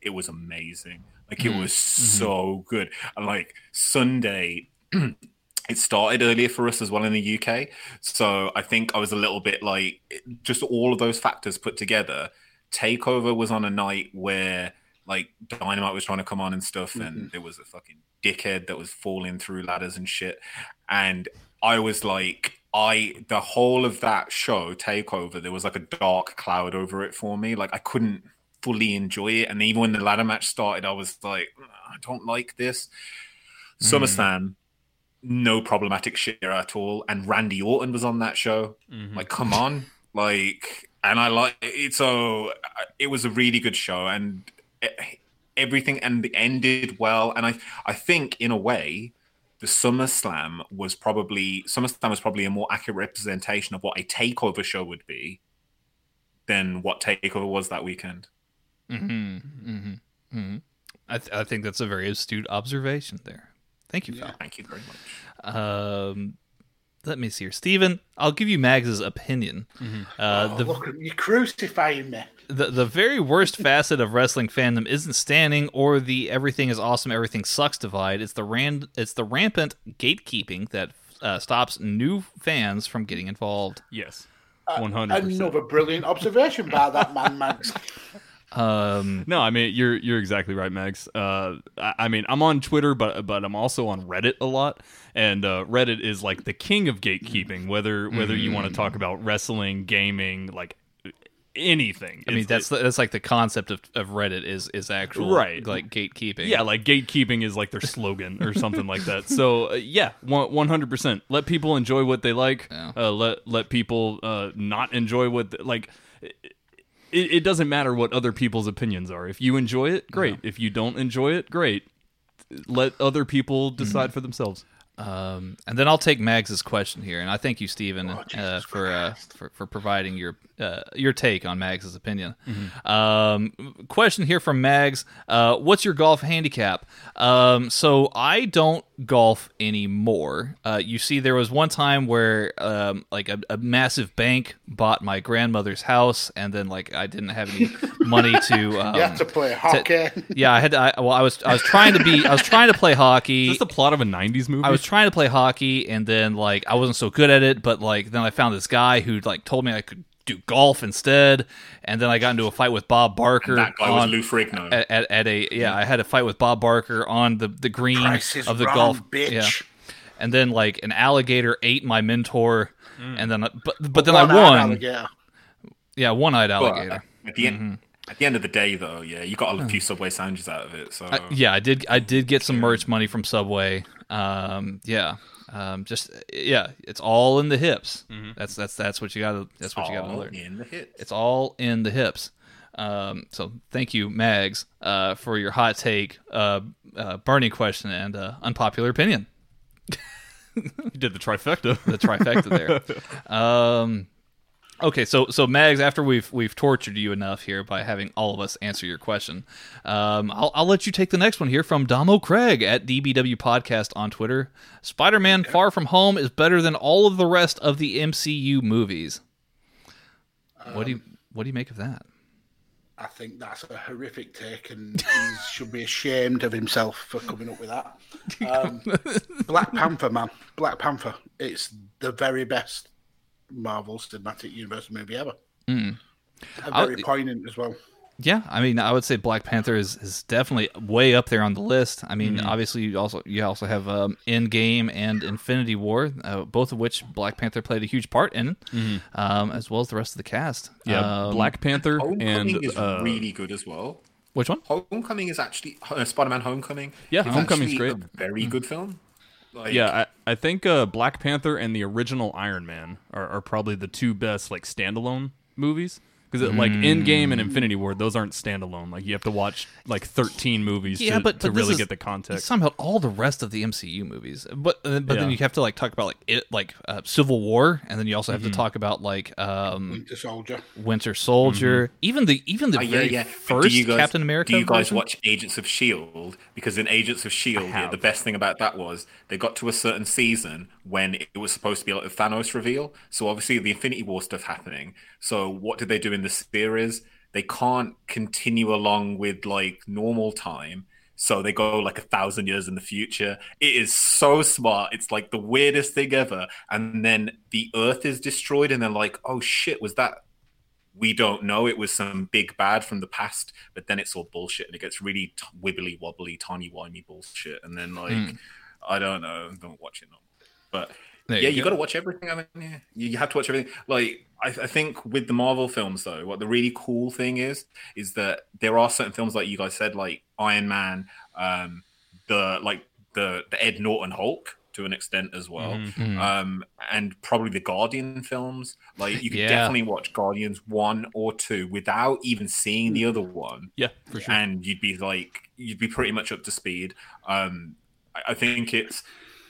it was amazing. Like it was so good. And like Sunday, it started earlier for us as well in the UK. So I think I was a little bit like just all of those factors put together. Takeover was on a night where like Dynamite was trying to come on and stuff, and mm-hmm. there was a fucking dickhead that was falling through ladders and shit. And I was like, I the whole of that show, Takeover, there was like a dark cloud over it for me. Like I couldn't fully enjoy it. And even when the ladder match started, I was like, mm, I don't like this. Mm. SummerSlam, no problematic shit at all. And Randy Orton was on that show. Mm-hmm. Like, come on, like, and I like it. So uh, it was a really good show, and everything and it ended well. And I, I think in a way, the SummerSlam was probably SummerSlam was probably a more accurate representation of what a takeover show would be than what takeover was that weekend. Mm-hmm. Mm-hmm. I, th- I think that's a very astute observation there. Thank you, Val. Thank you very much. Um, let me see here, Steven, I'll give you Mags's opinion. Uh, Oh, the look, you're crucifying me. the the very worst facet of wrestling fandom isn't standing or the everything is awesome, everything sucks divide. It's the ran it's the rampant gatekeeping that uh, stops new fans from getting involved. Yes, one hundred percent. Another brilliant observation by that man, Max. Um, No, I mean you're you're exactly right, Max. Uh, I, I mean I'm on Twitter, but but I'm also on Reddit a lot, and uh, Reddit is like the king of gatekeeping. Whether whether you want to talk about wrestling, gaming, like anything. I mean, It's- that's that's like the concept of, of Reddit is is actual Right. like gatekeeping. Yeah, like gatekeeping is like their slogan or something like that. So uh, yeah, one hundred percent. Let people enjoy what they like. Yeah. Uh, let let people uh, not enjoy what th- like. It, it doesn't matter what other people's opinions are. If you enjoy it, great. If you don't enjoy it, great. Let other people decide for themselves. Um, and then I'll take Mags's question here, and I thank you, Stephen, Oh, uh, for, uh, for for providing your uh, your take on Mags's opinion. Mm-hmm. Um, question here from Mags: uh, What's your golf handicap? Um, so I don't golf anymore. Uh, you see, there was one time where um, like a, a massive bank bought my grandmother's house, and then like I didn't have any money to. Um, You have to play hockey. yeah, I had. To, I, well, I was I was trying to be I was trying to play hockey. Is this the plot of a '90s movie? I was trying to play hockey, and then like I wasn't so good at it, but like then I found this guy who like told me I could do golf instead, and then I got into a fight with Bob Barker. That guy was on- Lou Ferrigno. at, at, at a yeah, I had a fight with Bob Barker on the the green of the wrong, golf bitch. Yeah, and then like an alligator ate my mentor, hmm. and then I- but but then I won. alligator. Yeah, one-eyed But alligator. at the end, mm-hmm. at the end of the day, though, yeah, you got a hmm. few Subway sandwiches out of it. So I, yeah, I did. I did get some merch money from Subway. Um, yeah, um, just yeah, it's all in the hips. That's that's that's what you got to. That's what you got to all learn. in the hit. It's all in the hips. Um, so thank you, Mags, uh, for your hot take, uh, uh, burning question, and uh, unpopular opinion. you did the trifecta. The trifecta there. Um, okay, so so Mags, after we've we've tortured you enough here by having all of us answer your question, um, I'll, I'll let you take the next one here from Damo Craig at DBW Podcast on Twitter. Spider-Man: Far From Home is better than all of the rest of the MCU movies. what do you what do you make of that? I think that's a horrific take, and he should be ashamed of himself for coming up with that. Um, Black Panther, man, Black Panther. It's the very best Marvel Cinematic Universe movie ever. And very poignant as well. Yeah, I mean, I would say Black Panther is, is definitely way up there on the list. I mean, obviously, you also you also have um, Endgame and Infinity War, uh, both of which Black Panther played a huge part in, um, as well as the rest of the cast. Yeah, Um, Black Panther Homecoming and is uh, really good as well. Which one? Homecoming is actually uh, Spider-Man: Homecoming. Yeah, Homecoming is Homecoming's actually great. A very good film. Like, Yeah, I, I think uh, Black Panther and the original Iron Man are, are probably the two best like standalone movies because like Endgame and Infinity War, those aren't standalone. Like you have to watch like 13 movies Yeah, to, but, to but really is- get the He's context. talking about all the rest of the MCU movies, but uh, but then you have to like talk about like it, like uh, Civil War, and then you also have Mm-hmm. to talk about like um, Winter Soldier. Winter Soldier, even the even the Oh, yeah, very yeah. first do you guys, Captain America. Do you guys version? watch Agents of Shield? Because in Agents of Shield, yeah, the best thing about that was they got to a certain season when it was supposed to be like a Thanos reveal. So obviously the Infinity War stuff happening. So what did they do in the series? They can't continue along with like normal time. So they go like a thousand years in the future. It is so smart. It's like the weirdest thing ever. And then the Earth is destroyed, and they're like, "Oh shit, was that we don't know it was some big bad from the past, but then it's all bullshit and it gets really t- wibbly wobbly, tiny wimey bullshit. And then like, hmm. I don't know, don't watch it. But There yeah, you you, go. got to watch everything. I mean, yeah, you, you have to watch everything. Like, I, I think with the Marvel films though, what the really cool thing is, is that there are certain films like you guys said, like Iron Man, um, the like the the Ed Norton Hulk to an extent as well, Mm-hmm. um, and probably the Guardian films. Like you could Yeah. definitely watch Guardians one or two without even seeing the other one, yeah, for sure. and you'd be like, you'd be pretty much up to speed. Um, I, I think it's,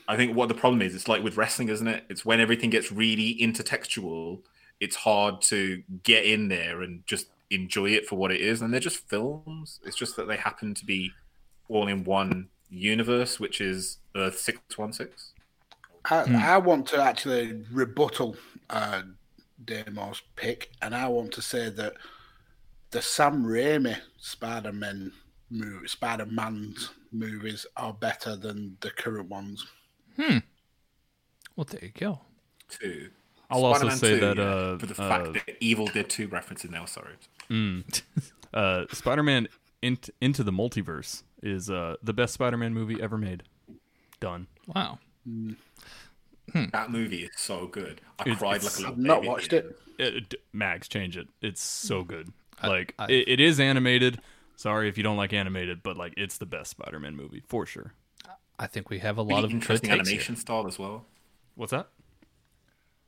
I think what the problem is, it's like with wrestling, isn't it? It's when everything gets really intertextual, it's hard to get in there and just enjoy it for what it is. And they're just films. It's just that they happen to be all in one universe, which is Earth six one six. I, Hmm. I want to actually rebuttal uh, Damo's pick, and I want to say that the Sam Raimi Spider-Man Spider-Man's movies are better than the current ones. Well, there you go. Two. I'll also Spider-Man say 2, that, yeah, uh, for the uh, fact that Evil did two references now. Sorry. uh, Spider-Man Int- Into the Multiverse is uh, the best Spider-Man movie ever made. Done. Wow. That movie is so good. I It's- cried it's- like a little I've not baby. watched it. It, d- Max, change it. It's so good. Like I- it, it is animated. Sorry if you don't like animated, but like it's the best Spider-Man movie for sure. I think we have a lot Really of interesting animation here. style as well. What's that?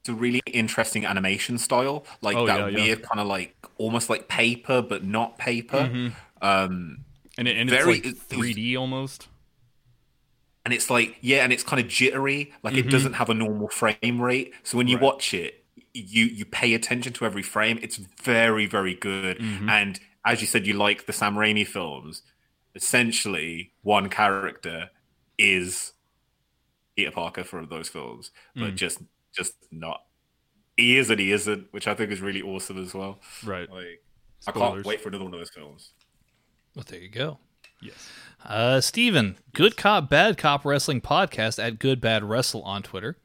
It's a really interesting animation style, like Oh, that yeah, yeah. weird kind of like almost like paper but not paper. Mm-hmm. Um, And, it, and Very- it's like 3D almost. and it's like yeah, and it's kind of jittery. Like Mm-hmm. it doesn't have a normal frame rate, so when you watch it, you you pay attention to every frame. It's very very good, Mm-hmm. and as you said, you like the Sam Raimi films. Essentially, one character is Peter Parker from those films, Mm. but just just not. He is and he isn't, which I think is really awesome as well. Right. Like I Spoilers. can't wait for another one of those films. Well, there you go. Yes. Uh, Steven, Good Cop, Bad Cop Wrestling Podcast at Good Bad Wrestle on Twitter.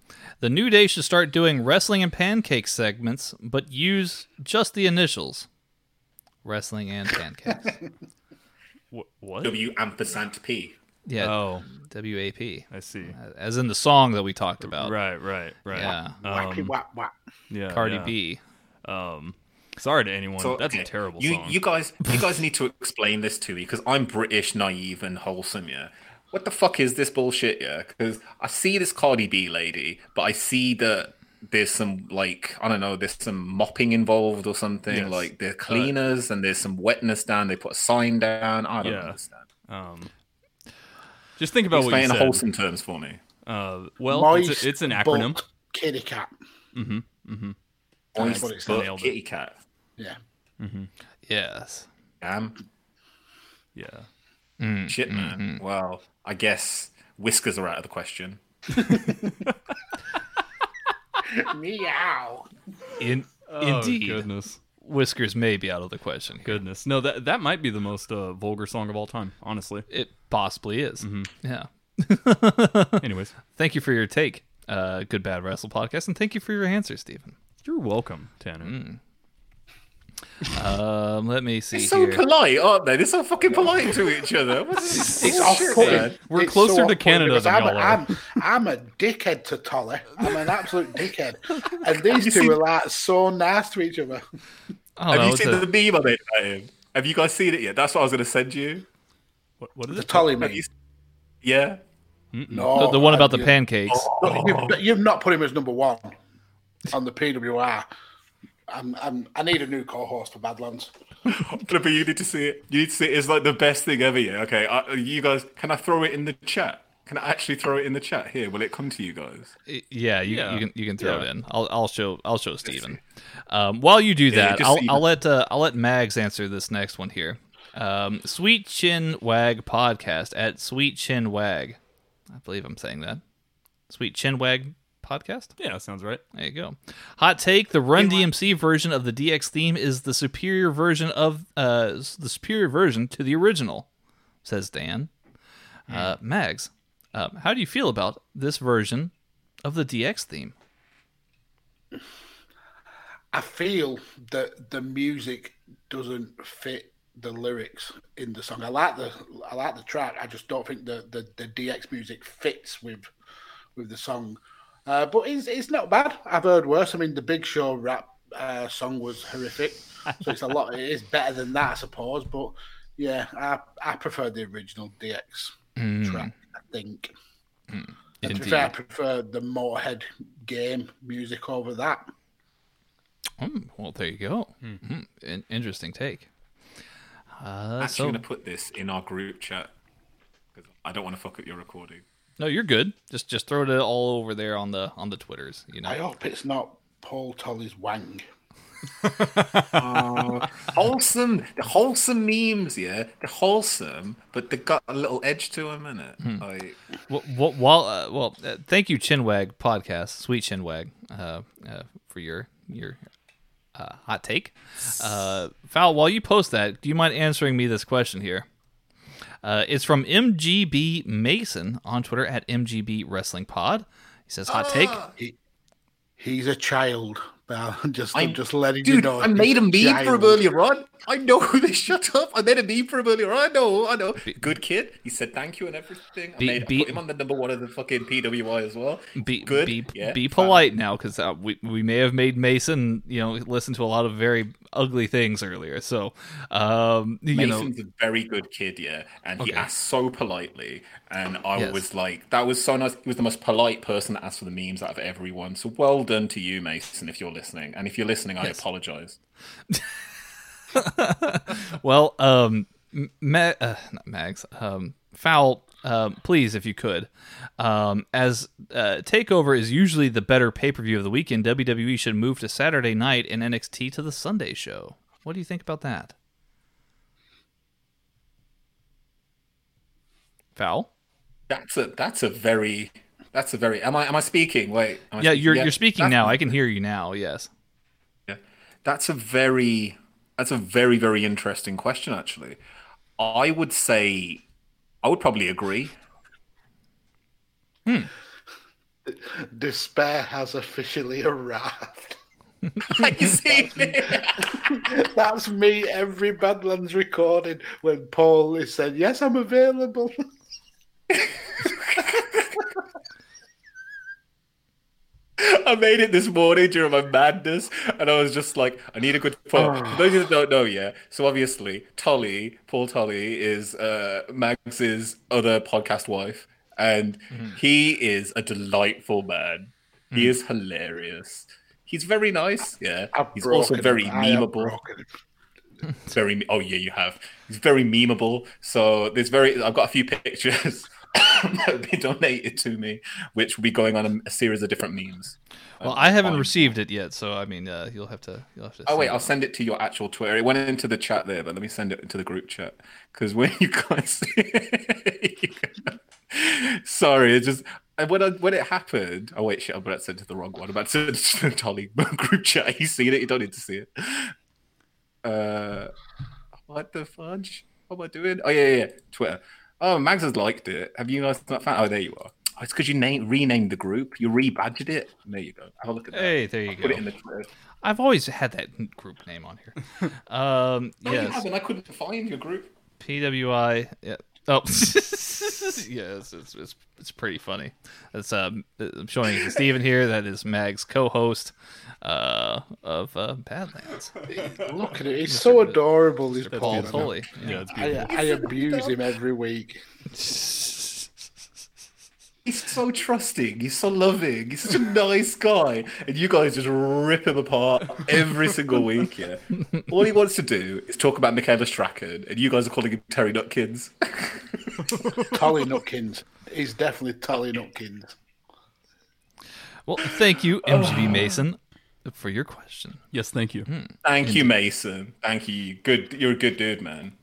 The New Day should start doing wrestling and pancake segments, but use just the initials. Wrestling and pancakes. What? what? W ampersand P. Yeah. Oh, WAP. I see. As in the song that we talked about. Right, right, right. Yeah. Wappy Um, wap wap. yeah. Cardi yeah. B. Um, sorry to anyone. So That's a terrible you, song. You guys, you guys need to explain this to me because I'm British, naive, and wholesome. Yeah, what the fuck is this bullshit? Yeah, because I see this Cardi B lady, but I see that there's some like I don't know, there's some mopping involved or something. Yes. Like they're cleaners and there's some wetness down. They put a sign down. I don't Yeah. understand. um, just think about what Explain you in said. wholesome terms for me. Uh, well, Moist it's, a, it's an acronym. butt kitty cat. Mm-hmm, mm-hmm. Moist what it said. butt Nailed it. kitty cat. Yeah. Mm-hmm. Yes. Damn Yeah. Mm, shit, mm, man. Mm. Well, I guess whiskers are out of the question. Meow. In, Oh, indeed. Goodness. Whiskers may be out of the question. here. Goodness. No, that that might be the most uh, vulgar song of all time. Honestly. It possibly is. Mm-hmm. Yeah. Anyways, Thank you for your take, uh, Good Bad Wrestle Podcast, and thank you for your answer, Stephen. you're welcome, Tanner. Um, let me see They're so here. polite, aren't they? They're so fucking polite to each other. What's It's bullshit, off-putting. We're It's closer to Canada than I'm, y'all are. I'm, I'm a dickhead to Tolly. I'm an absolute dickhead. And these two seen- are like so nice to each other. Oh, Have no, you seen a- the meme I made about? Have you guys seen it yet? That's what I was going to send you. What, what is The it? Tolly Have mate. you- Yeah. No, the, the one about the you- pancakes. You've, you've not put him as number one on the PWR. I'm, I'm, I need a new co-host for Badlands. But you need to see it. You need to see it. It's like the best thing ever. Yeah. Okay. Uh, you guys, can I throw it in the chat? Can I actually throw it in the chat here? Will it come to you guys? Yeah, you, Yeah. you can you can throw Yeah. it in. I'll I'll show I'll show Steven. Um, while you do that, just I'll I'll let uh, I'll let Mags answer this next one here. Um, Sweet Chin Wag podcast at Sweet Chin Wag. I believe I'm saying that. Sweet Chin Wag podcast. Yeah, sounds right. There you go. Hot take: The Run DMC version of the DX theme is the superior version of uh the superior version to the original, says Dan. Uh, Mags, um, how do you feel about this version of the DX theme? I feel that the music doesn't fit the lyrics in the song. I like the I like the track. I just don't think the the, the DX music fits with with the song. Uh, but it's it's not bad. I've heard worse. I mean, the Big Show rap uh, song was horrific, so it's a lot. It is better than that, I suppose. But yeah, I I prefer the original DX track. I think. And to be fair, I prefer the Motorhead game music over that. Mm, well, there you go. Mm, in- interesting take. Uh, Actually, so going to put this in our group chat because I don't want to fuck up your recording. No, you're good. Just just throw it all over there on the on the twitters. You know. I hope it's not Paul Tolly's Wang. wholesome, the wholesome memes, yeah, they're wholesome, but they got a little edge to them, innit? Like, Well, well, well, uh, well uh, thank you, Chinwag podcast, sweet Chinwag, uh, uh, for your your uh, hot take. Uh, Foul, while you post that, do you mind answering me this question here? Uh, it's from MGB Mason on Twitter at MGB Wrestling Pod. He says, "Hot take." He's a child. Well, I'm just, I'm, I'm- just letting you know. I made a he's meme for him child. earlier on. I know this. Shut up! I made a meme for him earlier. I know, I know. Good kid. He said thank you and everything. I Be- made be- put him on the number one of the fucking PWI as well. Be Good. be, yeah, be polite now, because uh, we we may have made Mason, you know, listen to a lot of very ugly things earlier. So, um, you know, Mason's a very good kid, yeah, and he Okay. asked so politely, and I Yes. was like, that was so nice. He was the most polite person that asked for the memes out of everyone. So well done to you, Mason, if you're listening. And if you're listening, I apologize. Well, um, Ma- uh, not Mags, um, Foul, um, please, if you could, um, as uh, Takeover is usually the better pay per view of the weekend, WWE should move to Saturday night and NXT to the Sunday show. What do you think about that? Foul. That's a that's a very that's a very. Am I am I speaking? Wait. I Yeah, speaking? you're you're speaking That's- now. I can hear you now. Yes. Yeah. That's a very that's a very very interesting question actually. I would say I would probably agree. Hmm. Despair has officially arrived. you see? That's me every Badlands recording when Paul is said, Yes, I'm available. I made it this morning during my madness, and I was just like, I need a good phone. For those of you that don't know, yeah. So obviously, Tolly, Paul Tolly, is uh, Mags's other podcast wife, and he is a delightful man. He is hilarious. He's very nice. Yeah, I've he's also very him. Memeable. very oh yeah you have he's very memeable so there's very i've got a few pictures that would be donated to me which will be going on a, a series of different memes Well, Um, I haven't on- received it yet, so I mean, uh, you'll have to. You'll have to. oh wait i'll send it to your actual twitter it went into the chat there but let me send it into the group chat because when you guys sorry it just and when I, when it happened oh wait shit i'm about to send it to the wrong one i'm about to send it to the Tolly group chat you seen it you don't need to see it uh what the fudge? What am I doing? Oh yeah, yeah, yeah. Twitter. Oh, Mags has liked it. Have you guys not found? Oh, there you are. Oh, it's because you name, renamed the group. You rebadged it. There you go. Have a look at that. Hey, there you I'll go. Put it in the Twitter. I've always had that group name on here. Um, No, you yes, haven't. I couldn't find your group. PWI. Yeah. Oh, yes, it's, it's it's pretty funny. It's um, I'm showing Steven here. That is Mag's co-host uh, of uh, Badlands. Look at it. He's so adorable, this Paul Paul. Tolly. Yeah, it's I, I abuse him every week. He's so trusting. He's so loving. He's such a nice guy, and you guys just rip him apart every single week. Yeah, all he wants to do is talk about Michaela Strachan, and you guys are calling him Terry Nutkins. Tolly Nutkins. He's definitely Tolly Nutkins. Well, thank you, MGB Mason, for your question. Yes, thank you. Hmm. Thank you, hmm. Mason. Thank you. Good. You're a good dude, man.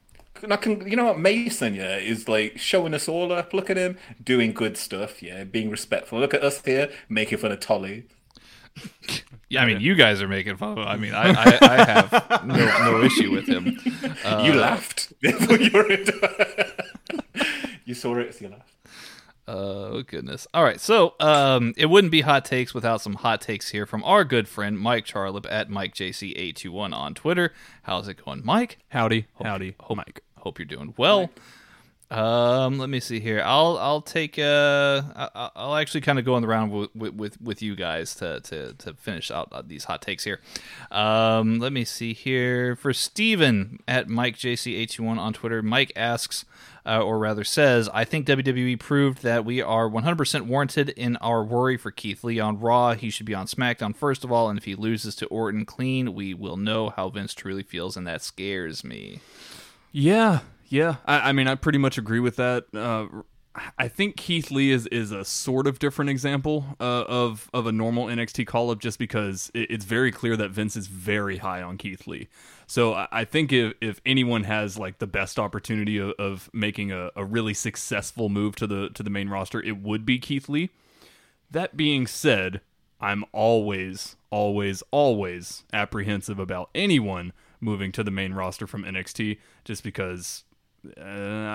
And I can, you know what, Mason, yeah, is like showing us all up. Look at him doing good stuff, yeah, being respectful. Look at us here making fun of Tolly. Yeah, I mean, you guys are making fun of him. I mean, I, I, I have no, no issue with him. you uh, laughed. you, were you saw it, so you laughed. Oh goodness! All right, so um, it wouldn't be hot takes without some hot takes here from our good friend Mike Charlip at MikeJC821 on Twitter. How's it going, Mike? Howdy, howdy, Hope, Mike. Hope you're doing well. Um, let me see here. I'll I'll take uh I- I'll actually kind of go on the round with, with with you guys to to to finish out uh, these hot takes here. Um, let me see here for Steven at Mike JC821 on Twitter. Mike asks, uh, or rather says, I think WWE proved that we are 100% warranted in our worry for Keith Lee on Raw. He should be on SmackDown first of all, and if he loses to Orton clean, we will know how Vince truly feels, and that scares me. Yeah, yeah. I, I mean, I pretty much agree with that. Uh, I think Keith Lee is, is a sort of different example uh, of of a normal NXT call up, just because it, it's very clear that Vince is very high on Keith Lee. So I, I think if if anyone has like the best opportunity of, of making a, a really successful move to the to the main roster, it would be Keith Lee. That being said, I'm always, always, always apprehensive about anyone moving to the main roster from NXT just because uh,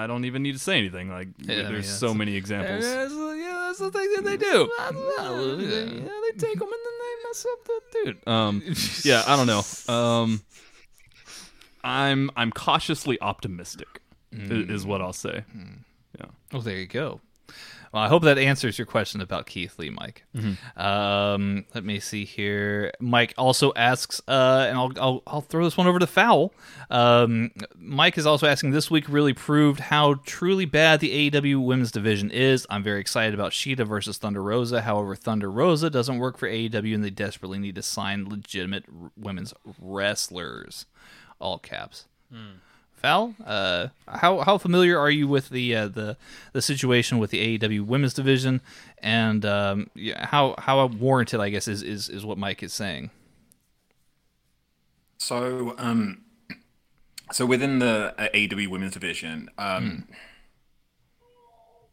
I don't even need to say anything. Like, Yeah, I mean, there's so many examples. Yeah, that's the thing that they do. yeah, they take them and then they mess up the dude. Um, yeah, I don't know. Um, I'm I'm cautiously optimistic, i- is, what I'll say. Yeah. Well, there you go. Well, I hope that answers your question about Keith Lee, Mike. Um, let me see here. Mike also asks, uh, and I'll, I'll I'll throw this one over to Foul. Um, Mike is also asking, this week really proved how truly bad the AEW women's division is. I'm very excited about Shida versus Thunder Rosa. However, Thunder Rosa doesn't work for AEW, and they desperately need to sign legitimate r- women's wrestlers. All caps. Val, uh, how how familiar are you with the uh, the the situation with the AEW women's division, and um, yeah, how how warranted, I guess, is, is is what Mike is saying. So, um, so within the uh, AEW women's division, um,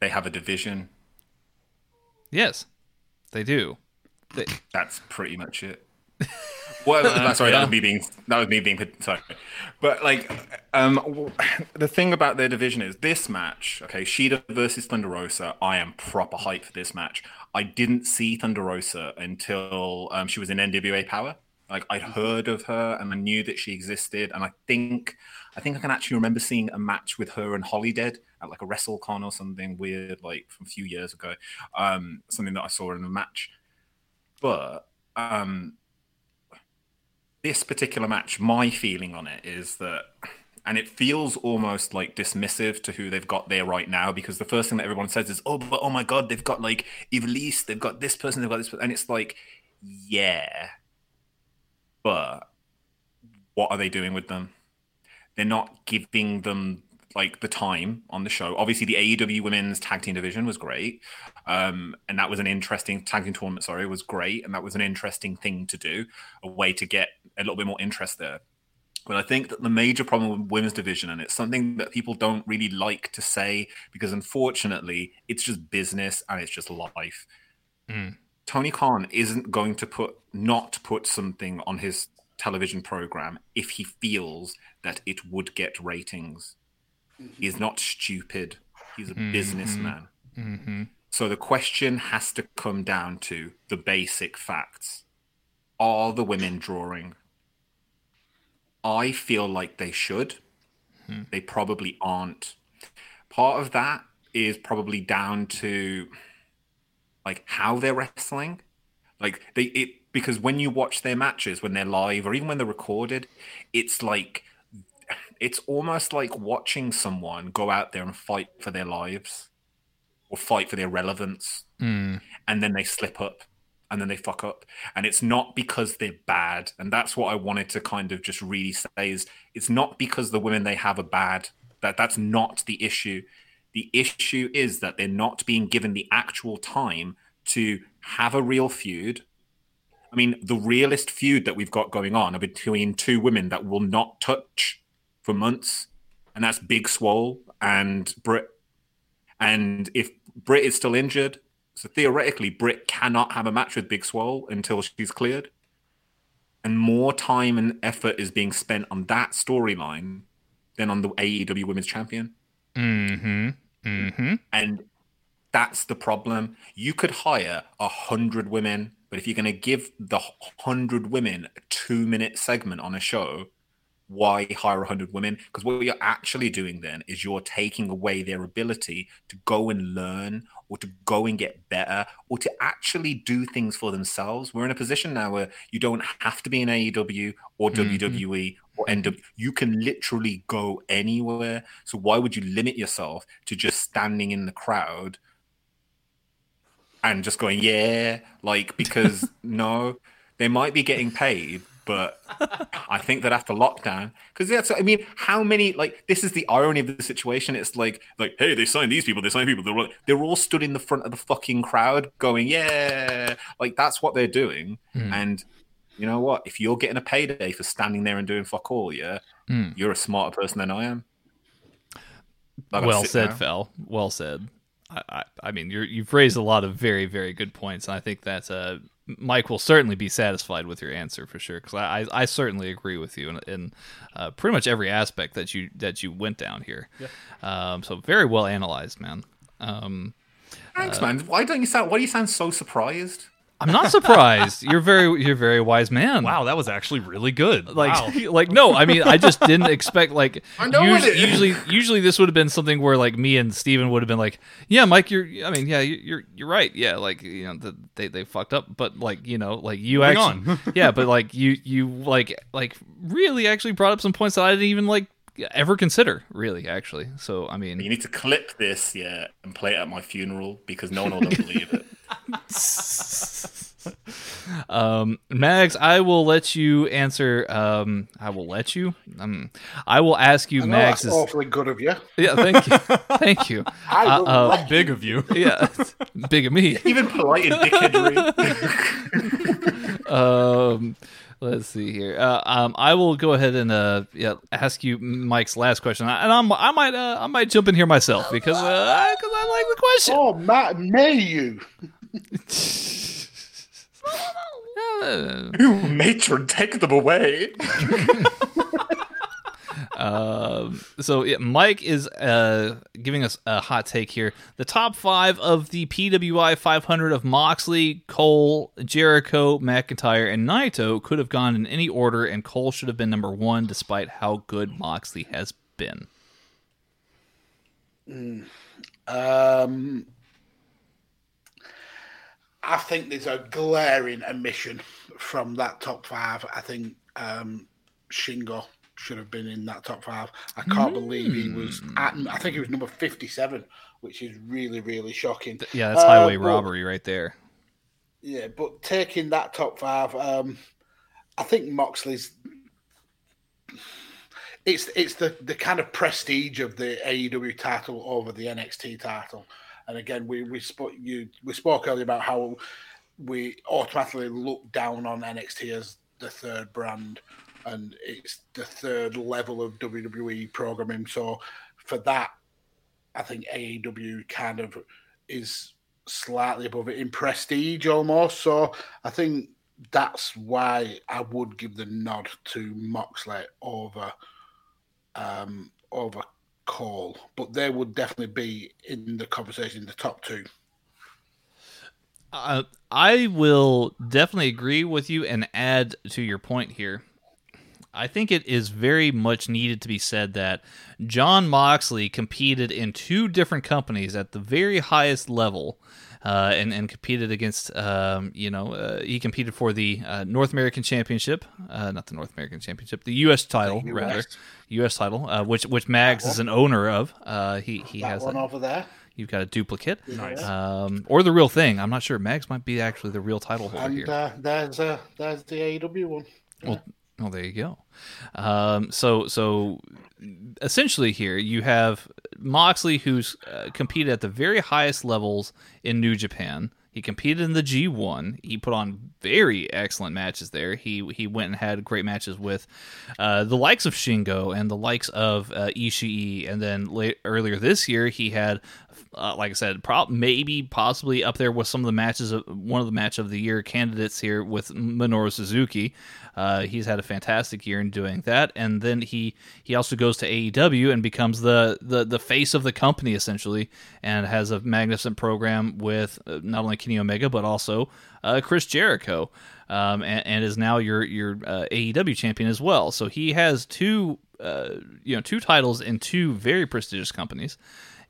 they have a division. Yes, they do. They, That's pretty much it. Well, uh, sorry, that was me being that was me being sorry, but like, um, the thing about their division is this match. Okay, Shida versus Thunder Rosa. I am proper hype for this match. I didn't see Thunder Rosa until um, she was in NWA Power. Like I'd heard of her and I knew that she existed, and I think I think I can actually remember seeing a match with her and Holidead at like a WrestleCon or something weird, like from a few years ago. Um, something that I saw in a match, but um this particular match, my feeling on it is that, and it feels almost like dismissive to who they've got there right now because the first thing that everyone says is, "Oh, but oh my god, they've got like Evilise, they've got this person, they've got this," person. and it's like, yeah, but what are they doing with them? They're not giving them like the time on the show. Obviously, the AEW Women's Tag Team Division was great, um, and that was an interesting tag team tournament. Sorry, was great, and that was an interesting thing to do, a way to get a little bit more interest there. But I think that the major problem with women's division, and it's something that people don't really like to say because unfortunately, it's just business and it's just life. Tony Khan isn't going to put not put something on his television program if he feels that it would get ratings. He's not stupid. He's a mm-hmm. businessman. Mm-hmm. So the question has to come down to the basic facts. Are the women drawing? I feel like they should. Mm-hmm. They probably aren't. Part of that is probably down to like how they're wrestling. Like they it because when you watch their matches when they're live or even when they're recorded, it's like it's almost like watching someone go out there and fight for their lives or fight for their relevance, Hmm. and then they slip up and then they fuck up. And it's not because they're bad. And that's what I wanted to kind of just really say is it's not because the women they have are bad. That that's not the issue. The issue is that they're not being given the actual time to have a real feud. I mean, the realest feud that we've got going on are between two women that will not touch for months, and that's Big Swole and Britt. And if Britt is still injured, so theoretically, Britt cannot have a match with Big Swole until she's cleared. And more time and effort is being spent on that storyline than on the AEW Women's Champion. Mm-hmm. Mm-hmm. And that's the problem. You could hire a hundred women, but if you're going to give the hundred women a two minute segment on a show, why hire a hundred women? Because what you're actually doing then is you're taking away their ability to go and learn or to go and get better or to actually do things for themselves. We're in a position now where you don't have to be in AEW or mm-hmm. WWE or NW. You can literally go anywhere. So why would you limit yourself to just standing in the crowd and just going, yeah, like because no, they might be getting paid, but I think that after lockdown, because that's, I mean, how many like this is the irony of the situation. It's like, like, hey, they signed these people, they signed people. They're all, they're all stood in the front of the fucking crowd, going, yeah, like that's what they're doing. And you know what? If you're getting a payday for standing there and doing fuck all, yeah, you're a smarter person than I am. Well said, down. Fel. Well said. I, I, I mean, you're, you've raised a lot of very, very good points, and I think that's uh, Mike will certainly be satisfied with your answer for sure. Because I, I, I certainly agree with you in, in uh, pretty much every aspect that you that you went down here. Um, so very well analyzed, man. Um, Thanks, man. Why don't you sound? Why do you sound so surprised? I'm not surprised. you're very you're a very wise man. Wow, that was actually really good. Like, wow. like no, I mean, I just didn't expect like. I know us- it is. usually, usually this would have been something where like me and Steven would have been like, yeah, Mike, you're, I mean, yeah, you- you're, you're right, yeah, like you know, the, they they fucked up, but like you know, like you Moving actually, on. yeah, but like you you like like really actually brought up some points that I didn't even like ever consider, really, actually. So I mean, You need to clip this, yeah, and play it at my funeral because no one will believe it. Um, Max, I will let you answer. Um, I will let you. Um, I will ask you I know that's Max's. awfully good of you. Yeah, thank you, thank you. I will uh, let big of you. Yeah, big of me. Even polite and dickheadry. Um, let's see here. Uh, um, I will go ahead and uh, yeah, ask you Mike's last question, and I'm, I might, uh, I might jump in here myself because, uh, because I like the question. Oh, Matt, may you? Uh, Matron, take them away. Um, so yeah, Mike is uh, giving us a hot take here. The top five of the PWI 500 of Moxley, Cole, Jericho, McIntyre, and Naito could have gone in any order, and Cole should have been number one, despite how good Moxley has been. Um, I think there's a glaring omission from that top five. I think um, Shingo should have been in that top five. I can't believe he was at, I think he was number 57, which is really, really shocking. Yeah, that's Uh, highway but- robbery right there. Yeah, but taking that top five, um, I think Moxley's. It's it's the, the kind of prestige of the AEW title over the NXT title, and again we we spoke you we spoke earlier about how we automatically look down on NXT as the third brand, and it's the third level of WWE programming. So for that, I think AEW kind of is slightly above it in prestige almost. So I think that's why I would give the nod to Moxley over um over Cole. But they would definitely be in the conversation, the top two. Uh, I will definitely agree with you and add to your point here. I think it is very much needed to be said that Jon Moxley competed in two different companies at the very highest level. Uh, and, and competed against, um, you know, uh, he competed for the uh, North American Championship, uh, not the North American Championship, the U.S. title, rather, U.S. title, uh, which which Mags is an owner of. Uh, he he That has one that. over there. You've got a duplicate, Nice. um, or the real thing. I'm not sure. Mags might be actually the real title holder And here. uh, there's uh, there's the AEW one. Well, well, there you go. Um, so, so essentially, here you have Moxley, who's uh, competed at the very highest levels in New Japan. He competed in the G1. He put on very excellent matches there. He he went and had great matches with uh, the likes of Shingo and the likes of uh, Ishii. And then earlier this year, he had, uh, like I said, prob- maybe possibly up there with some of the matches, of, one of the match of the year candidates here with Minoru Suzuki. Uh, he's had a fantastic year in doing that, and then he he also goes to AEW and becomes the the the face of the company essentially, and has a magnificent program with uh, not only Kenny Omega but also uh, Chris Jericho, um, and, and is now your your uh, AEW champion as well. So he has two uh, you know two titles in two very prestigious companies,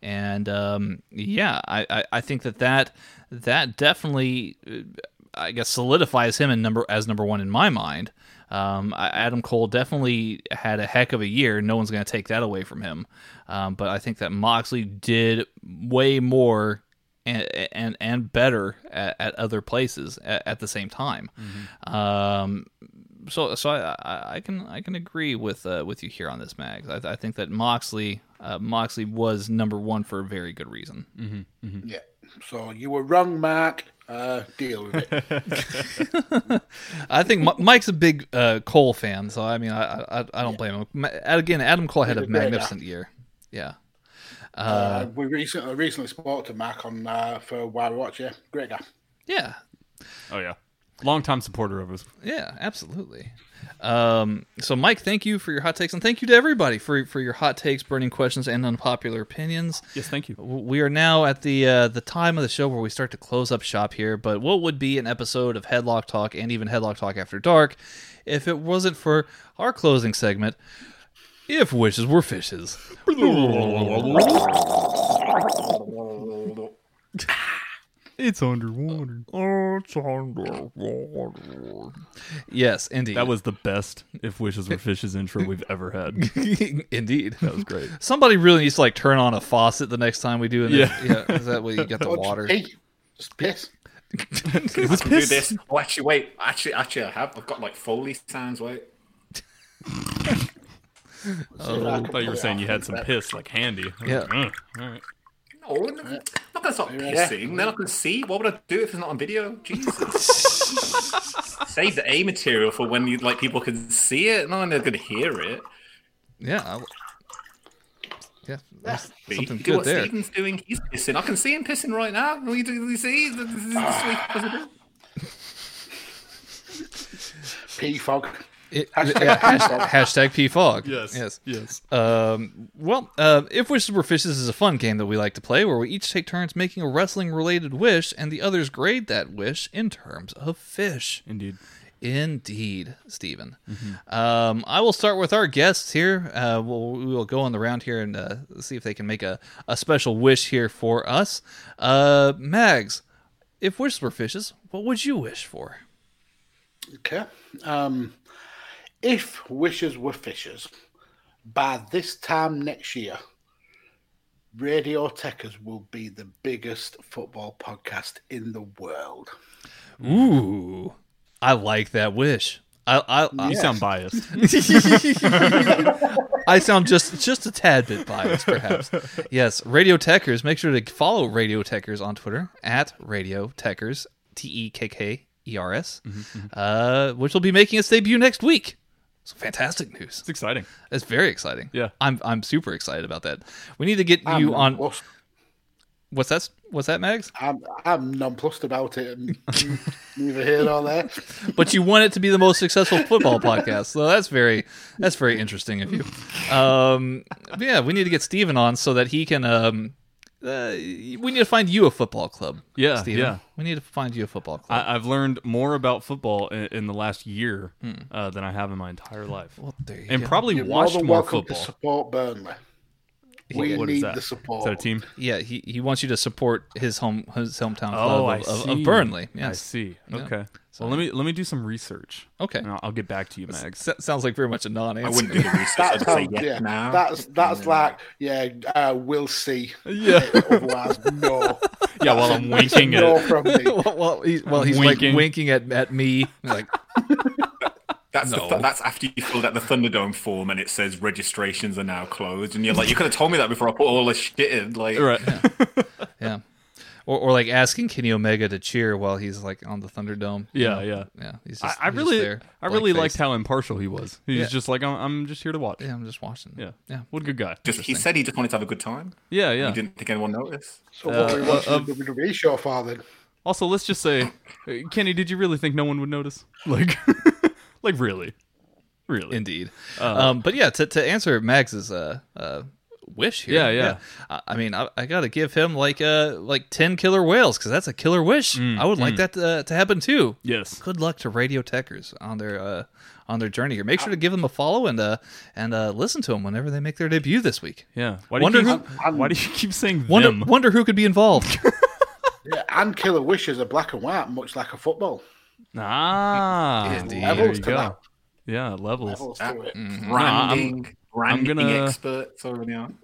and um, yeah, I, I I think that that that definitely. uh, I guess solidifies him in number as number one in my mind. Um, Adam Cole definitely had a heck of a year. No one's going to take that away from him. Um, but I think that Moxley did way more and and, and better at, at other places at, at the same time. Um, so so I, I, I can I can agree with uh, with you here on this, Mags. I, I think that Moxley uh, Moxley was number one for a very good reason. Yeah. So you were wrong, Mark. Uh, deal with it. I think Mi- Mike's a big uh, Cole fan, so I mean, I I, I don't blame him. Ma- Again, Adam Cole had a He's a great magnificent year. Yeah, Uh, we recently recently spoke to Mark on uh, for Why We Watch. Yeah, great guy. yeah, Oh yeah, longtime supporter of us. yeah, absolutely. Um, so, Mike, thank you for your hot takes, and thank you to everybody for for your hot takes, burning questions, and unpopular opinions. Yes, thank you. We are now at the uh, the time of the show where we start to close up shop here. But what would be an episode of Headlock Talk and even Headlock Talk After Dark if it wasn't for our closing segment? If wishes were fishes. It's underwater. Oh, uh, it's underwater. Yes, indeed. That was the best "If Wishes Were Fishes" intro we've ever had. indeed. That was great. Somebody really needs to like turn on a faucet the next time we do it. Yeah. yeah. Is that way you get the oh, water? Hey, just piss. Is this Do piss? this. Oh, actually, wait. Actually, actually, I have. I've got like Foley sounds. Wait. Oh, I thought you were saying you had some piss like handy. Yeah. like, "Ugh, all right. No, uh, I'm not gonna stop Yeah. pissing. Then I can see. What would I do if it's not on video? Jesus. Save the A material for when you like people can see it. No one they're gonna hear it. Yeah. I- yeah. There's See? something You do good what there. Steven's doing. He's pissing. I can see him pissing right now. You, do- you see? This is the sweet positive. P fog. It- Hashtag yeah, P hashtag, fog. hashtag PFOG. Yes. Yes. Yes. Um, well, uh, If Wishes Were Fishes is a fun game that we like to play where we each take turns making a wrestling related wish and the others grade that wish in terms of fish. Indeed. Indeed, Stephen. Um, I will start with our guests here. Uh, we'll, we will go on the round here and uh, see if they can make a, a special wish here for us. Uh, Mags, if wishes were fishes, what would you wish for? Okay. Um, if wishes were fishes, by this time next year, Radio Tekkers will be the biggest football podcast in the world. Ooh, I like that wish. I I, I, You sound biased. I sound just just a tad bit biased, perhaps. Yes, Radio Tekkers. Make sure to follow Radio Tekkers on Twitter at Radio Tekkers, T E K K E R S, uh, which will be making its debut next week. So fantastic news! It's exciting. It's very exciting. Yeah. I'm I'm super excited about that. We need to get I'm you on. nonplussed. What's that? What's that, Mags? I'm, I'm nonplussed about it. And neither here nor there. but you want it to be the most successful football podcast. So that's very that's very interesting of you. Um, yeah, we need to get Steven on so that he can. Um, uh, we need to find you a football club. Yeah, Steven. yeah. We need to find you a football club. I, I've learned more about football in, in the last year uh, than I have in my entire life, well, there you and go. probably You're more watched than more welcome to football. support Burnley. We what is need that? the Is support. that a team? Yeah, he, he wants you to support his home his hometown Oh, club I of, of, see. of Burnley. I Yes. see. Yeah. Okay. So- Well, let me let me do some research. Okay. And I'll, I'll get back to you, Mags. S- sounds like very much a non-answer. I wouldn't do the research. That I'd say yes yeah, now. that's that's and then- like yeah, uh, we'll see. Yeah. Otherwise, no. Yeah, while I'm winking no at from me. well, well, he's, well, he's Winking. like winking at, at me. Like, That's the No. th- that's after you filled out the Thunderdome form and it says registrations are now closed, and you're like, you could have told me that before I put all this shit in. Like, right. yeah. Or, or like asking Kenny Omega to cheer while he's like on the Thunderdome. you Yeah, know? yeah. Yeah. He's I, just, I he's just really, there, I really face. liked how impartial he was. He's Yeah. just like, I'm, I'm just here to watch. Yeah, I'm just watching. Yeah. Yeah. What a good guy. just he said he just wanted to have a good time. Yeah, yeah. He didn't think anyone noticed. So what are we Uh, watching uh, the WWE show for then? Also, let's just say, uh, Kenny, did you really think no one would notice? Like, like really, really? Indeed. Uh, um, but yeah, to, to answer Max's uh, uh, wish here. Yeah, yeah. I, I mean, I, I got to give him like uh like ten killer whales because that's a killer wish. Mm, I would like that to, to happen too. Yes. Good luck to Radio Tekkers on their uh on their journey here. Make sure to give them a follow and uh and uh listen to them whenever they make their debut this week. Yeah. Why do Wonder you keep, who- Why do you keep saying Wonder them? wonder who could be involved. Yeah, and Killer Wishes are black and white, much like a football. Ah, Indeed. there Levels you to go. that. Yeah, levels. Levels to it. Branding, branding gonna- experts already on.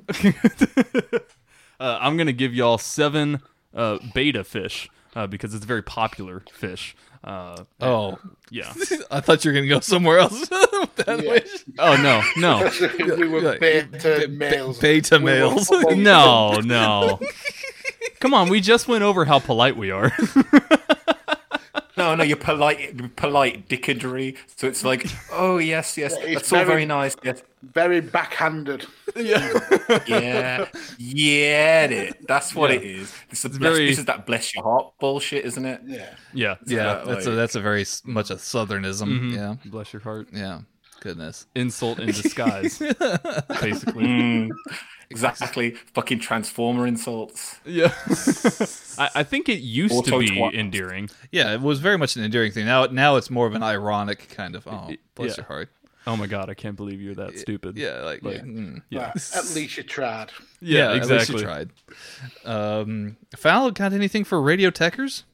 uh, I'm gonna give y'all seven uh, beta fish uh, because it's a very popular fish. Uh, oh, yeah. I thought you were gonna go somewhere else with that Yeah. wish. Oh no, no, we were beta be- males. beta We males. football- no, no. Come on, we just went over how polite we are. No, no, you're polite, polite dickadry. So it's like, oh yes, yes, it's that's all very- very nice. Yes, Very backhanded. yeah, yeah, it. That's what Yeah. it is. This is, bless, very- this is that bless your heart bullshit, isn't it? Yeah. yeah, Yeah, that, that's a that's a very much a southernism. Mhm. Yeah, Bless your heart. yeah. Goodness. Insult in disguise, basically. Mm, exactly. Fucking transformer insults. Yeah. I, I think it used to be twat. endearing. Yeah, it was very much an endearing thing. Now, now it's more of an ironic kind of. Oh, bless Yeah. your heart. Oh my god, I can't believe you're that stupid. Yeah, like, Like, mm. Yeah. But at least you tried. Yeah, at least you exactly. tried. Um, Fal, got anything for Radio Tekkers?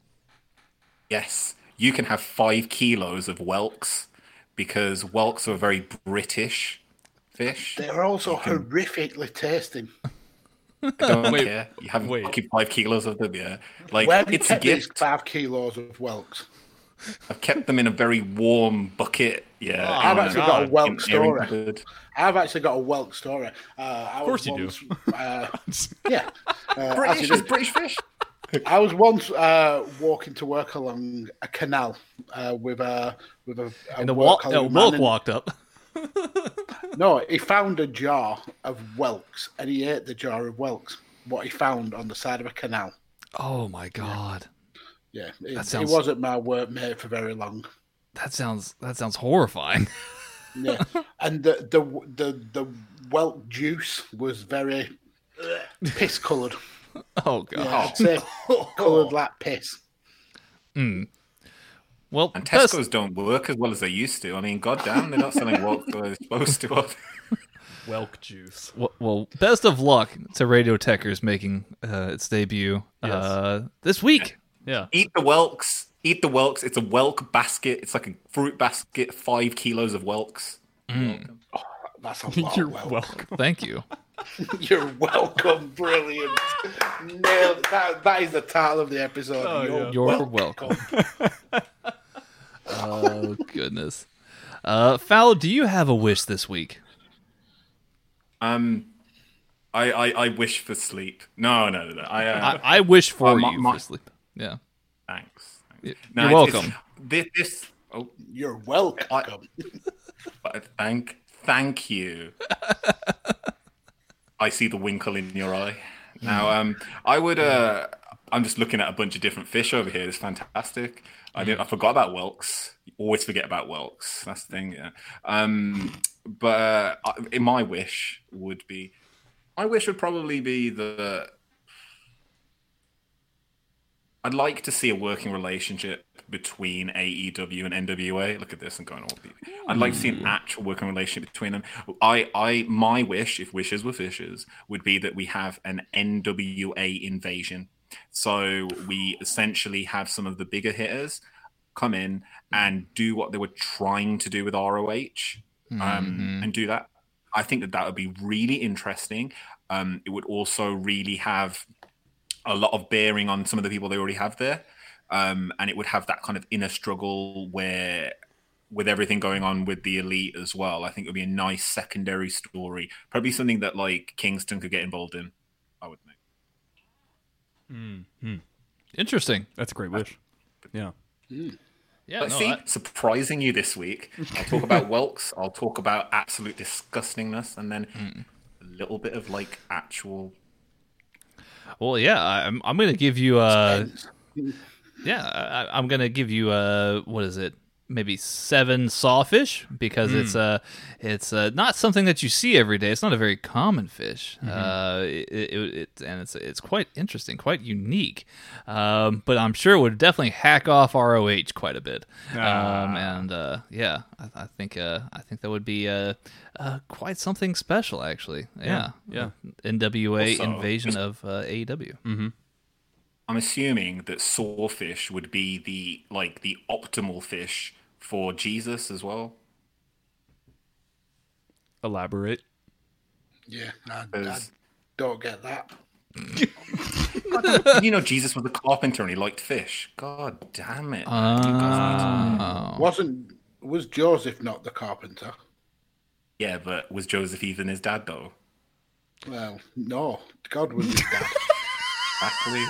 Yes, you can have five kilos of whelks because whelks are very British fish. They're also horrifically tasting. I don't Wait, care. You have wait. fucking five kilos of them, yeah. Like Where have you it's a kept these gift. five kilos of whelks? I've kept them in a very warm bucket. Yeah, Oh, I've in, actually got a in whelk story. I've actually got a whelk story. Uh, of course you do. Uh, yeah. Uh, British is. British fish. I was once uh, walking to work along a canal uh, with a with a, a And the work walk, colleague of mine, Wilk and- walked up. No, he found a jar of whelks and he ate the jar of whelks. What he found on the side of a canal. Oh my god, Yeah, it, That sounds- it wasn't my workmate for very long. that sounds that sounds horrifying. Yeah, and the the the the whelk juice was very piss coloured. Oh god. Yeah, coloured like piss. Hmm. Well, And best- Tesco's don't work as well as they used to. I mean, goddamn, they're not selling what they're supposed to. are they? Whelk juice. Well, well, best of luck to Radio Tekkers making uh, its debut uh, this week. Yeah. Eat the whelks. Eat the whelks. It's a whelk basket. It's like a fruit basket. Five kilos of whelks. That's a lot. You're of whelk. welcome. Thank you. You're welcome. Brilliant. Nailed that. That is the title of the episode. Oh, You're, yeah. You're welcome. Oh goodness. Uh, Fowl, do you have a wish this week? Um, I, I, I wish for sleep. No, no, no. no. I, uh, I, I wish for Uh, my- you my- for sleep. Yeah. thanks. Y- No, You're it's- welcome. it's- This, this. Oh, You're welcome. but thank, thank you. I see the winkle in your eye. Now, um, I would. Uh, I'm just looking at a bunch of different fish over here. It's fantastic. I did. I forgot about whelks. You always forget about whelks. That's the thing. Yeah. Um, but uh, in my wish would be, my wish would probably be the. I'd like to see a working relationship between AEW and NWA. Look at this and going all deep. I'd like to see an actual working relationship between them. I, I, my wish, if wishes were fishes, would be that we have an NWA invasion. So we essentially have some of the bigger hitters come in and do what they were trying to do with ROH, um, and do that. I think that that would be really interesting. Um, it would also really have a lot of bearing on some of the people they already have there. Um, and it would have that kind of inner struggle where, with everything going on with the elite as well, I think it would be a nice secondary story. Probably something that like Kingston could get involved in. I would think. Interesting. That's a great wish. Yeah. Yeah. But no, see, I- surprising you this week. I'll talk about Welks. I'll talk about absolute disgustingness, and then a little bit of like actual. well, yeah. I- I'm. I'm gonna give you. Uh, yeah. I, I'm gonna give you. Uh, what is it? Maybe seven sawfish because it's uh it's uh, not something that you see every day. It's not a very common fish. Uh, it, it, it and it's it's quite interesting, quite unique. Um, but I'm sure it would definitely hack off ROH quite a bit. Um, and uh, yeah, I, I think uh, I think that would be uh, uh, quite something special, actually. Yeah, yeah. NWA Also, invasion of uh, AEW. I'm assuming that sawfish would be the like the optimal fish for Jesus as well. Elaborate. Yeah, I, I don't get that. you know, Jesus was a carpenter and he liked fish. God damn it! man. You guys need to- ah. Wasn't was Joseph not the carpenter? Yeah, but was Joseph even his dad though? Well, no, God was his dad. Exactly.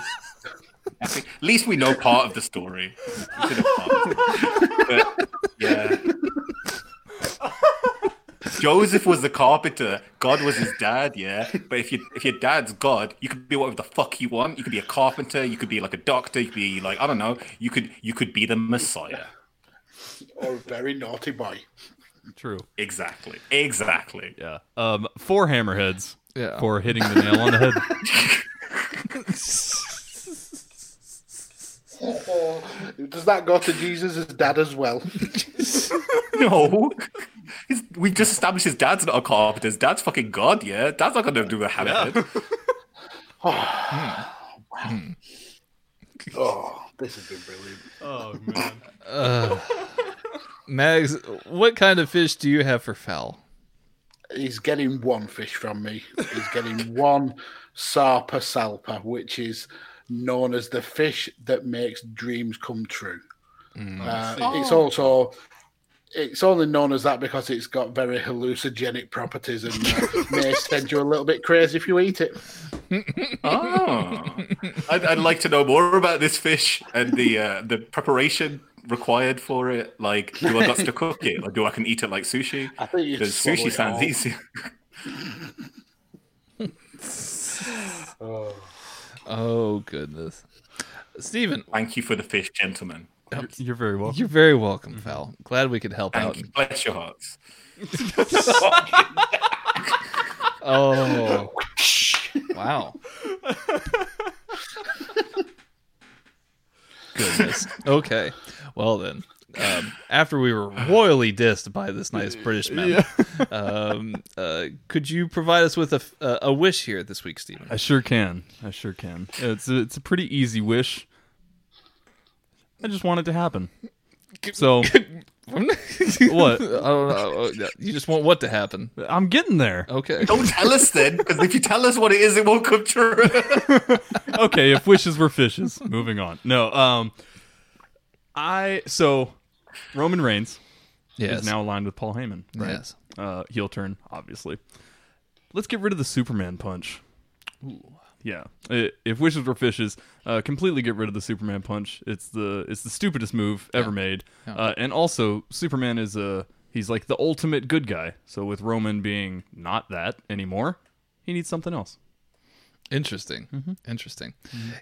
At least we know part of the story. We could have part. But yeah. Joseph was the carpenter. God was his dad, yeah. But if you if your dad's God, you could be whatever the fuck you want. You could be a carpenter. You could be like a doctor. You could be like I don't know. You could you could be the Messiah. or a very naughty boy. True. Exactly. Exactly. Yeah. Um, four hammerheads Yeah. for hitting the nail on the head. Does that go to Jesus' dad as well? No. His, we've just established his dad's not a carpenter. His dad's fucking God, yeah. Dad's not gonna do the hammerhead. oh, wow. oh, this has been brilliant. oh man. Uh, Mags, what kind of fish do you have for foul? He's getting one fish from me. He's getting one Sarpa salpa, which is known as the fish that makes dreams come true. Uh, It's also it's only known as that because it's got very hallucinogenic properties and uh, may send you a little bit crazy if you eat it. Oh, I'd, I'd like to know more about this fish and the uh, the preparation required for it. Like, do I got to cook it, or do I can eat it like sushi? I think you Because sushi sounds all. easy. Oh Oh, goodness, Stephen. Thank you for the fish, gentlemen. You're very welcome. you're very welcome, mm-hmm. Val. Glad we could help out. You. Bless your hearts. Oh, wow. Goodness. Okay. Well then, um, after we were royally dissed by this nice British man, um, uh, could you provide us with a wish here this week, Stephen? I sure can. I sure can. It's a, it's a pretty easy wish. I just want it to happen. So what? I don't know. You just want what to happen? I'm getting there. Okay. Don't tell us then, because if you tell us what it is, it won't come true. okay, if wishes were fishes. Moving on. No, um I so Roman Reigns Yes. is now aligned with Paul Heyman, right? Yes. Uh heel turn, obviously. Let's get rid of the Superman punch. Yeah. I- If wishes were fishes, uh, completely get rid of the Superman punch. It's the it's the stupidest move ever made. Uh, and also, Superman is a he's like the ultimate good guy. So with Roman being not that anymore, he needs something else. Interesting. Mm-hmm. Interesting.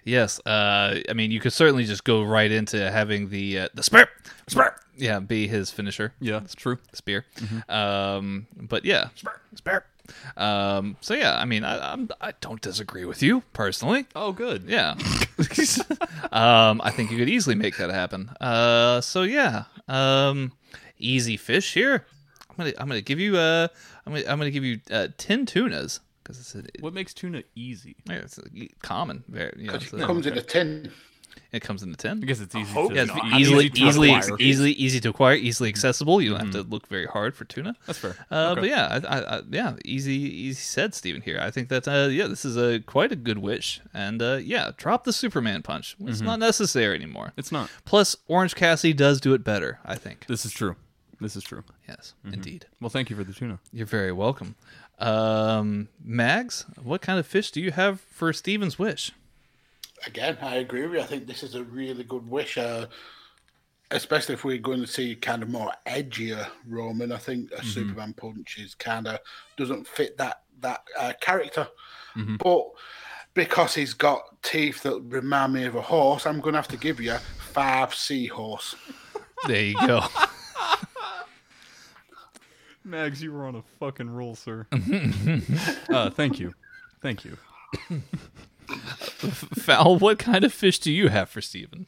Yes. Uh, I mean, you could certainly just go right into having the uh, the spear, spear, yeah, be his finisher. Yeah, it's true. spear. Um, but yeah, spear, spear. Um, so yeah, I mean, I, I'm, I don't disagree with you personally. Oh, good. Yeah. um, I think you could easily make that happen. Uh, so yeah, um, easy fish here. I'm gonna I'm gonna give you uh I'm gonna I'm gonna give you uh, ten tunas because it's, a, What makes tuna easy? yeah, it's a common. Very, you know, Because it's it a- comes in a tin. It comes in a tin. I guess it's easy. hope to, Yeah, it's not. easily, easy to easily, acquire. easily, easy to acquire, easily accessible. You don't have to look very hard for tuna. That's fair. Uh, Okay. But yeah, I, I, I, yeah, easy, easy said, Stephen. Here, I think that uh, yeah, this is a quite a good wish, and uh, yeah, drop the Superman punch. It's not necessary anymore. It's not. Plus, Orange Cassidy does do it better. I think. This is true. This is true. Yes, indeed. Well, thank you for the tuna. You're very welcome. Um, Mags, what kind of fish do you have for Stephen's wish? Again, I agree with you. I think this is a really good wish, uh, especially if we're going to see kind of more edgier Roman. I think a Superman punch is kind of doesn't fit that that uh, character, but because he's got teeth that remind me of a horse, I'm going to have to give you five seahorse. There you go. Mags, you were on a fucking roll, sir. uh, thank you. Thank you. Fowl, what kind of fish do you have for Stephen?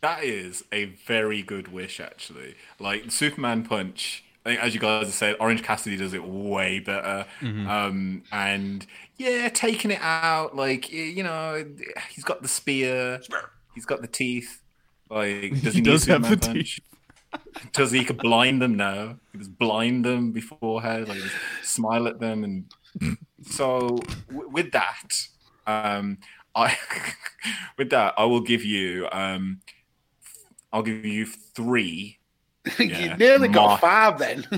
That is a very good wish, actually. Like Superman Punch, I think, as you guys have said, Orange Cassidy does it way better. Um, and yeah, taking it out, like you know, he's got the spear, he's got the teeth. Like, does he, He does have Superman the Punch? Does he? He could blind them now. He just blind them beforehand. Like, just smile at them, and so w- with that, um, I with that, I will give you. Um, I'll give you three. you nearly got five then.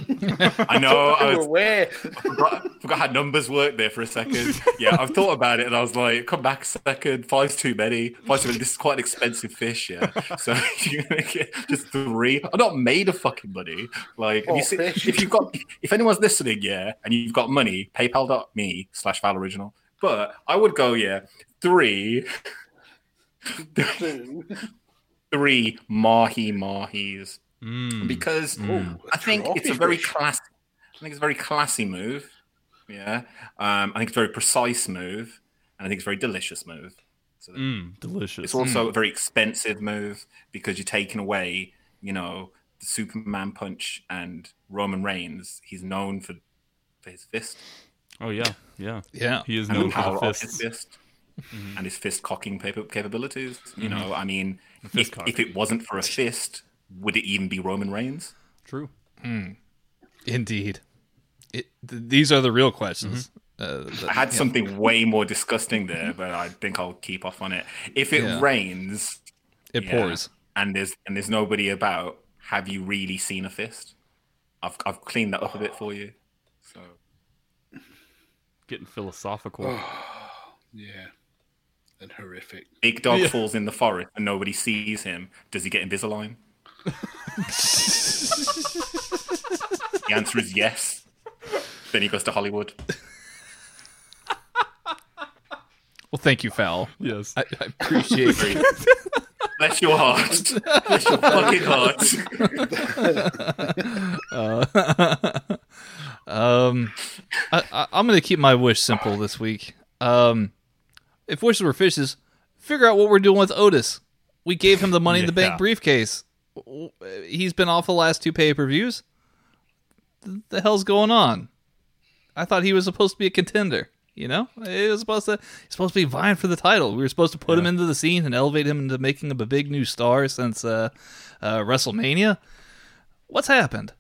I know. I was, away. forgot, forgot how numbers work there for a second. Yeah, I've thought about it, and I was like, "Come back a second. Five's too many. Five's too many. This is quite an expensive fish, yeah. So you're get just three. I'm not made of fucking money. Like, if, Oh, you see, if you've got, if anyone's listening, yeah, and you've got money, PayPal.me slash Val Original. But I would go, yeah, three, three mahi mahis Mm. because Ooh, I think it's a very fish. classy. I think it's a very classy move. Yeah, um, I think it's a very precise move, and I think it's a very delicious move. So Mm, delicious. it's also a very expensive move because you're taking away, you know, the Superman punch and Roman Reigns. He's known for for his fist Oh yeah, yeah. Yeah. He is and the known for power the of his fists. fist. And his fist cocking papa- capabilities. You know, I mean, if, if it wasn't for a fist, would it even be Roman Reigns? True. Indeed. It, th- these are the real questions. Uh, that- I had yeah. something way more disgusting there, but I think I'll keep off on it. If it Yeah. rains It yeah, pours. and there's and there's nobody about, have you really seen a fist? I've I've cleaned that up a bit for you. So Getting philosophical. Yeah. And horrific. big dog falls in the forest and nobody sees him. Does he get Invisalign? the answer is yes. Then he goes to Hollywood. Well, thank you, Fowl. yes. I, I appreciate it. Bless your heart. Bless your fucking heart. Um, I, I, I'm going to keep my wish simple this week. Um, if wishes were fishes, figure out what we're doing with Otis. We gave him the money in the bank briefcase. He's been off the last two pay per views. The hell's going on? I thought he was supposed to be a contender. You know, he was supposed to he's supposed to be vying for the title. We were supposed to put him into the scene and elevate him into making him a big new star since uh, uh, WrestleMania. What's happened?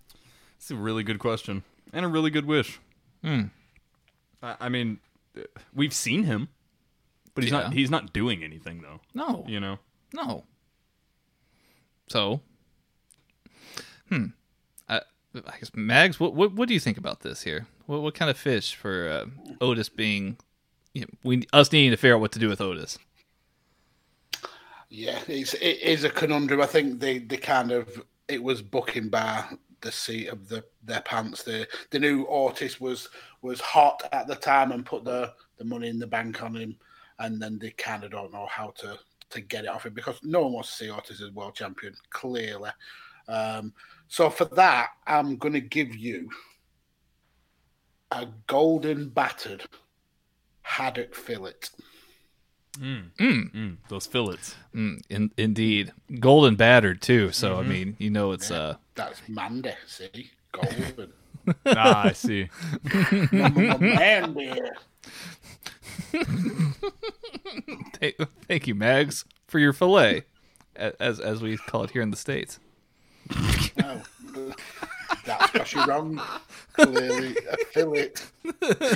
It's a really good question and a really good wish. Hmm. I, I mean, we've seen him, but he's Yeah. not. He's not doing anything though. No, You know. No. So, hmm. I, I guess Mags, what, what what do you think about this here? What what kind of fish for uh, Otis being? You know, we us needing to figure out what to do with Otis. Yeah, it's, it is a conundrum. I think they, they kind of it was booking by the seat of the their pants. The the new Otis was was hot at the time and put the, the money in the bank on him, and then they kind of don't know how to to get it off him because no one wants to see Otis as world champion clearly. Um, so for that, I'm going to give you a golden battered haddock fillet. Mm, those fillets. Mm, in, indeed, golden battered too. So I mean, you know, it's uh, That's Mandy. See, golden. ah, I see. Mandy. th- thank you, Mags, for your fillet, as as we call it here in the states. No, that's because you're wrong. Clearly, a fillet.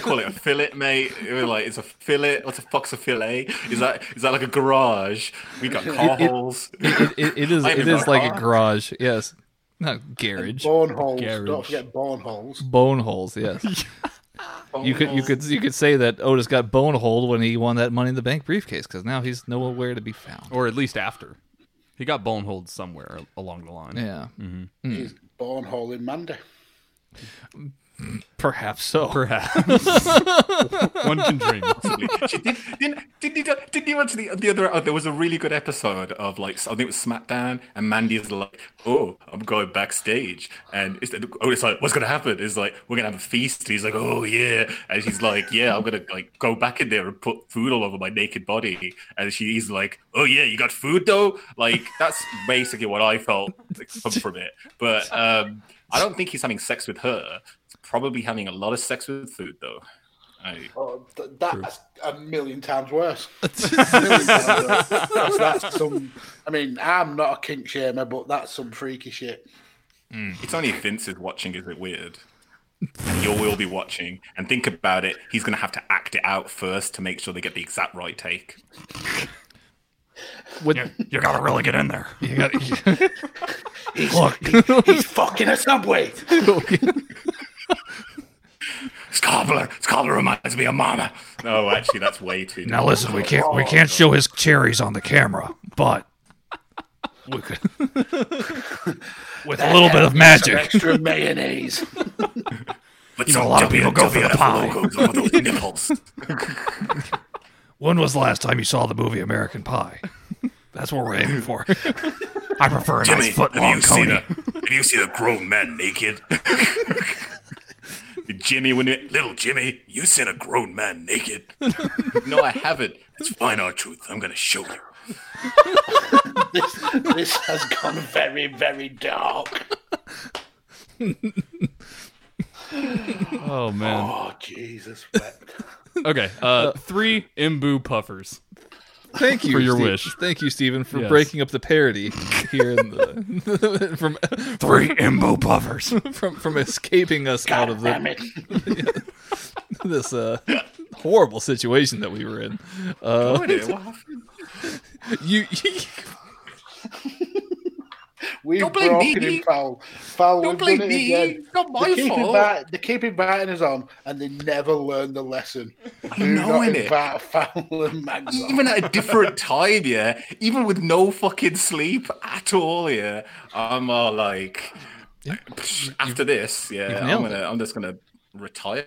Call it a fillet, mate. We're like, it's a fillet. What the fuck's a fillet? Is that is that like a garage? We got car it- holes. It, it, it is I it even a like a garage. Yes, not garage. Bone holes. Garage. Don't forget bone holes. Bone holes. Yes. You could you could you could say that Otis got bone holed when he won that Money in the Bank briefcase because now he's nowhere to be found. Or at least after. He got boneholed somewhere along the line. Yeah, mm-hmm. He's bone hole in Mandy. Mm. Perhaps so. Perhaps. One can dream. She did, didn't, didn't, you, didn't you watch the, the other? Oh, there was a really good episode of like I think it was SmackDown, and Mandy's like, "Oh, I'm going backstage," and it's, oh, it's like, "What's gonna happen?" It's like, "We're gonna have a feast." And he's like, "Oh yeah," and she's like, "Yeah, I'm gonna like go back in there and put food all over my naked body," and she's like, "Oh yeah, you got food though?" Like that's basically what I felt like, from, from it, but um, I don't think he's having sex with her. He's probably having a lot of sex with food though. I, Oh, th- that's a million times worse. Million times worse. That's, that's some. I mean, I'm not a kink shamer, but that's some freaky shit. Mm. It's only if Vince is watching, is it weird? And you will be watching. And think about it, he's going to have to act it out first to make sure they get the exact right take. With, You gotta really get in there. you got, He's, he- he's fucking a subway. Scarborough, Scarborough reminds me of Mama. No, actually, that's way too. Now listen, we can't we can't show his cherries on the camera, but we could with a little bit of magic. extra mayonnaise. But You know, a lot of people go for the pie. those nipples. When was the last time you saw the movie American Pie? That's what we're aiming for. I prefer a Jimmy, nice foot have long you seen coney. a have you seen a grown man naked? Jimmy, when you, little Jimmy, you seen a grown man naked? no, I haven't. It's fine, our truth. I'm gonna show you. this, this has gone very, very dark. Oh man. Oh, Jesus. wept. Okay. Uh, three Imbu puffers. Thank you For your Steve- wish. Thank you, Stephen, for Yes. breaking up the parody here in the from Three imbo buffers from from escaping us out of Damn the, it. this uh, horrible situation that we were in. Uh, What happened? you, We've Don't blame broken me. him foul. Foul, Don't we've blame done it me. again. It's not my they keep fault. Invite, they keep inviting us on, and they never learn the lesson. Do know, not innit? invite Foul and Mags on. even at a different time, yeah, even with no fucking sleep at all, yeah, I'm all like, psh, after this, yeah, I'm gonna, I'm just gonna retire,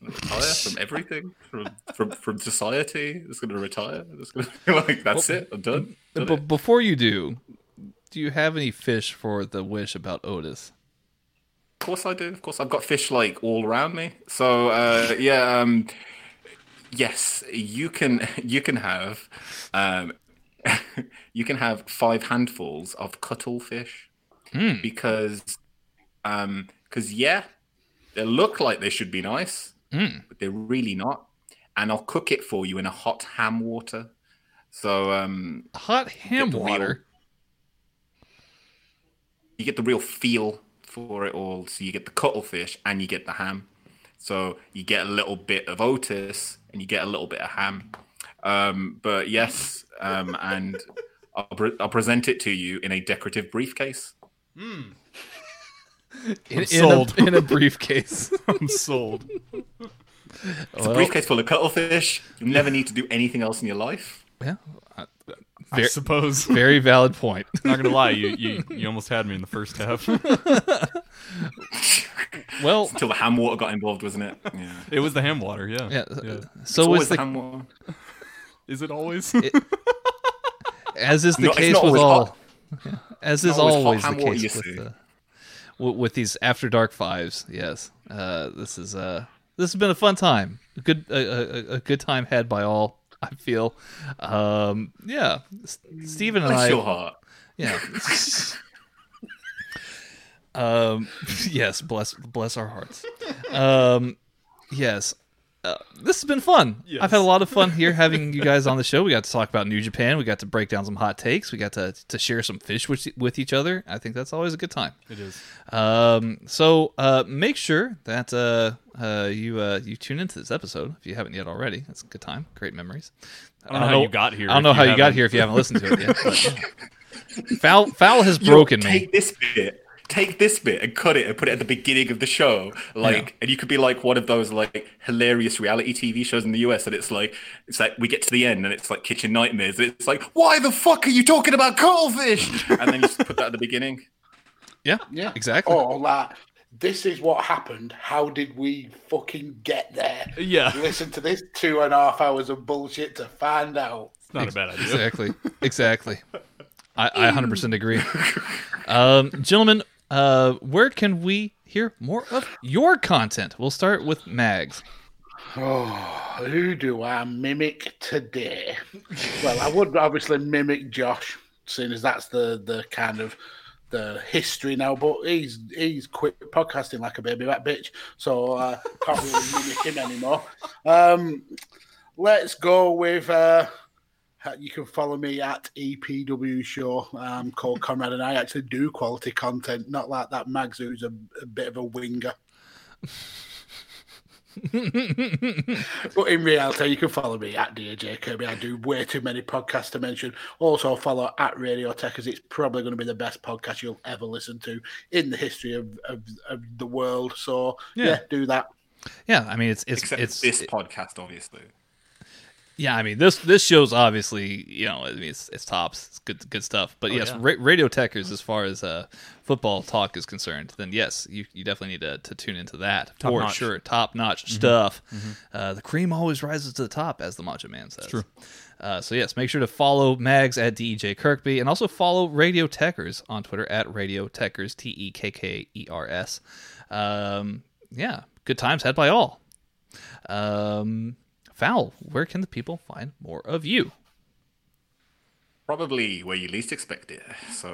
retire from everything, from from from society. Just gonna retire. Just gonna like that's it. I'm done. Done but it. before you do, do you have any fish for the wish about Otis? Of course I do. Of course I've got fish like all around me. So uh, yeah, um, yes, you can you can have um, you can have five handfuls of cuttlefish because um because yeah, they look like they should be nice, but they're really not. And I'll cook it for you in a hot ham water. So um, Hot ham water. You get the real feel for it all. So you get the cuttlefish and you get the ham. So you get a little bit of Otis and you get a little bit of ham. Um, but yes, um, and I'll, pre- I'll present it to you in a decorative briefcase. in, in, sold. a, in a briefcase. I'm sold. It's a briefcase full of cuttlefish. You never need to do anything else in your life. yeah, uh, I suppose. very valid point. Not gonna lie, you, you you almost had me in the first half. well, Until the ham water got involved, wasn't it? Yeah. it was the ham water, yeah. yeah. Yeah. So Always is the the ham water. Is it always? as is the No, it's case with all, hot. Yeah. as is always always the ham water, case with, the, with with these after dark fives. Yes, uh, this is uh, this has been a fun time. A good a, a, a good time had by all. I feel. Um, yeah, S- Steven and Bless I. your heart. Yeah. um, yes, bless bless our hearts. Um, yes. Uh, this has been fun. I've had a lot of fun here having you guys on the show. We got to talk about New Japan. We got to break down some hot takes. We got to to share some fish with with each other. I think that's always a good time. It is. Um, so uh, make sure that uh, uh, you uh, you tune into this episode if you haven't yet already. That's a good time. Great memories. I don't know how you got here I don't know you how you got here if you haven't listened to it yet. But, yeah. Foul Foul has Yo, broken me. Take this bit. Take this bit and cut it and put it at the beginning of the show, like, and you could be like one of those like hilarious reality TV shows in the US, and it's like, it's like we get to the end and it's like Kitchen Nightmares, it's like, why the fuck are you talking about cuttlefish? And then you just put that at the beginning. Yeah, Yeah. exactly. Oh, like this is what happened. How did we fucking get there? Yeah. Listen to this two and a half hours of bullshit to find out. It's not a bad idea. Exactly. Exactly. I, I 100% agree. Um, gentlemen, uh, where can we hear more of your content? We'll start with Mags. Oh, who do I mimic today? well, I would obviously mimic Josh, seeing as that's the the kind of the history now. But he's he's quit podcasting like a baby that bitch, so uh, can't really mimic him anymore. Um, let's go with. Uh, you can follow me at EPW Show. Um, called Conrad, and I actually do quality content, not like that Mags who's a, a bit of a winger. But in reality, you can follow me at DJ Kirby. I do way too many podcasts to mention. Also, follow at Radio Tech, as it's probably going to be the best podcast you'll ever listen to in the history of, of, of the world. So, yeah. Yeah. do that. Yeah, I mean it's it's Except it's this podcast, obviously. yeah. I mean this this show's obviously you know I mean it's, it's tops. It's good good stuff. But yes, yeah. ra- Radio Tekkers as far as uh, football talk is concerned, then yes, you, you definitely need to, to tune into that Top for notch. sure. Top notch stuff. Uh, the cream always rises to the top, as the Macho Man says. true. Uh, so yes, make sure to follow Mags at DJ Kirkby and also follow Radio Tekkers on Twitter at Radio Tekkers T E K K E R S. Um, yeah, good times had by all. Um, Foul, where can the people find more of you? Probably where you least expect it. So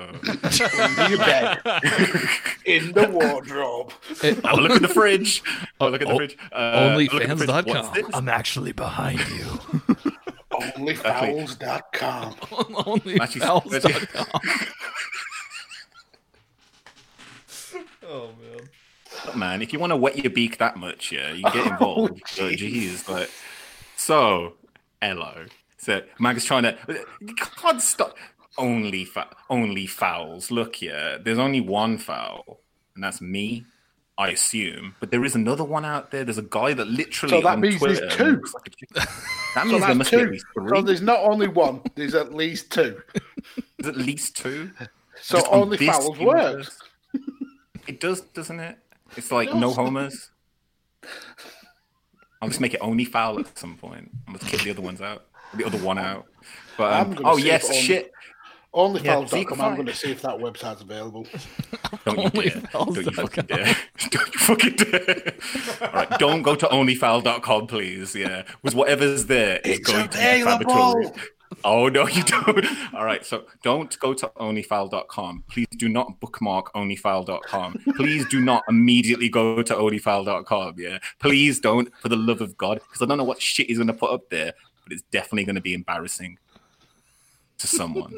Under your bed, in the wardrobe. oh, look in the fridge. Oh, look at the oh, fridge. Uh, look at the fridge. onlyfans.com. What's this? I'm actually behind you. Onlyfowls.com. Actually, OnlyFouls.com. man, Man, if you want to wet your beak that much, yeah, you get involved. oh, jeez, like so. Hello. So Mag's trying to. You can't stop. Only fa- only fouls. Look, here, there's only one foul, and that's me. I assume, but there is another one out there. There's a guy that literally. So that on means there's two. looks like a chick- That So means there that's must be at two. least So three. there's not only one, there's at least two. There's at least two. So Just only this fouls works. It does, doesn't it? It's like No, no homers. I'll just make it only foul at some point. I'm gonna kick the other ones out, the other one out. But I'm um, oh yes, if only- shit! Onlyfowls.com. so you can I'm going to see if that website's available. Don't you dare! Don't you fucking dare! Don't you fucking dare! All right, don't go to OnlyFile.com, please. Yeah, because whatever's there is It's going to be available! Oh no, you don't. All right, so don't go to onlyfile.com. Please do not bookmark onlyfile.com. Please do not immediately go to onlyfile.com. Yeah, please don't, for the love of God, because I don't know what shit he's going to put up there, but it's definitely going to be embarrassing to someone.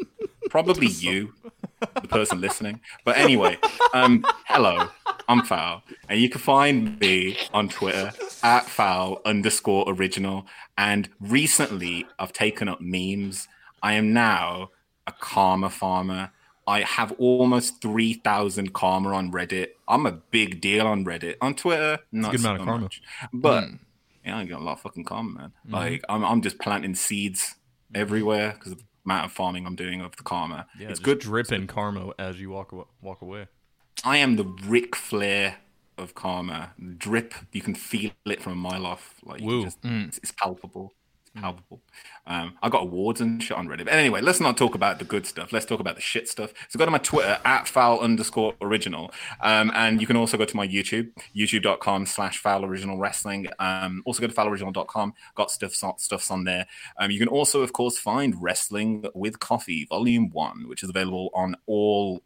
Probably you, the person listening. But anyway, um, hello, I'm Foul, and you can find me on Twitter at Foul underscore original. And recently, I've taken up memes. I am now a karma farmer. I have almost 3,000 karma on Reddit. I'm a big deal on Reddit. On Twitter, not good amount so of karma. much. But yeah, I got a lot of fucking karma, man. Mm-hmm. Like I'm, I'm just planting seeds everywhere because of the amount of farming I'm doing of the karma. Yeah, it's good. dripping karma as you walk walk away. I am the Ric Flair of karma. Drip, you can feel it from a mile off. Like just, mm. it's, it's palpable. It's palpable. Um, I got awards and shit on Reddit. But anyway, let's not talk about the good stuff. Let's talk about the shit stuff. So go to my Twitter at foul underscore original. Um, and you can also go to my YouTube, youtube.com slash foul original wrestling. Um, also go to fouloriginal.com. Got stuff stuffs on there. Um, you can also, of course, find Wrestling with Coffee, Volume 1, which is available on all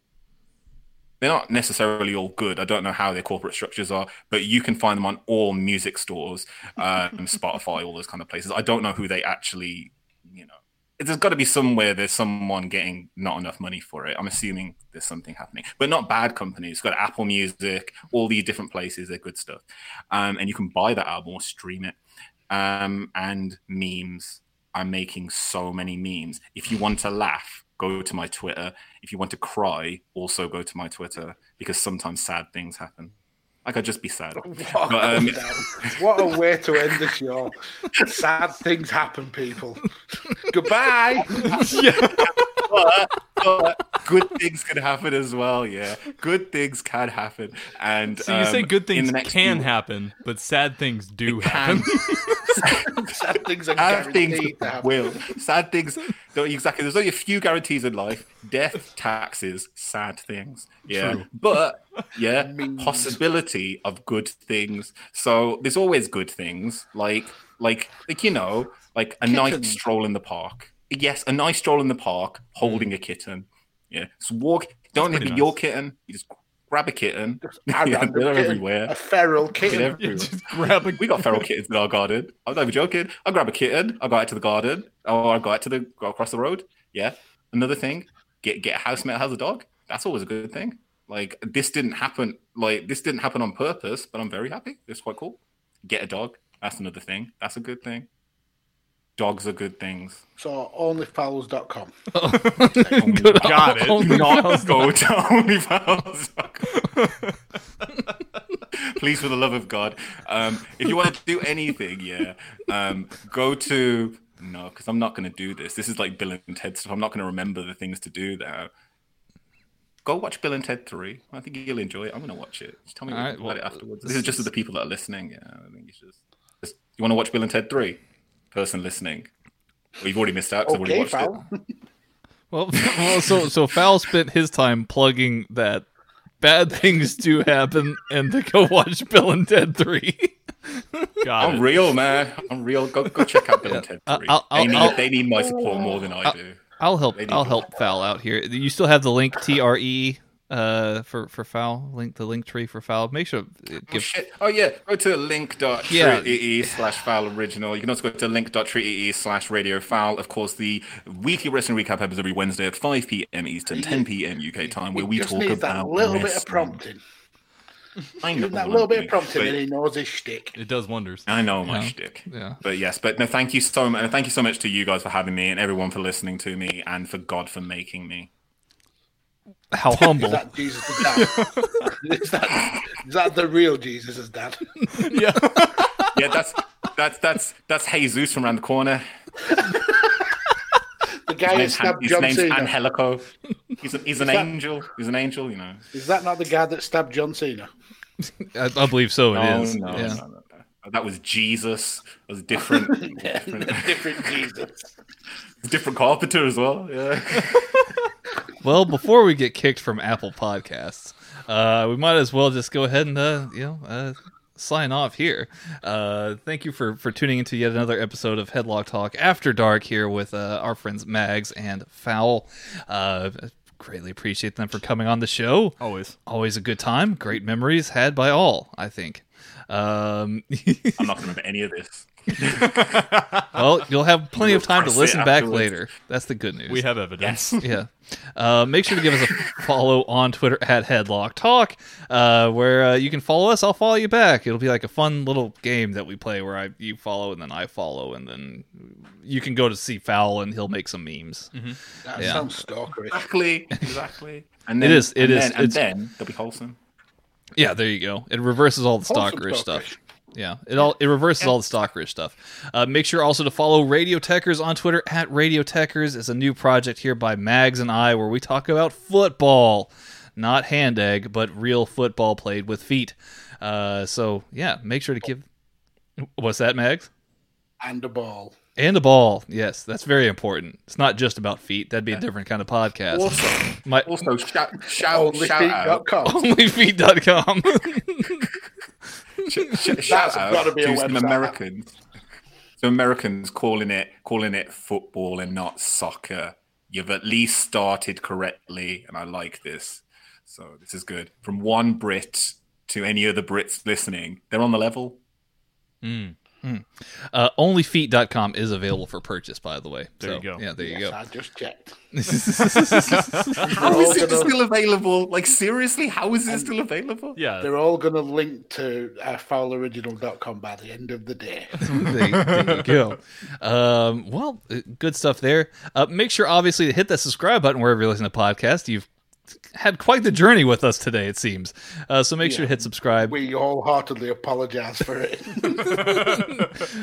they're not necessarily all good. I don't know how their corporate structures are, but you can find them on all music stores, um, Spotify, all those kind of places. I don't know who they actually, you know, there's got to be somewhere there's someone getting not enough money for it. I'm assuming there's something happening, but not bad companies. It's got Apple Music, all these different places. They're good stuff, um, and you can buy that album or stream it. Um, and memes. I'm making so many memes. If you want to laugh, go to my Twitter. If you want to cry, also go to my Twitter because sometimes sad things happen. Like I'd just be sad. What, But, um, what a way to end the show. Sad things happen, people. Goodbye. but, but good things can happen as well. Yeah, good things can happen. And So you say um, good things can few- happen, but sad things do Can happen. Sad things are sad things to will. Sad things don't exactly. There's only a few guarantees in life: death, taxes, sad things. Yeah, but yeah, possibility of good things. So there's always good things, like like like you know, like a Kitten. nice stroll in the park. Yes, a nice stroll in the park, holding mm. a kitten. Yeah, so walk. Don't let pretty it be your kitten. You just grab a kitten. A Yeah, they're kitten, everywhere. A feral kitten. grab a We got feral kittens in our garden. I'm not even joking. I grab a kitten. I go out to the garden. Or I go out to the go across the road. Yeah. Another thing, get get a housemate has a dog. That's always a good thing. Like this didn't happen. Like this didn't happen on purpose, but I'm very happy. It's quite cool. Get a dog. That's another thing. That's a good thing. Dogs are good things. So onlyfowls.com. Got it. Only Not Fowls. go to OnlyFans. Please, for the love of God, um, if you want to do anything, yeah, um, go to no, because I'm not going to do this. This is like Bill and Ted stuff. I'm not going to remember the things to do there. Go watch Bill and Ted Three. I think you'll enjoy it. I'm going to watch it. Just tell me All right, about well, it afterwards. This is just for the people that are listening. Yeah, I think you should. Just, you want to watch Bill and Ted Three? Person listening, well, you've already missed out because I've already Okay, watched foul. it. Well, well, so so Foul spent his time plugging that bad things do happen, and to go watch Bill and Ted Three. Got I'm it. real, man. I'm real. Go go check out Bill and Ted I'll- 3. I'll- they, need, I'll- they need my support more than I do. I'll help. I'll help Foul out here. You still have the link T R E uh for for Foul link the link tree for Foul. Make sure it Oh, give shit. oh yeah, go to link.tree Yeah. slash foul original. You can also go to link.tree slash radio foul. Of course, the weekly wrestling recap happens every Wednesday at 5 p.m. Eastern, 10 p.m. UK time, where we just talk needs about that little bit of prompting. I Give know that little bit of prompting but- and he knows his shtick. It does wonders. I know my Yeah. shtick. Yeah. But yes, but no, thank you so much. Thank you so much to you guys for having me and everyone for listening to me and for God for making me. How humble. Is that Jesus' dad? is, that, is that the real Jesus' is dad? Yeah, yeah, that's that's that's that's Jesus from around the corner. The guy His who name's, stabbed his John name's Cena. Angelico. He's, a, he's an that- angel. He's an angel, you know. Is that not the guy that stabbed John Cena? I, I believe so. It No, is. no, yeah. no, no, no. That was Jesus. That was different. different, Different Jesus. Different carpenter as well. Yeah. Well, before we get kicked from Apple Podcasts, uh, we might as well just go ahead and uh, you know uh, sign off here. Uh, thank you for for tuning into yet another episode of Headlock Talk After Dark here with uh, our friends Mags and Foul. Uh, greatly appreciate them for coming on the show. Always. Always a good time. Great memories had by all. I think. Um, I'm not going to remember any of this. well, you'll have plenty of time to listen back later. That's the good news. We have evidence. yeah. Uh, make sure to give us a follow on Twitter at Headlock Talk, uh, where uh, you can follow us. I'll follow you back. It'll be like a fun little game that we play where I you follow and then I follow, and then you can go to see Fowl and he'll make some memes. That Yeah. sounds stalkerish. Exactly. Exactly. And It is, it and is, Then, and it's- then they'll be wholesome. Yeah, there you go. It reverses all the Wholesome stalkerish stalkerish. stuff. Yeah, it all it reverses all the stalkerish stuff. Uh, make sure also to follow Radio Tekkers on Twitter at Radio Tekkers. It's a new project here by Mags and I where we talk about football, not hand egg, but real football played with feet. Uh, so yeah, make sure to give. What's that, Mags? and a ball. And a ball. Yes, that's very important. It's not just about feet. That'd be a different kind of podcast. Also, My also shout shout, shout out, Onlyfeet.com. onlyfeet.com. sh- sh- shout out gotta be a to some website. Americans. Some Americans calling it calling it football and not soccer. You've at least started correctly, and I like this. So this is good. From one Brit to any other Brits listening, they're on the level. Hmm. Uh, onlyfeet.com is available for purchase, by the way. There So, you go. Yeah, there you go. I just checked. How is it gonna- still available? Like seriously, how is it still available? Yeah. They're all going to link to uh, fouloriginal.com by the end of the day. there, there you go. Um, well, uh, good stuff there. Uh, make sure, obviously, to hit that subscribe button wherever you're listening to podcasts. You've had quite the journey with us today, it seems. Uh, so make sure to hit subscribe. We wholeheartedly apologize for it.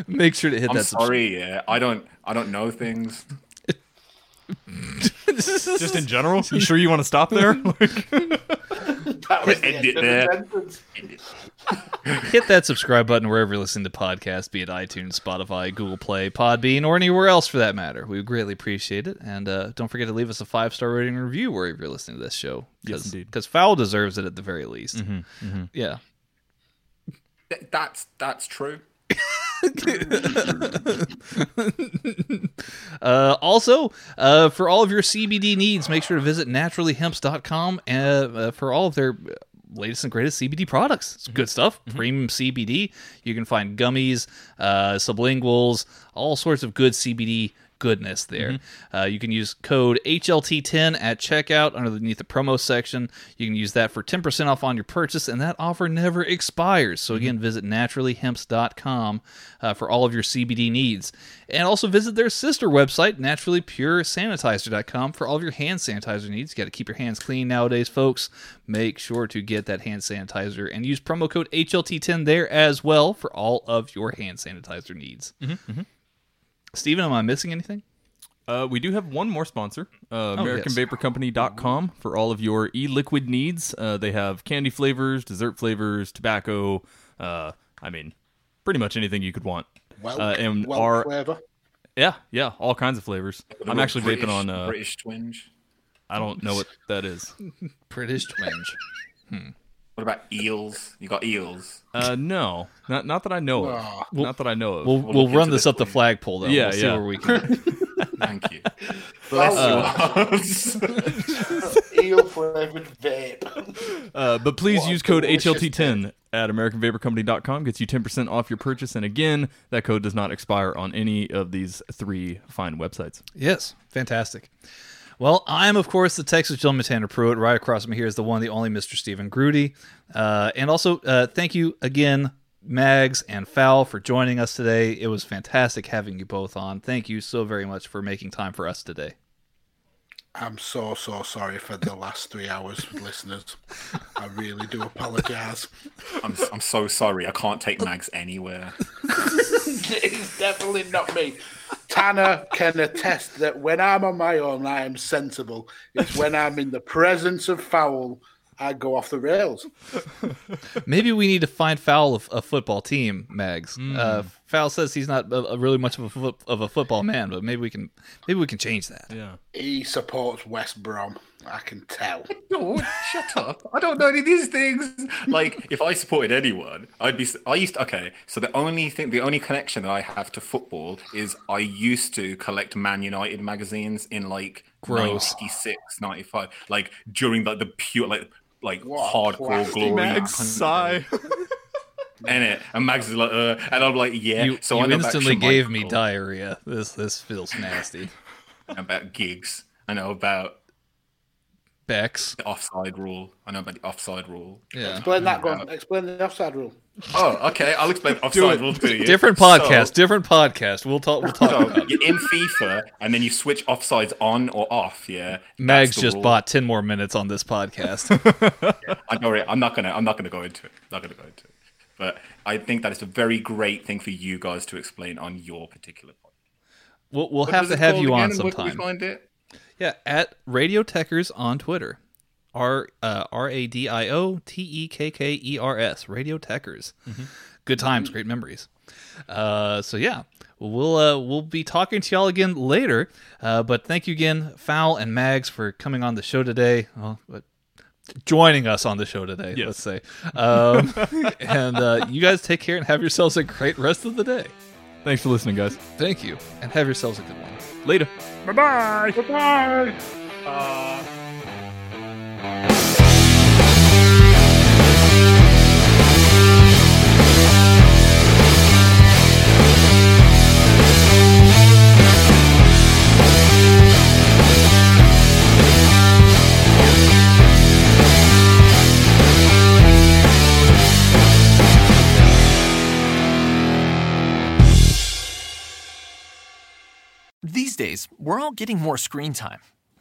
Make sure to hit I'm that subscribe. sorry, yeah. I don't I don't know things. Just in general? You sure you want to stop there? That was the End end it of there. The sentence. hit that subscribe button wherever you're listening to podcasts, be it iTunes, Spotify, Google Play, Podbean, or anywhere else for that matter. We would greatly appreciate it. And uh, don't forget to leave us a five star rating and review wherever you're listening to this show. Yes, indeed. Because Foul deserves it at the very least. Yeah. Th- That's that's true. Uh, also, uh, for all of your CBD needs, make sure to visit naturallyhemps.com uh, uh, for all of their uh, latest and greatest CBD products. It's good stuff. Premium CBD. You can find gummies, uh, sublinguals, all sorts of good CBD goodness there. Uh, you can use code HLT10 at checkout underneath the promo section. You can use that for 10% off on your purchase, and that offer never expires. So, again, visit naturallyhemps.com uh, for all of your CBD needs. And also visit their sister website, naturallypuresanitizer.com, for all of your hand sanitizer needs. You got to keep your hands clean nowadays, folks. Make sure to get that hand sanitizer and use promo code HLT10 there as well for all of your hand sanitizer needs. Steven, am I missing anything? Uh, we do have one more sponsor, uh, AmericanVaporCompany.com, for all of your e-liquid needs. Uh, they have candy flavors, dessert flavors, tobacco. Uh, I mean, pretty much anything you could want. Well, Uh, and well our flavor. yeah, yeah, all kinds of flavors. I'm actually British, vaping on. Uh, British twinge. I don't know what that is. British twinge. What about eels? You got eels. Uh, no, not not that I know of. Ah. not that I know of. We'll, We'll we'll run this this up the flagpole, though. Yeah, we'll see yeah. where we can. Thank you. Well, Bless you. eel flavored vape. Uh, but please What use code HLT10 at AmericanVaporCompany.com. Gets you 10% off your purchase. And again, that code does not expire on any of these three fine websites. Yes, fantastic. Well, I'm of course the Texas gentleman Tanner Pruitt. Right across from me here is the one, the only Mr. Stephen Grudy. Uh, and also, uh, thank you again, Mags and Fowl, for joining us today. It was fantastic having you both on. Thank you so very much for making time for us today. I'm so, so sorry for the last three hours, listeners. I really do apologize. I'm, I'm so sorry. I can't take Mags anywhere. it's definitely not me. Tanner can attest that when I'm on my own, I am sensible. It's when I'm in the presence of foul, I go off the rails. Maybe we need to find Fowl a, a football team, Mags. Uh, Fowl says he's not a, a really much of a, foot, of a football man, but maybe we can maybe we can change that. Yeah. He supports West Brom. I can tell. No, shut up. I don't know any of these things. Like, if I supported anyone, I'd be. I used to, okay. So the only thing, the only connection that I have to football is I used to collect Man United magazines in like Gross. 96, 95, like during like the pure like like What hardcore plastic glory. Mags sigh. And it, and Max is like, uh, and I'm like, yeah. You, so you I instantly gave me diarrhea. This this feels nasty. About gigs. I know about Bex. the offside rule. I know about the offside rule. Yeah. Explain that, go on. Explain the offside rule. Oh, okay. I'll explain offside rule to you. Different So- podcast. different podcast. We'll talk. We'll talk So about. it. you're in FIFA and then you switch offsides on or off. Yeah, Mags just rule. bought ten more minutes on this podcast. I know it. I'm not gonna. I'm not gonna go into it. Not gonna go into it. But I think that it's a very great thing for you guys to explain on your particular podcast. we'll we'll have to have you on again? Where can we sometime. find it? Yeah, at Radio Tekkers on Twitter. R uh, R A D I O T E K K E R S. Radio Tekkers. Good times, great memories. Uh, so yeah. we'll uh, we'll be talking to y'all again later. Uh, but thank you again, Foul and Mags, for coming on the show today. Well, but joining us on the show today. Yes. Let's say, um, and uh, you guys take care and have yourselves a great rest of the day. Thanks for listening, guys. Thank you, and have yourselves a good one. Later. These days, we're all getting more screen time,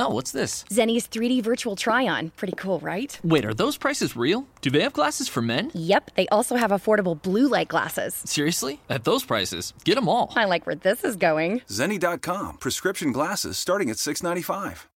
Oh, what's this? Zenni's 3D virtual try on. Pretty cool, right? Wait, are those prices real? Do they have glasses for men? Yep, they also have affordable blue light glasses. Seriously? At those prices, get them all. I like where this is going. Zenni.com, Prescription glasses starting at $6.95.